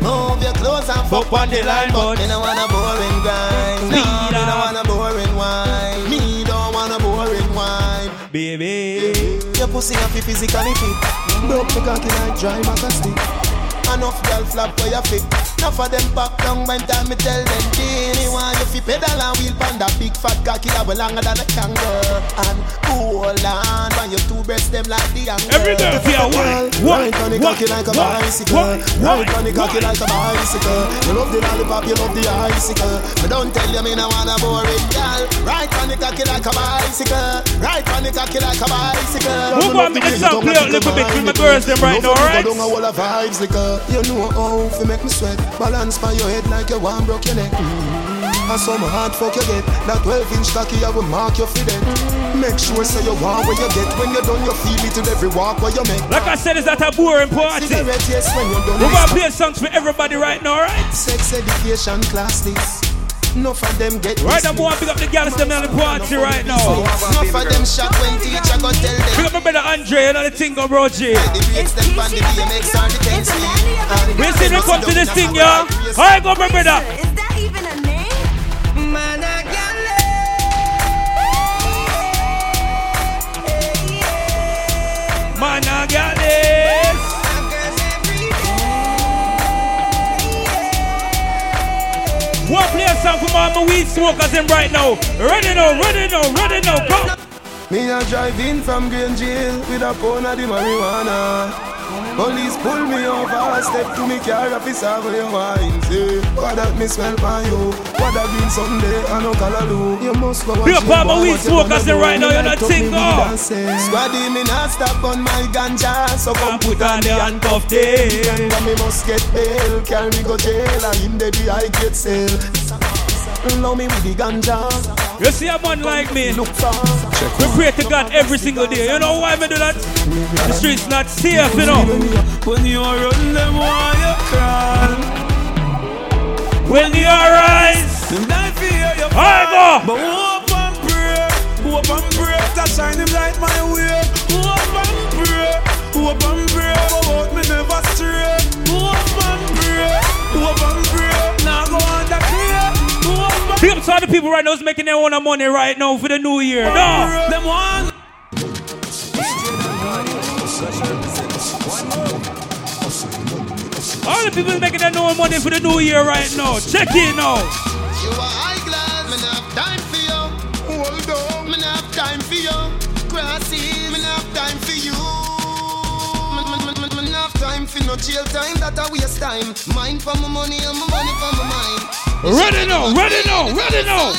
Move your clothes and fuck on the line, but me no want a pussy have to physically fit. Broke the cocky like dry maca stick. Enough girl flap where you fit. Enough of them pop down when time me tell them Teeny want you fi pedal and wheel pan that big fat cocky that well longer than a kangaroo. And hold on when you two breasts them like the angle? Every one, one, Right on the cocky like a bicycle. Right on the cocky like a bicycle. You love the lollipop, you love the icicle. Me don't tell you me no want a boring girl. Right on the cocky like a bicycle. Right on the cocky like a bicycle. Who want me to play out a little bit with my girls them right now, alright? Go down a wall of vibes, liquor. You know how to make me sweat. Balance by your head like you want broke your neck. Mm. And some hard fuck you get. That 12 inch cocky, I will mark your feet. Make sure say you want where you get. When you're done, you feel it in every walk where you make. Like I said, it's not a boring party. Cigarette, yes, when you done. We're gonna play songs for everybody right now, alright? Sex education class this. Enough of them get Right now, I want to pick up the girls them on the party right now. Enough of them shot when teacher go tell them. Pick up my brother Andre, you know the thing go bro G. The them on the BMX or the 10. We see them come to this thing, y'all. Alright, go my brother. Is that even a name? Man, I Man, One play a song for all my weed smokers in right now. Ready now, ready now, ready now, come. Me a drive in from Green Jail with a pound of the marijuana. Police pull me over, step to me car, officer, where you wine, say What that me smell by you? What that been Sunday, I no color do You must go Be a part of weed smokers in right now, you're not think oh. Squaddy, me not stop on my ganja. So come put on the handcuff day And me must get bail, carry me go jail. And in the I get sale Love me with the ganja You see a man like me, we pray to God every single day. You know why me do that? The streets not safe, you know. When you run them, why you crawl? When you arise, and I fear you I go. But hope and pray, hope and pray to shine him light my way. Hope and pray, hope and All the people right now is making their own money right now for the new year. No, them one. All the people making their own money for the new year right now. Check it now. You are high class, man. Have time for you. Hold on, man. Have time for you. Grassy, man. Have time for you time for no jail time, that a waste time. Mind for my money and my money for my mind. Ready now, ready now, ready now.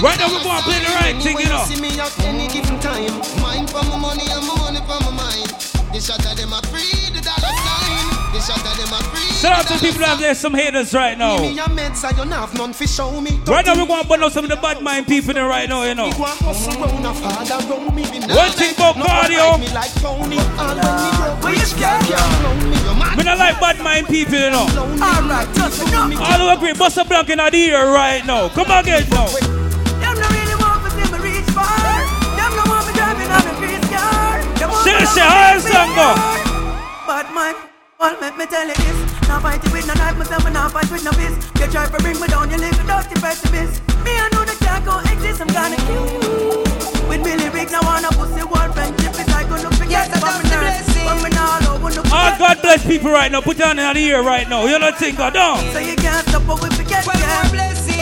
Right now we gonna play the right thing, you know. See me at any given time. Mine for my money and my money for my mind. The shot of them a free, the dollar sign. The shot of them a free. Shout out to people out there, some haters right now. Give me a meds, I don't have none for show me. Right now we're gonna burn out some of the bad mind people there right now, you know. Go and hustle round a father round me. Me One thing about cardio. Me like Tony. All when me broke, we scared round me. You mad? We not like bad mind people, you know. Alright, just enough. All who agree, bust a blank in the ear right now. Come again now. Them no really want to see me reach far. Them no want me driving on a grease car. Them want Say, me say, to higher be go. But man, well, let me tell you this. Now fight it with no knife, myself, and now fight with no fist. You try to bring me down, you little dirty pessimist. Me, I know that can't coexist, I'm gonna kill you. With Billy Rick, oh, now wanna pussy one friendship is like gonna forget about me nerves. But me now know when the Oh, God bless people right now. Put on in the ear right now. You know think God down. So you can't stop what we forget, One yeah. more blessing.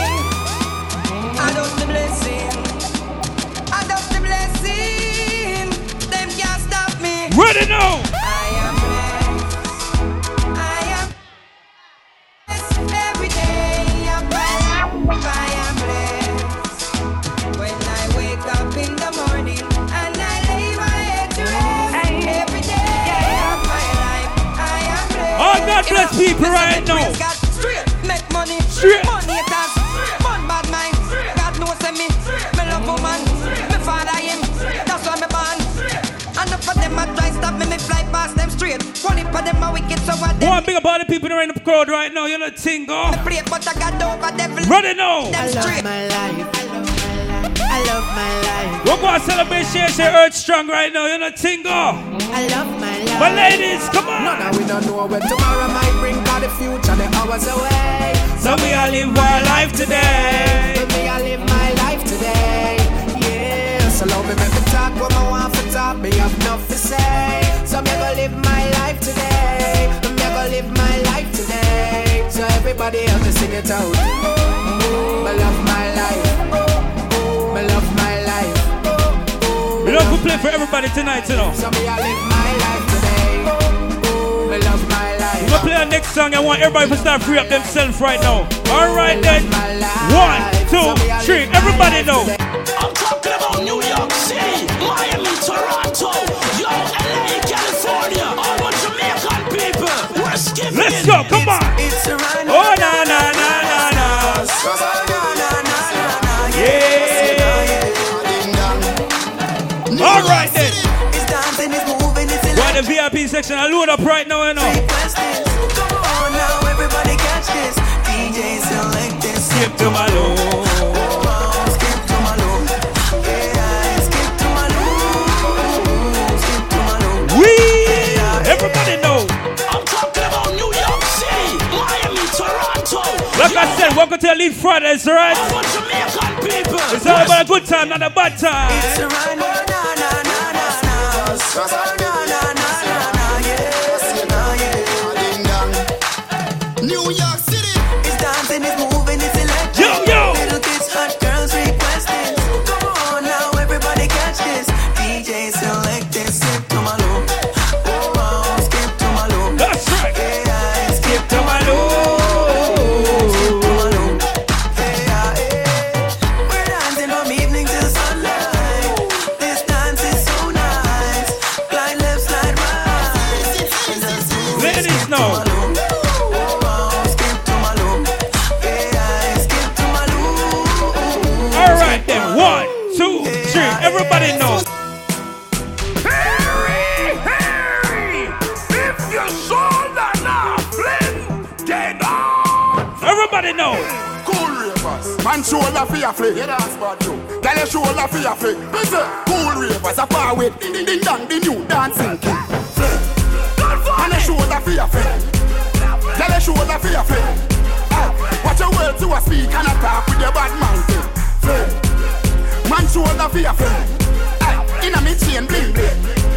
Add up the blessing. Add up the blessing. Them can't stop me. Ready now. Oh, God bless people right now. Straight, make money. Straight. Money straight. One if for them a wicked, so what Go on, big up all the people that are in the crowd right now. You know think go. pray, but I got over devil. Ready now. Them straight. my life. I love my life. We're going to celebrate Shay Shay Earth Strong right now. You're not tingle. I love my life. But ladies, come on. Now we don't know when tomorrow might bring, but the future the hours away. So we all live our life today. Let me I live my life today. Yeah, so love me, make me talk what I want for talk. Me have enough to say. So me gonna live everybody help me sing it out. Me love my life. Me love my life. We don't play for everybody tonight, you know. So me I live my life today. Me love my life. We're gonna play our next song. I want everybody to start free up themselves right now. All right then. One, two, three. Everybody know. I'm talking about New York City, Miami, Toronto, VIP section? I load up right now, you know. Come on now, everybody catch this. DJ select this. Skip to my low. Skip to my low. Yeah, skip to my low. Skip to my low. We everybody know. I'm talking about New York City, Miami, Toronto. Like I said, welcome to Elite Fridays, right? all the Jamaican people. It's all about a good time, not a bad time. Shoulder for your flick. Yeah, that's bad you. Tell your shoulder for your flick. Listen, cool ravers, a far with ding ding ding dong, the new dancing king. Flick. Man a shoulder for your flick. Tell your shoulder for your flick. Ah, Watch your words to a speak and a talk with your bad mouth. Flick. Man shoulder for your flick. Aye, inna me chain bling bling.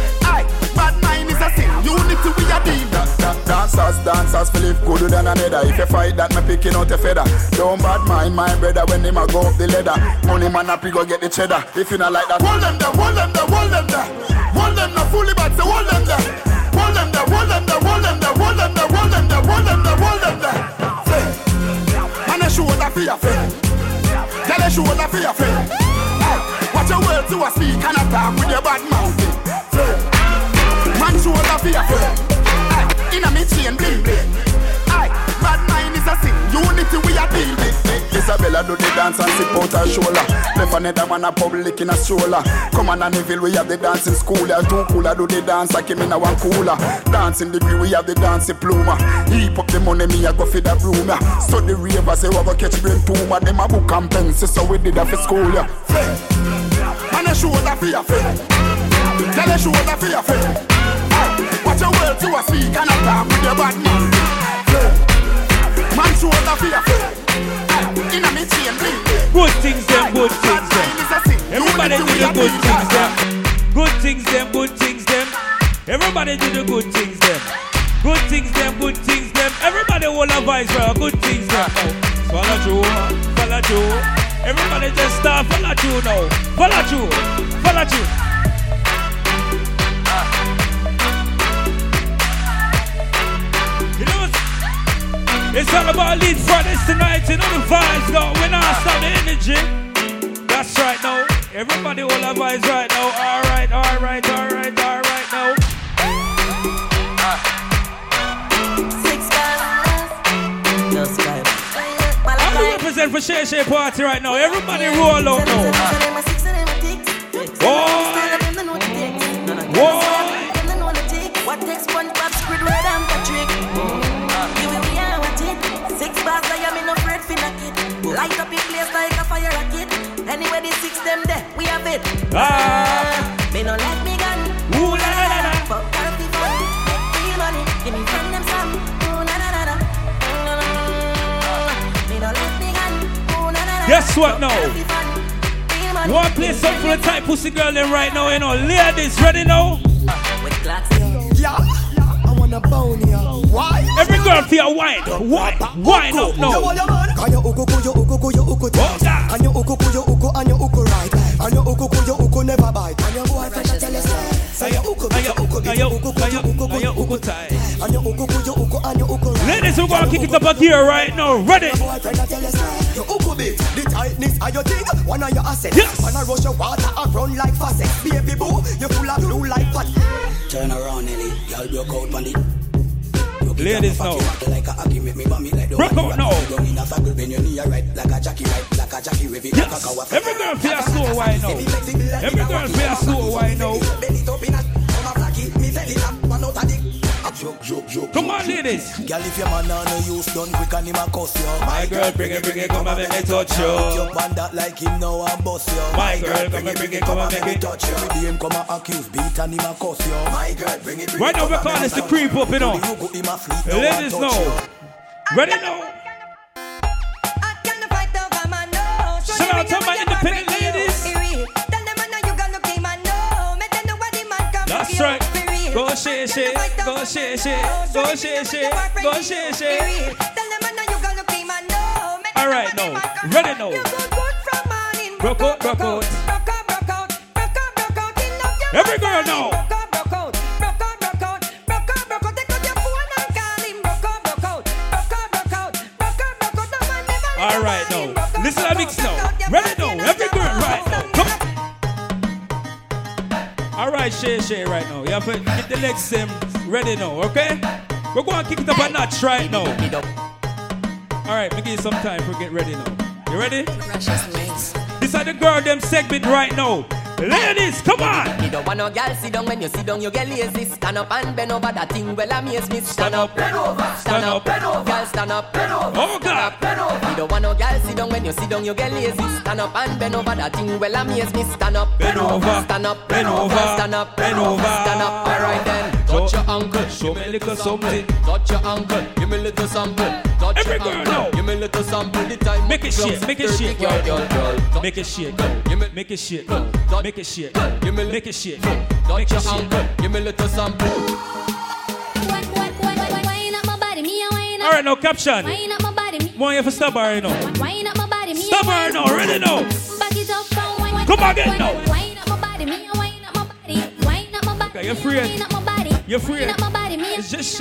A sin. Unity we a deal. Da, da, dancer dancers feel live good than another. If you fight that, me picking out a feather. Don't bad mind my brother when him a go up the ladder. Money man up, he go get the cheddar. If you not like that, hold them there, hold them there, hold them there. Hold them there, fully back, so hold them there. Hold them there, hold them there, hold them there, hold them there, hold them there, hold them there, hold them there. Say, man, I show that for your friend. Tell a show that for your friend. Watch your words to a speak and attack with your bad mouth. Say, that for your friend. Hey, in a me chain bling bling. Bad mind is a sin. Unity we a deal with. Isabella do the dance and sip out her shoulder. Left another man a public in a stroller. Come on, Anneville, we have the dancing school. Yeah, two cooler do the dance like him in a one cooler. Dancing degree, we have the dancing pluma. Heap up the money, me a go for the room. Yeah. Study rave, I say we go catch brain tumor. Them a book and pencil, so we did that for school. Yeah. Friend, man a shoulder for your friend. Tell a shoulder for your friend. Watch your words to a speak and a talk with your bad man. Man your friend. Hey, in a me chain. Good things, them good things, them. Everybody do the good things, them. Good things, them, good things, them. Everybody do the good things, them. Good things, them, good things, them. Everybody will have voice for good things, them. Follow through, follow through. Everybody just start follow through now. Follow through, follow through. It's all about Elite Fridays tonight, you know the vibes go. When I start the energy, that's right now. Everybody will have vibes right now. Alright, alright, alright, alright now. I'm gonna represent for Shay Shay Party right now. Everybody roll out now. Boy. What Light up in place like a fire rocket. Anyway, the six them there, we have it. Ah. Me no like me gun. Ooh la la la la. Fuck healthy fun. Make real money. Give me from them some. Ooh la la la la. Me no like me gun. Ooh la la la. Guess what now? One play something for the tight pussy girl them right now, you know. Ladies, ready now? Yeah. I wanna bone ya. Why? Every girl feel wine. Wine. Wine up now. Can you uku kuyo uku kuyo uku tight? And you uku kuyo uku and you uku right? And you uku kuyo uku never bite. And your boyfriend tell you say, say you uku kuyo uku Can you uku kuyo uku kuyo uku tight? and you uku kuyo uku and you uku right. Ladies, we're gonna kick it up gear right now. Ready? Boyfriend a tell you say, you uku bit. The tightness of your thing, one of your assets. Yes. When I rush your water, I run like faucet. Baby boo, you full of blue like pot. Turn around, Nelly. Y'all broke out on Ladies now. like a hockey, make me bummy like the one out now. you Down in a circle, bend your knee right like a jockey, right like a jockey, rev it Yes. Every girl feel slow wine now. Every girl feel slow wine now. Come on, ladies. Girl, if your man on no use, done quick and him a cuss you. My girl, bring it, bring it, come and make me touch you. Jump on that like him now and bust you. My girl, come and bring it, come and make me touch you. Every day him come and accuse, beat and him a cuss you. My girl, bring it, bring it. Right now, we come call this the creep up, you know. You go him a fleet now and Ladies touch know. Ready now? Shout out to my independent Share, share, go share, share, go share, share, go share, share. All right, now, ready now. Broke out, broke out. Every girl now. All right, now. Listen on. All right, share, share right now. You have to get the legs them ready now, okay? We're going to kick it up a notch right now. All right, me give you some time for get ready now. You ready? This is the girl them segment right now. Ladies, come on. You don't want no girl sit down when you sit down, you get lazy. Stand up and bend over that thing. Well, amaze me. Stand up, bend over, stand up, bend over. Girl, stand up, bend over. Oh God. Bend over. You don't want no girl sit down when you sit down, you get lazy. Stand up and bend over that thing. Well, amaze me. Stand up, Bend over. stand up, Bend over. stand up, Bend over. stand up. All right then. Touch your ankle, show me a little something. Touch your ankle, give me a little sample. Touch Every your girl now. give me a little sample. The time Make it shake, make it shake, girl, girl, girl. Make it shake, make it shake, make it shake, Give me make it shake, touch make your it shake. ankle, give me a little sample. Wine up my body, right now, caption. Wine up my body, me. Want you for stop her, you know. Wine up my body, me. Stop her now, ready now. Back it up, from wine. Come again wine, now. Me. Okay, you're free. Wine up my body. You're free. Wine up my body, me. It's just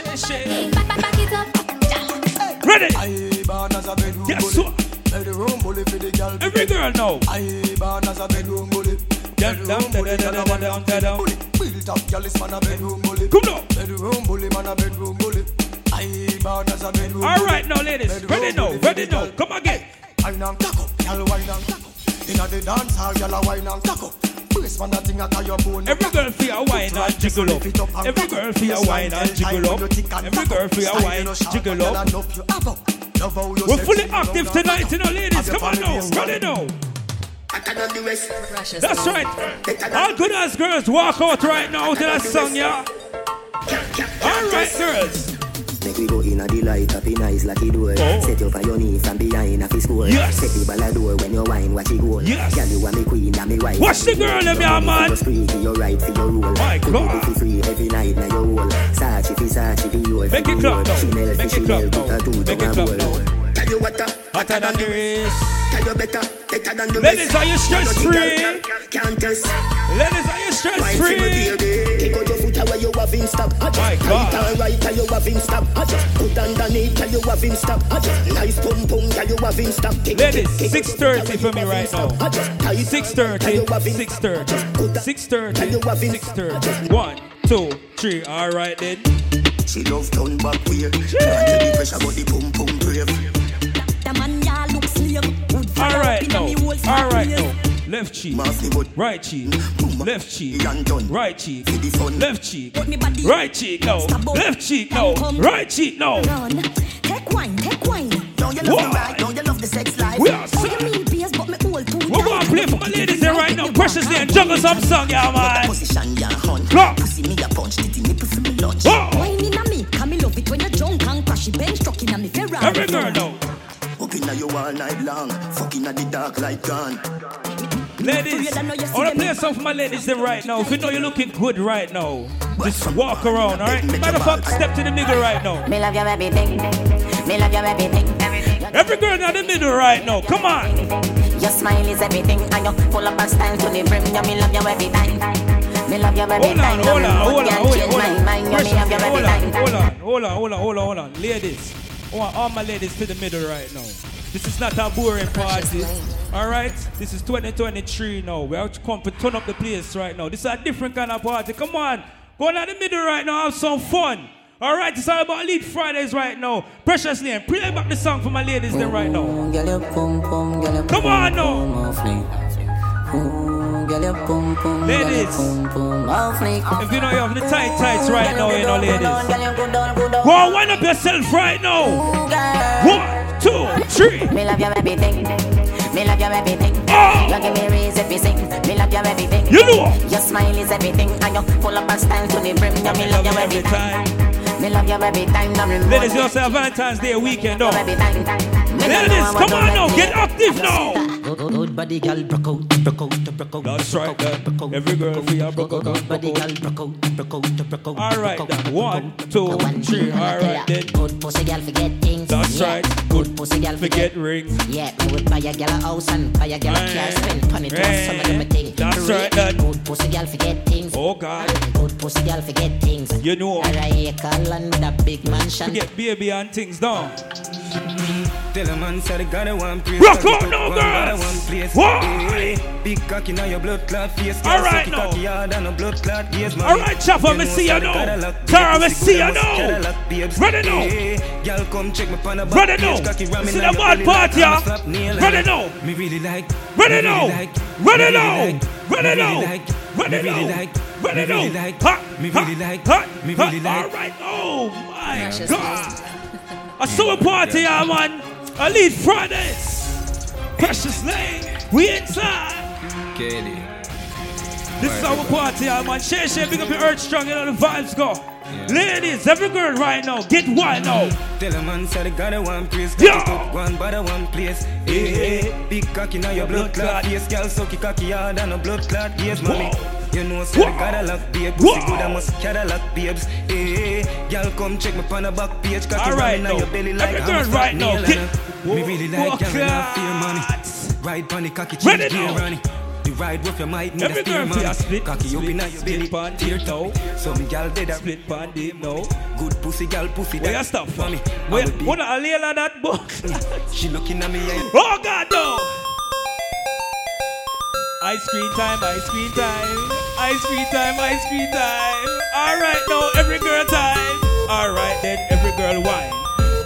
it up. Ready? I born as a bedroom Guess what? Bedroom bully for the girl. Every girl know. I born as a bedroom bully. Down, down, down, down, down, down, down, down. Built up girl is man a bedroom bully. Come on. Bedroom bully man a bedroom bully. I born as a bedroom All now, ladies. Ready now, ready now. Come again. Wine and cock up, girl wine and cock up. Inna the dance hall, girl a wine and cock up. Brace man that thing a tie your bone. Every girl feel a wine and jiggle up. Every girl feel a wine and jiggle up. Every girl feel a wine jiggle up. We're fully active tonight, you know, ladies. Come on now, ready now. That's right. All good as girls walk out right now to that song, yeah. All right, girls. Make we go in a delight up in eyes like it door. Oh. Set you for your knee from behind a score. Oh. Yes. Set the ball a door when you wine, watch it go. Yes. Girl, you are me queen and me wife. Watch the girl, them, yeah, man. You squeaky, you right for your rule. My God. for free every night now your whole. Sachi fi Sachi fi yours. Make it clap now. Make it clap a now. Make it a clap now. Tell you what, uh, Hotter than the race. tell you better, better than the Ladies, are you stress You know the free? Can't test. Ladies, are you stress Wine for me, free? Kick out your foot away, you have him stop. I just tight and right, tell you have him stop. I just put underneath, tell you have him stop. I just nice pum pum, tell you have him stop. Ladies, kick, kick, 6.30 for me right now. I just tight 6.30, 6.30, 6.30, 6.30. One, two, three. All right then. She love turn back weird. Can't tell the pressure, but the pum pum brave. All up right in a now. All right now. Left cheek, right cheek, mm, left cheek, right cheek, left cheek, right cheek, no, left cheek, no, right cheek, no. Run. Take wine, take wine. Don't you love the ride? Don't you love the sex life? We are What you mean, beers, but me old too We're gonna play for my ladies here right now. Preciously and juggle some song, yeah, man. Position ya hunt. Clock. Pussy me a punch, titty nipple for me lunch. Wine inna me, me love it when you're drunk and crashy bench truck inna me Ferrari. Every girl know. Up inna you all night long. Fucking at the dark light gone. Ladies, I wanna play some for my ladies there right now. If you know you're looking good right now, just walk around, alright? Matter of fact, step to the middle right now. Me love your everything. Me love your everything. Every girl in the middle right now, come on. Your smile is everything, and you full of style to the brim. You me love you every time. Me love you every Hold time. on, hold on, hold on, hold on, hold my on. mind. You me Precious, love you every hold time. on, hold on, hold on, hold on, hold on, hold on. Ladies, I want all my ladies to the middle right now. This is not a boring party. Alright? This is 2023 now. We have to come to turn up the place right now. This is a different kind of party. Come on. Go down the middle right now, have some fun. Alright, it's all about Elite Fridays right now. Precious Layne, play back the song for my ladies then right now. Come on now. Ladies, if you know you have the tight tights right now, you know, ladies. Go wind up yourself right now. One, two, three. Me love you everything. Me love you everything. Oh. You give me reason to sing. Me love you everything. You know. Your smile is everything, and you full of style to the brim. You me love you every time. Me love you every time. No remote. Ladies, you also have Valentine's Day weekend, though. Every time. Me Ladies, don't know come on now, get active now. Good, good body girl, broke out, broke out, broke out. That's right, then. Every girl for your broke out, Good body girl, broke out, broke out, broke out. All right, then. One, two, three. All right, then. Good pussy girl, forget things. That's right. Good pussy girl, Forget rings. Yeah, I would buy a girl a house and buy a girl a car, spend money to Hey, some of them a thing. that's right, then. Good pussy girl, forget things. Oh, God. Good pussy girl, forget things. You know. Or a acre land with a big mansion. Forget baby and things down. Tell a man say the God I want praise. Rock Cause out he now, one bad girls. one place. Why? Hey, Big cocky now your blood clot face. All right, now. Cocky hard and a blood clot ears. All right, Chopper, me see you now. Tara, me see you now. Ready now. Girl, come check me pan a Ready now. See the bad party, yeah? Ready now. Me really like. Ready me now. like, Ready me now. like, Ready now. Ready now. Like, Ready me really now. like, Ha, me ha, really like, ha, me ha. really like. All right. Oh my Precious God. A summer party, yeah, man. Elite Fridays. Precious Layne. We inside. Kelly. This is our party, yeah, man. Shay, Shay, big up your earth strong, you know the vibes go. Ladies, every girl right now, get wild now. Tell a man say the God I want praise. Yeah. Cause he took one bad a one place. Hey, hey, big cocky now your blood clot face. Girl sucky cocky hard and a blood clot Yes, mommy. You know, so I gotta lock babe. Pussy good, I must Cadillac babes. Hey, girl, come check me on the back page. Cocky All right, on now. your belly like I'm a right now, get- Me really like girl, I fear money. Ride pon the cocky, change gear, now. Ronnie. Ride with your might need Every a steer, girl man. feel a split, Cocky up split, in your belly, split pon tear toe. Some gal dead a split pon it, no. Good pussy, gal pussy. Where you stop for me. Where, what a layla that book? [LAUGHS] She looking at me and Oh God, no! Ice cream time, ice cream time, ice cream time, ice cream time. All right, now every girl time. All right, then every girl whine.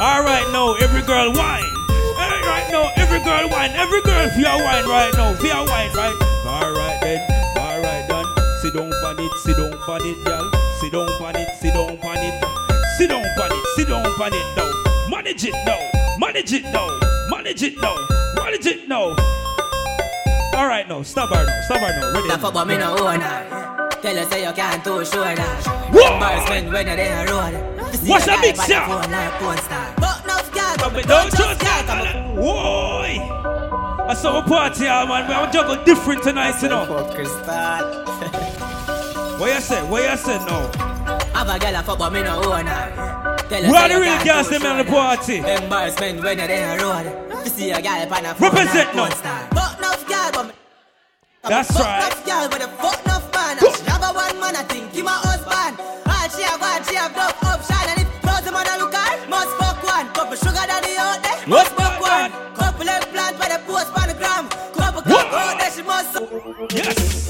All right, now every girl whine. All right, now every girl whine. Every girl feel wine right now. Feel wine right. All right then. All right done. Sit down on it. Sit down on it, girl. Sit down on it. Sit down on it. Sit down on it. Sit down on it now. Manage it now. Manage it now. Manage it now. Manage it now. All right, now stop her now. Stop her now. Ready? That fuck but me no own her. Tell her say you can't too sure that. Whoa! Embarrassment when you're there road. What's a a guy big shot? phone like porn star. But enough girl, but me Don't trust girl. Whoa! I saw a party, yeah, man. We have juggle different tonight, you know. [LAUGHS] What you say? What you say now? Have a girl a fuck but me no own her. Her are the real girls them on the party? Embarrassment when there road. See a by the phone Represent now. porn enough girl, but That's fuck right. Enough girl with a fuck enough man. Have a one man, I think he my husband. All she have, all she have, love option. And if the man a look at, must fuck one. Couple sugar daddy out there, must fuck one. Couple implant by the post on the gram. Couple cock out there, she must. Yes.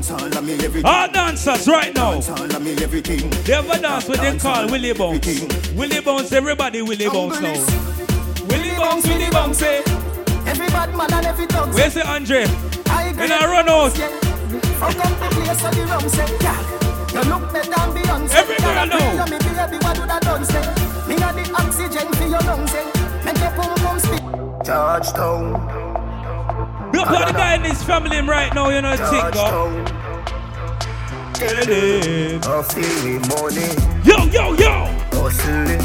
Dance all of me everything. All dancers right now. Dance all of me everything. They have a dance what they call Willie Bounce. Willie Bounce, everybody Willie Bounce now. Willie Bounce, Willie Bounce, eh? Every bad man and every dog. Where's the Andre? I And I run out. Fuck up the place of the rum say, yeah. You look better than Beyonce. Every girl know. You me baby, what do that done say? Me got the oxygen for your lungs, eh? Make your pum pum speak. Georgetown. Look at the guy in his family right now, you know, think, go. Hustling money. Yo, yo, yo. Hustling.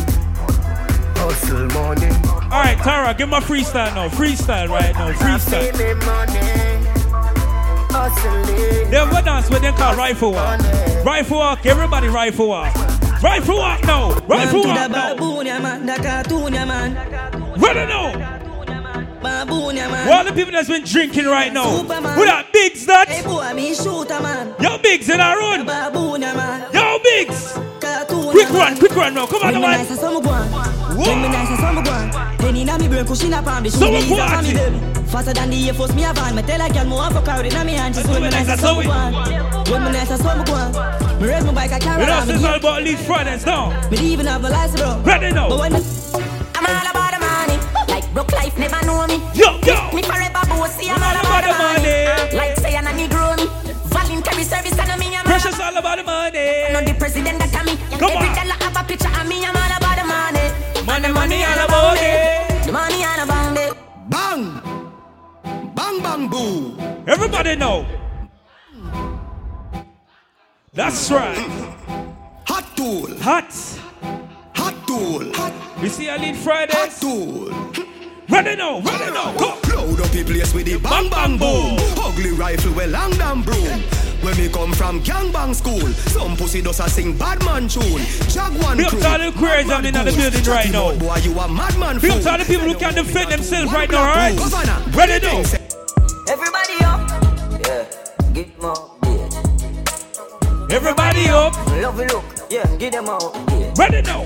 Hustle money. All right, Tara, give my freestyle now. Freestyle right now. Freestyle. Hustling money. Hustling. They have a dance what they call rifle walk. Rifle walk, everybody rifle walk. Rifle walk now. Rifle Man, walk to the now. baboon, yeah, man. The cartoon, yeah, man. Ready now. Baboon, yeah, man. All the people that's been drinking right now. Superman. Who that Biggs that? Hey, boy, me shooter, man. Yo, Biggs in our run. Baboon, yeah, man. Yo, Biggs. Cartoon, Quick yeah, run, man. quick run now. Come on, When the me one. nice as some go on. When me nice as some go on. Penny inna me brain, cushion up on the shoe. So Me we ease up on me belly. Faster than the Air Force, me a van. Me tell a girl, me want fuck her inna me hand. She say when me nice as some go on. When me nice as some go on. Me raise my bike, I carry You know, on. This is all about Elite Fridays now. Me even have no license, bro. Ready now. But when me I'm all about the money. Like broke life never know me. Yo, yo. Me forever bossy. I'm all about the money. Like say I'm a Negro me. Voluntary service and me. I'm Precious all about the money. no the president that me. Come Every on. dollar have a picture of me. I'm all about the money. Money, money, all about it. The money all about it. Bang. Bang bang boo. Everybody know. That's right. Hot tool. Hot. Hot tool. Hot. You see Elite Fridays? Hot tool. Ready now, ready now. Go. Load up the place with the bang bang boom. Ugly rifle well long damn broom. When me come from gang bang school, some pussy does a sing bad man tune. Jaguan Big up crew. to all the queers I'm in the building right now. Boy, you a madman up fool. to all the people who can defend themselves right now, Governor, alright? Ready now. Everybody up. Yeah. Get more beer. Everybody up. Love you look. Yeah. Give them out. Yeah. Ready now.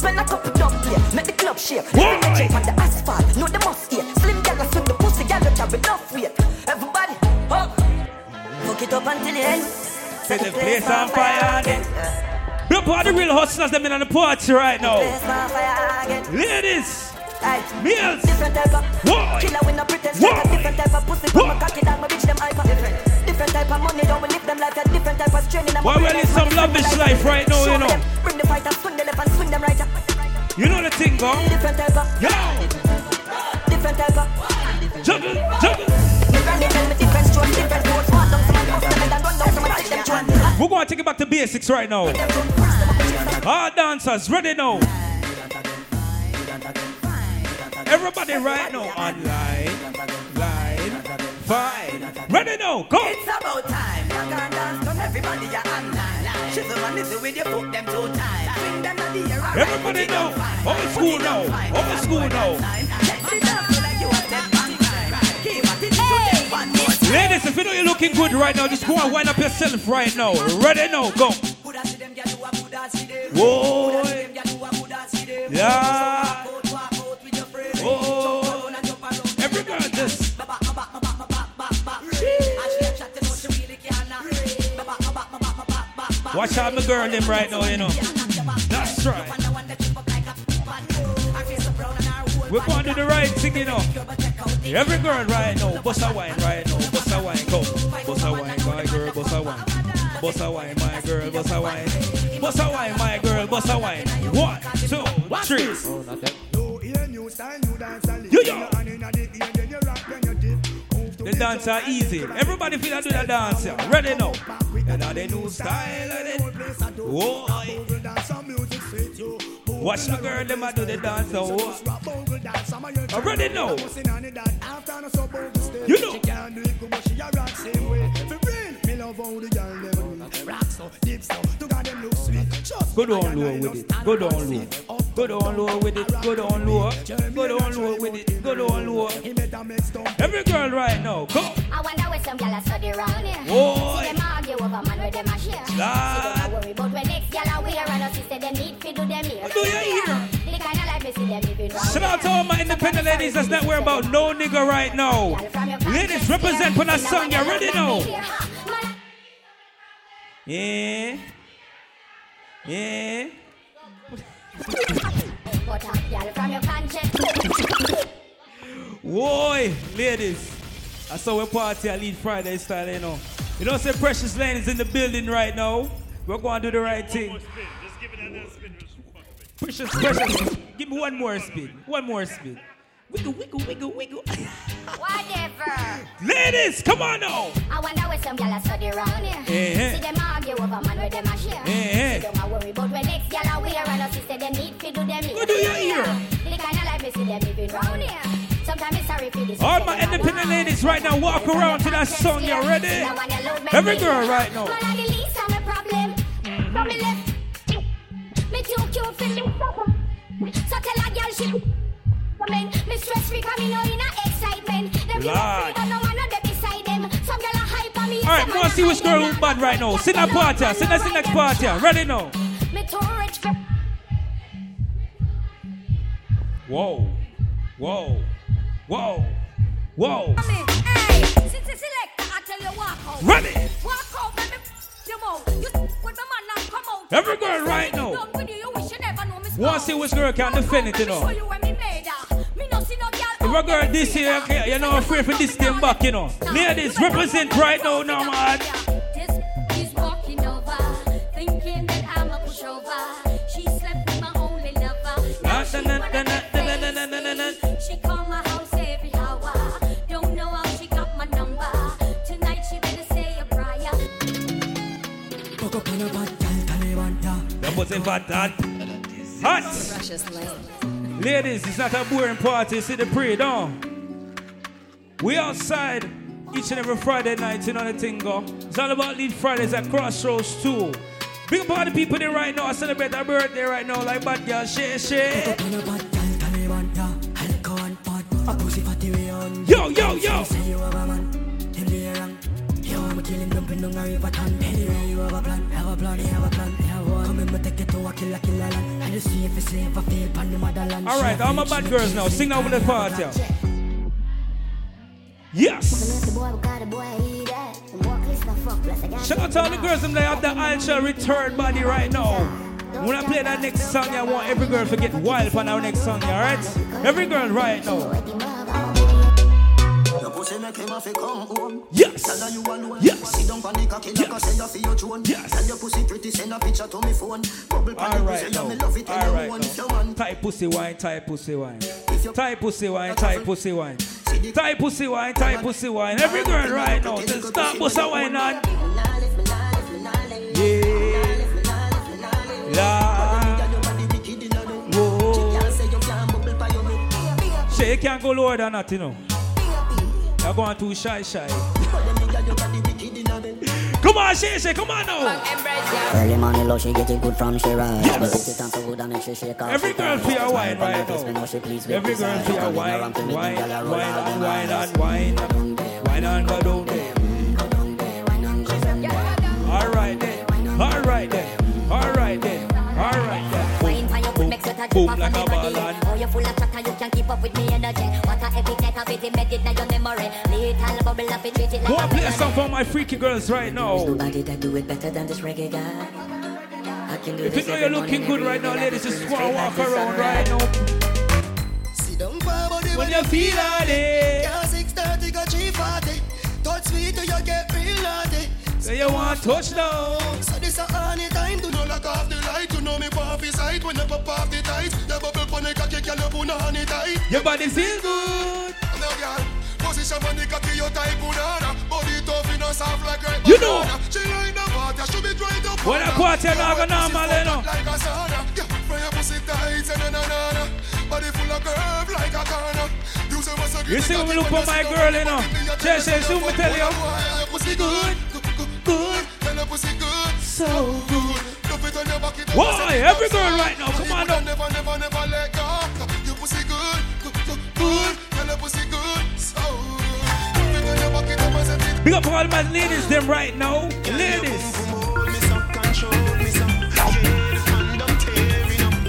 What? Spend a couple dub here. Make the club shake. Bring the check on the asphalt. No, the must here. Slim gal swing the pussy gal that have enough weight. Everybody up. Fuck it up until the end. Set the place on fire again. All the real hustlers them in on the party right now. Place on fire again. Ladies. Aye. Males. Different type of Why? killer with no pretense. Why? Like a different type of pussy from a cocky dog. My bitch them hyper. Different. Different type of money. Don't live them life. A different type of. I'm Why live some lavish life right now, you know? Bring the fight and swing the left and swing them right. You know the thing, go. Different type of. Yo. Different type of. Juggle, juggle. Granny tell me different strokes, different roads. Walk down some and bust them and run down some and take them joint. We're going to take it back to basics right now. All dancers, ready now. Everybody right now online, line, fine. Ready now, go. It's about time. You can dance, come everybody, you're online. Shiver man, it's with you put them two times. Swing them at the air. Everybody put it on know. fine. Old school it on now. fine. Old school now. Let the dance feel like you are step on time. Keep at it to them one more time. Ladies, if you know you're looking good right now, just go and wind up yourself right now. Ready now, go. Whoa. Yeah. Oh. Watch out my girl them right now, you know. That's right. We're going to do the right thing, you know. Every girl right now, bust a wine right now, bust a wine, go. Bust a wine, my girl, bust a wine. Bust a wine, my girl, bust a wine. Bust a wine, my girl, bust a wine. One, two, three. Oh, yo, yo. The dance are easy. Everybody feel like do the dance. Ready now. And now they new style of it. Whoa. Watch the girl, them a do the dance. Oh. I'm ready now. You know. Go down low with it. Go down low. Go down low with it. Go down low. Go down low with it. Go down low. Every girl right now, go. I wonder where some gyal a study round here. Boy. See them argue over man where them a share. See them a worry about when next gyal a wear and us say them need fi do them here. Do you hear? The kind of life me see them living round Shout out to all my independent ladies that's not worried about no nigga right now. Ladies, represent for that song. You ready now? Yeah. Yeah. Whoa, ladies. I saw we party at Elite Friday style, you know. You know, say Precious Layne is in the building right now. We're going to do the right thing. Precious, precious. Give me one more spin. One more spin. Wiggle, wiggle, wiggle, wiggle. [LAUGHS] Whatever. Ladies, come on now. I wonder where some gyal a study round here. Eh, eh. See them argue over man where them a share. Eh, eh. See them a worry about when next gyal a wear and us say them need fi do them. What do you hear? The kind of life me see them living round here. Sometimes it's sorry for this. All my independent ladies right now, walk around to that song. You ready? Every girl right now. Man, I the least of my problem. From me me too me suffer. So tell a girl she come in. Me stress free coming out in a excitement. Them Lord. no man not there beside them. Some girl a hype on me. All right, want to see which girl who bad right now. Sit that party. Sit that next party. Ready now. Me too rich for. Whoa. Whoa. Whoa. Whoa. Hey, since you select, I tell you walk out. Ready. Walk out, let me you mouth. You with my man now come out. Every girl right now. Done with you, you wish you never know me Want to see which girl can defend it, you know. If a girl this year, you're not afraid for this thing back, you know. Ladies, represent right now, no man. He's walking over, thinking that I'm a pushover. She slept with my only lover. Now she wanna get crazy. She call my house every hour. Don't know how she got my number. Tonight she better say a prayer. That was a bad dad. Hot. Ladies, it's not a boring party. See the pre, don't. We outside each and every Friday night, you know the thing go. It's all about Elite Fridays at Crossroads Two. Big up all the people there right now. I celebrate their birthday right now, like bad girl, Shay, Shay. Yo, yo, yo. All right, all my bad girls now, sing over the party. Yes. Shout out to all the girls them that have the ultra return body right now. When I play that next song, I want every girl to get wild on our next song, alright? Every girl right now. Yes. Yes. Alright now. Alright now. Tight pussy wine, tight pussy wine. Tight pussy wine, tight pussy wine. Tight pussy wine, tight pussy wine. Every girl right now, just stop pussy wine on. Yeah. La. Whoa. You can't go lower than that, you know. You You're going too shy, shy. Come on, Shay, Shay, come on now. Early morning low, she get it good from she rise. Yes. But it time for good and make she shake off. Every girl feel a wine right oh, now. Every girl feel a wine, wine, wine and wine and wine. Wine and go down there. All right then, all right then, all right then, all right then. Wine for your foot makes you touch Boom it like a on ball and- Oh, you full of chatter, you can't keep up with me energy. What a epic night of it, embedded in your memory. Little bubble up, it treat it Go like and a play a song for my freaky girls right now. Nobody that do it better than this reggae guy. I can do If you know you're looking good right now, ladies, just feel go and walk like the around right now. Sit down for body When you feel like it. Yeah, 630 go 340. Touch me till you get real naughty. Say you want touch now. So this a honey time. to not lock off the light. You know me pop his sight when you pop off the tight. The bubble pon the cocky, girl, you put honey tight. Your body feel good. No, girl. Position on the cocky, you type banana. Body tough, you know soft like You know. She like the party, she be right up When I on her. party, I Yeah, not go normal, you know. Like a sauna. Your pussy tight, say na na na na. Body full of curve like a corner. Your You see when we look for my girl, you know. Jay, say, see what me tell you. Pussy good, good, tell your pussy good, so good. Love it on your back, it Why? Every girl right now, come on up. Never, never, never let go. Your pussy good, good, good, Big up all my ladies, them right now. Ladies.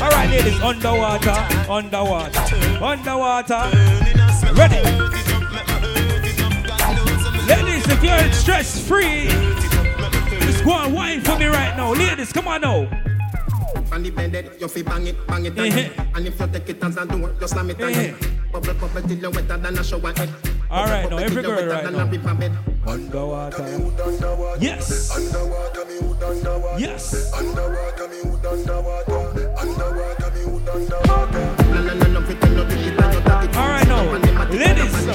All right, ladies, underwater, underwater, underwater. Ready? Ladies, if you're stress free, just go and wine for me right now. Ladies, come on now. On the bed, eh, you fi bang it, bang it, bang it. And if you take it as a door, you slam it again. Bubble, bubble till you wetter than a shower head. All right, now every till you girl wetter right than now. a river bed. Underwater. underwater, Yes. Yes. All right, now, ladies.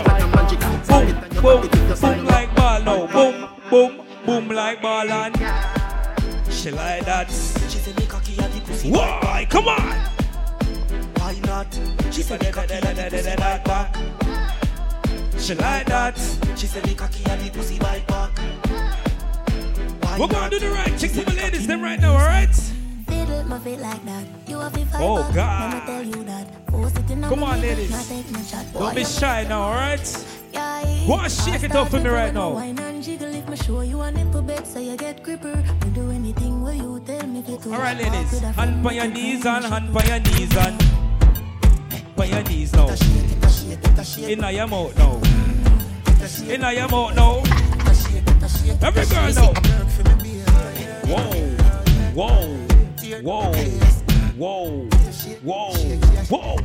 Boom, boom, boom like ball now. Boom, boom, boom like ball and she like that. Why? Come on. Why not? She said the cocky and the pussy bite back. She like that. She said the cocky and the pussy bite back. We're gonna do the right chicks for the ladies, them right now, all right? My feet like that. You have Oh. God. Tell you that. Force it in Come on, ladies. not take no shot. Don't be shy now, all right? yeah, Go and shake it up for me right now. Wine and jiggle if me show you a nipple bed so you get gripper. Me do anything where you tell me to. All right, ladies. Hand on your knees and hand on your knees and on your knees now. In your mouth now. In your mouth now. Every girl now. Whoa, whoa, whoa, whoa, whoa, whoa.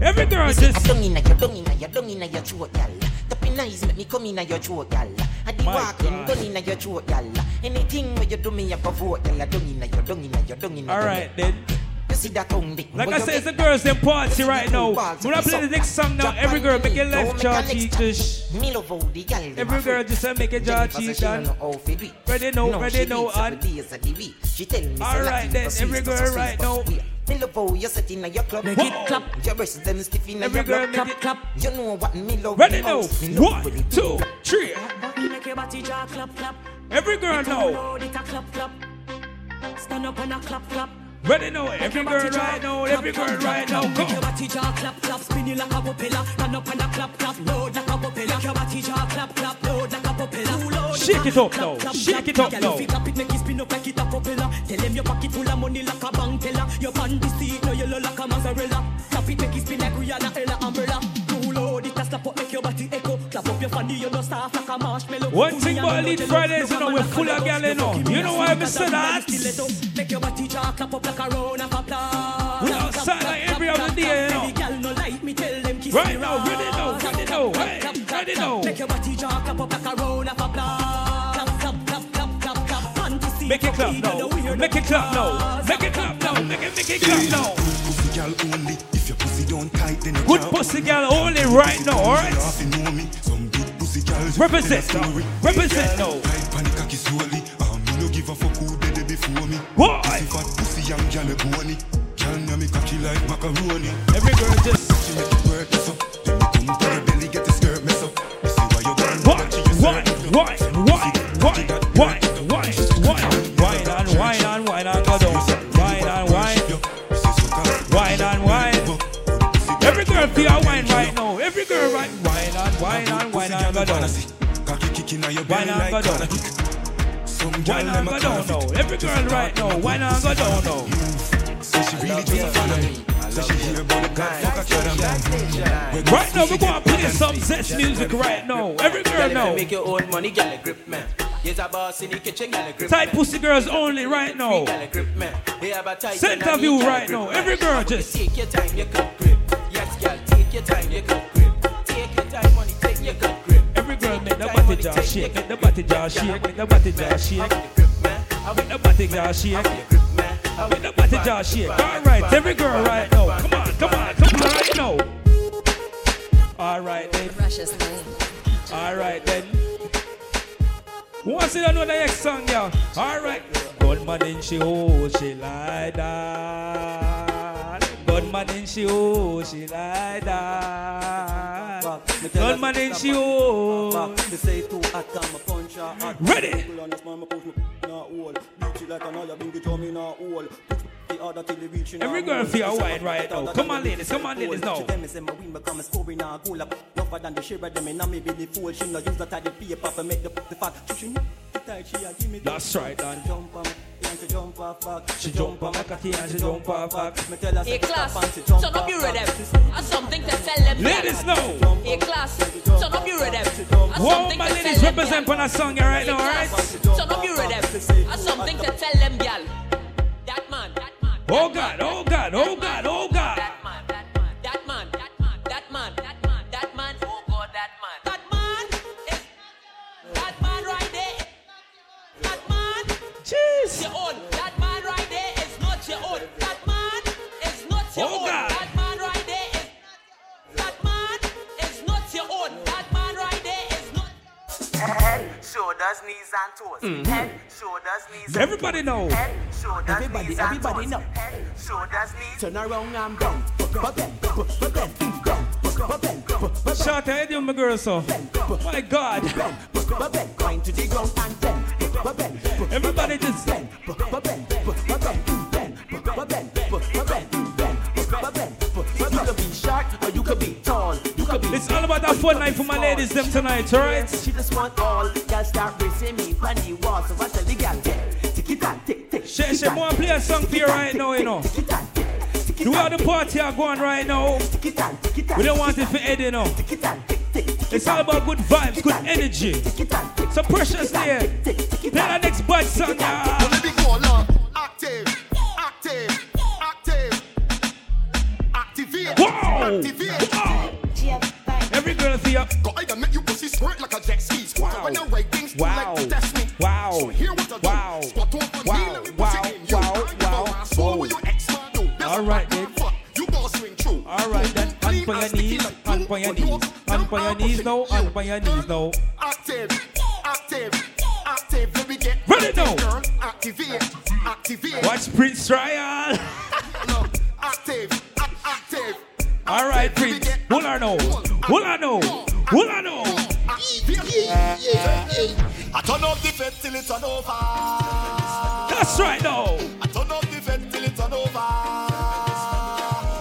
Every girl just. Dung inna your, dung inna your, dung inna your throat, gal. Tapping eyes make me come inna your throat, gal. I di walking, gun inna your throat, gal. Anything where you do me, I go vote, gal. Dung inna your, dung inna your, dung inna All your. then. You see that tongue dick. Like I said, it's get- the girls in party right now. balls When I up, play the next song now, every girl make your left jaw cheek just. Me love how the gal dem Every a girl freak. just say make your jaw Jennifer say cheek she don't and. know how fi do it. Ready now, No, ready she now, eats every and. day as a the week. She tell me say All right Latin then, for every sweet, girl for sweet, right for now. sweet. Me love how you sit inna your club. Make it clap. Your breasts them stiff inna Every your girl club. make Clap, clap. You know what me love. Ready the now. most. Me love One, when it two, three. Make your body jaw clap clap. Every girl now. Load it a clap clap. Stand up and a clap clap. Ready now. Every girl right now. Every girl right now. Make your body jaw clap clap. Like a propeller. Up and a clap clap. Load like a propeller. Make your body jaw clap clap. Load like a propeller. Shake it up now. Shake it up Girl, if you clap it, make it spin up like it a propeller. Tell them your pocket full of money like a bank teller. Your seat, no yellow like a mozzarella. Clap it, make it spin like Rihanna, Ella, umbrella. Too loud, it a slap up, make your body echo. Clap up your fanny, you know soft like a marshmallow. One Put thing about on Elite. Fridays, you know, we're full of dog. gal, you know. Give You know why I sweet say that? Make your body jaw clap up like a round of applause. We Clap, outside clap, like every other day, you know. Gal no like me, tell them kiss Right now, ready now, ready now, hey, clap, clap, ready now. Make your body jaw clap up like a round of applause. Make it clap me, you know now. Make it clap now. Make it clap now. Make it, make it clap now. Pussy girl only. If your pussy don't tight, then you Good can't pussy gal only right now, alright? You have to know me. Some good pussy girls. Represent tell a now. story. Represent girl, now. Tight panic cocky slowly. Um, me no give a fuck who did it before me. Why? Pussy fat, pussy young, girl a bony. Girl, now me cocky like macaroni. Every girl just. She make it work, so. Then me come to your belly, get the skirt mess up. This wine, wine, wine, wine, wine, wine, wine and wine and wine and go down. Wine and wine, wine and wine. Every girl feel a wine right now. Every girl right, wine and wine and go down. Wine and go down. Wine and go down now. Every girl right now, wine and go down now. Say she really just follow me. Say she hear about the God fuck a cat Right now, we gonna play some zest music right now. Every girl know. Make your own money, girl, grip man. Yes, a boss in the kitchen, girl, grip Tight pussy girls only right now. Girl, grip man. We have a tight Center view right now. Every girl just. Take your time, you grip. Yes, girl, take your time, you grip. Take your time, money, take your grip. Every girl make the body jaw shake, make the body jaw shake, make the body jaw shake. Make the body jaw shake. Make the body jaw shake. All right, every girl right now. Come on, come on, come on right now. All right then. All right then. Who wants to know the next song, yeah? All right. Gunman in she oh, she lie down. Gunman in she oh, she lie down. Gunman in she oh. Me say too hot, I'm a punch her hot. Ready? People on this push me not hold. Beat it like another bingy drum me not hold. The other till they reach Every girl feel a Say wine my right now. Come on, ladies. Come on, ladies, She now. tell me say my win become a scoring a goal. Up Tougher than the share them in a me belly fool. She no use that the paper to make the the fat. She the tight she a give me. That's right. Jump on and she jump off back. She jump on my cocky and she jump off back. Me tell her Hey class, stop and she jump turn up your rhythm. I something to tell them. Ladies, gyal. know. Hey class, turn up your rhythm. I Whoa, something my ladies tell them, represent on a song here right now, Hey, alright? class, Turn up your rhythm. I something to tell them, gyal. That man, that man. Oh God, oh God, oh God, oh God. Knees, and toes. Mhm. Head, shoulders, knees, and Everybody know. Head, shoulders, Everybody, knees, everybody and know. toes. Head, shoulders, knees. Turn around and down. But then, but then, down. But then, but Shout out to you, my girl, so. My God. but then, It's all about that fun night for my ladies them tonight, alright? She just want all. Girl start racing me on the wall. So what tell the girl? Tick it and tick tick. She she want play a song for you right now, you know. Do how the party are going right now. We don't want it for Eddie, you know. It's all about good vibes, good energy. So precious there. Play the next bad song, yeah. See up. Go I make you pussy squirt like a jet ski. Squat Wow. when I write things Wow. like test me. Wow. So here what I do. Wow. Squat me, Wow. let me Wow. it in you. Wow. Wow. soul Wow. with your ex-man do. There's All right, then. fuck. You gon' swing through. All right then. On for your knees, on for your knees, on for your knees now, on for your knees now. Active, active, active. Let me get Ready now. Girl, activate, activate. Watch Prince. Look, [LAUGHS] active, active. All right, Prince. Hold on now. Hold on now. Hold on now. I turn up the fed till it's on over. That's right now. I turn up the fed till it's on over.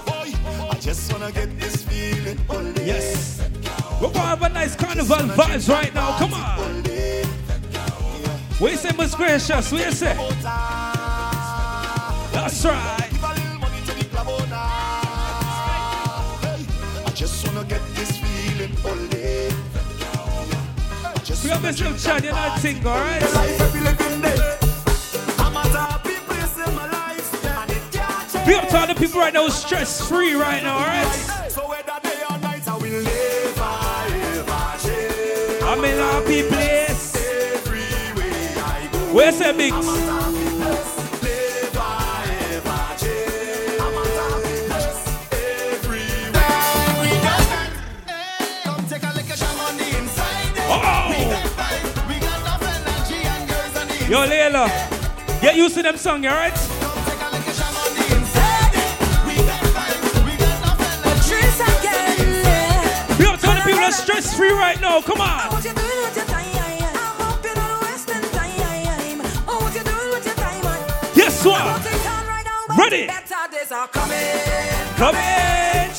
Boy, I just wanna get this feeling. Only Yes. We're gonna have a nice carnival vibes right now. Come on. We say, most gracious? You say? That's right. In my life. And it can't change. Big up to all the people right now stress free right now, alright? I'm in a happy place. Where's that big? Yo, Layla, get used to them song, alright? We up to all the people that's stress free right now, come on. Yes, sir. Ready? Coming, coming.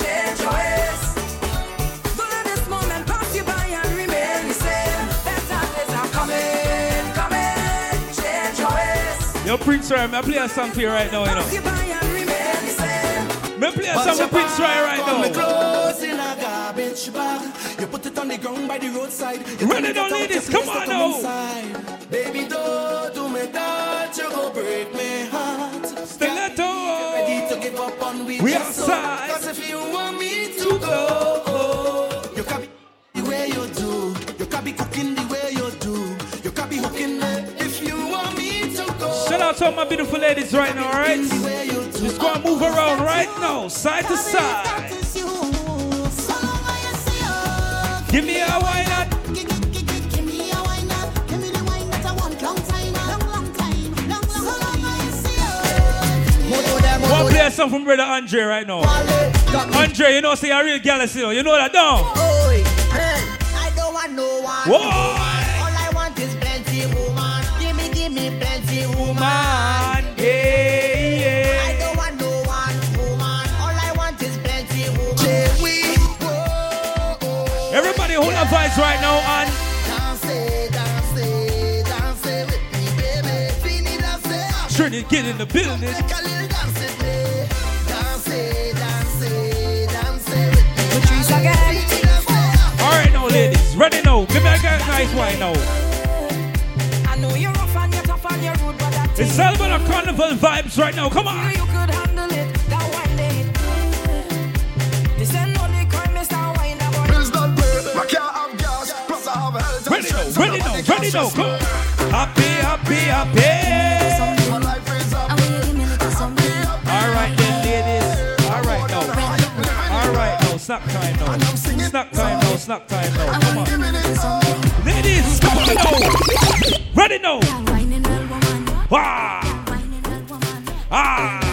Yo, Prince Roy, I play a song for you right now, you know. by and the same. Play a song for Prince Roy right now. close in a garbage bag. You put it on the ground by the roadside. Run it out ladies. Come on now. Baby, don't do me that. You go break me heart. Stiletto. Ready to give up on we We outside. Out to all my beautiful ladies right now, alright? Just go and move around right now, side to side. Give me a wine up. One play a song from brother Andre right now. Andre, you know, say a real gal, you know, that. Oi, hey, I don't no. Whoa. Dance with me. Patrice again. Fini dance. Alright now, ladies, ready now. Give me a guy nice wine now. I know you're rough and you're tough and you're rude, but that It's all about the carnival vibes right now. Come on. Ready now, ready now, ready can now. stress Come me. on. Happy, happy, happy. My life is up. Alright then, ladies. Alright now. Alright now, snack time now. Snack time now, snack time now. Come on. Ladies, come on now. Ready now. Wow. Ah.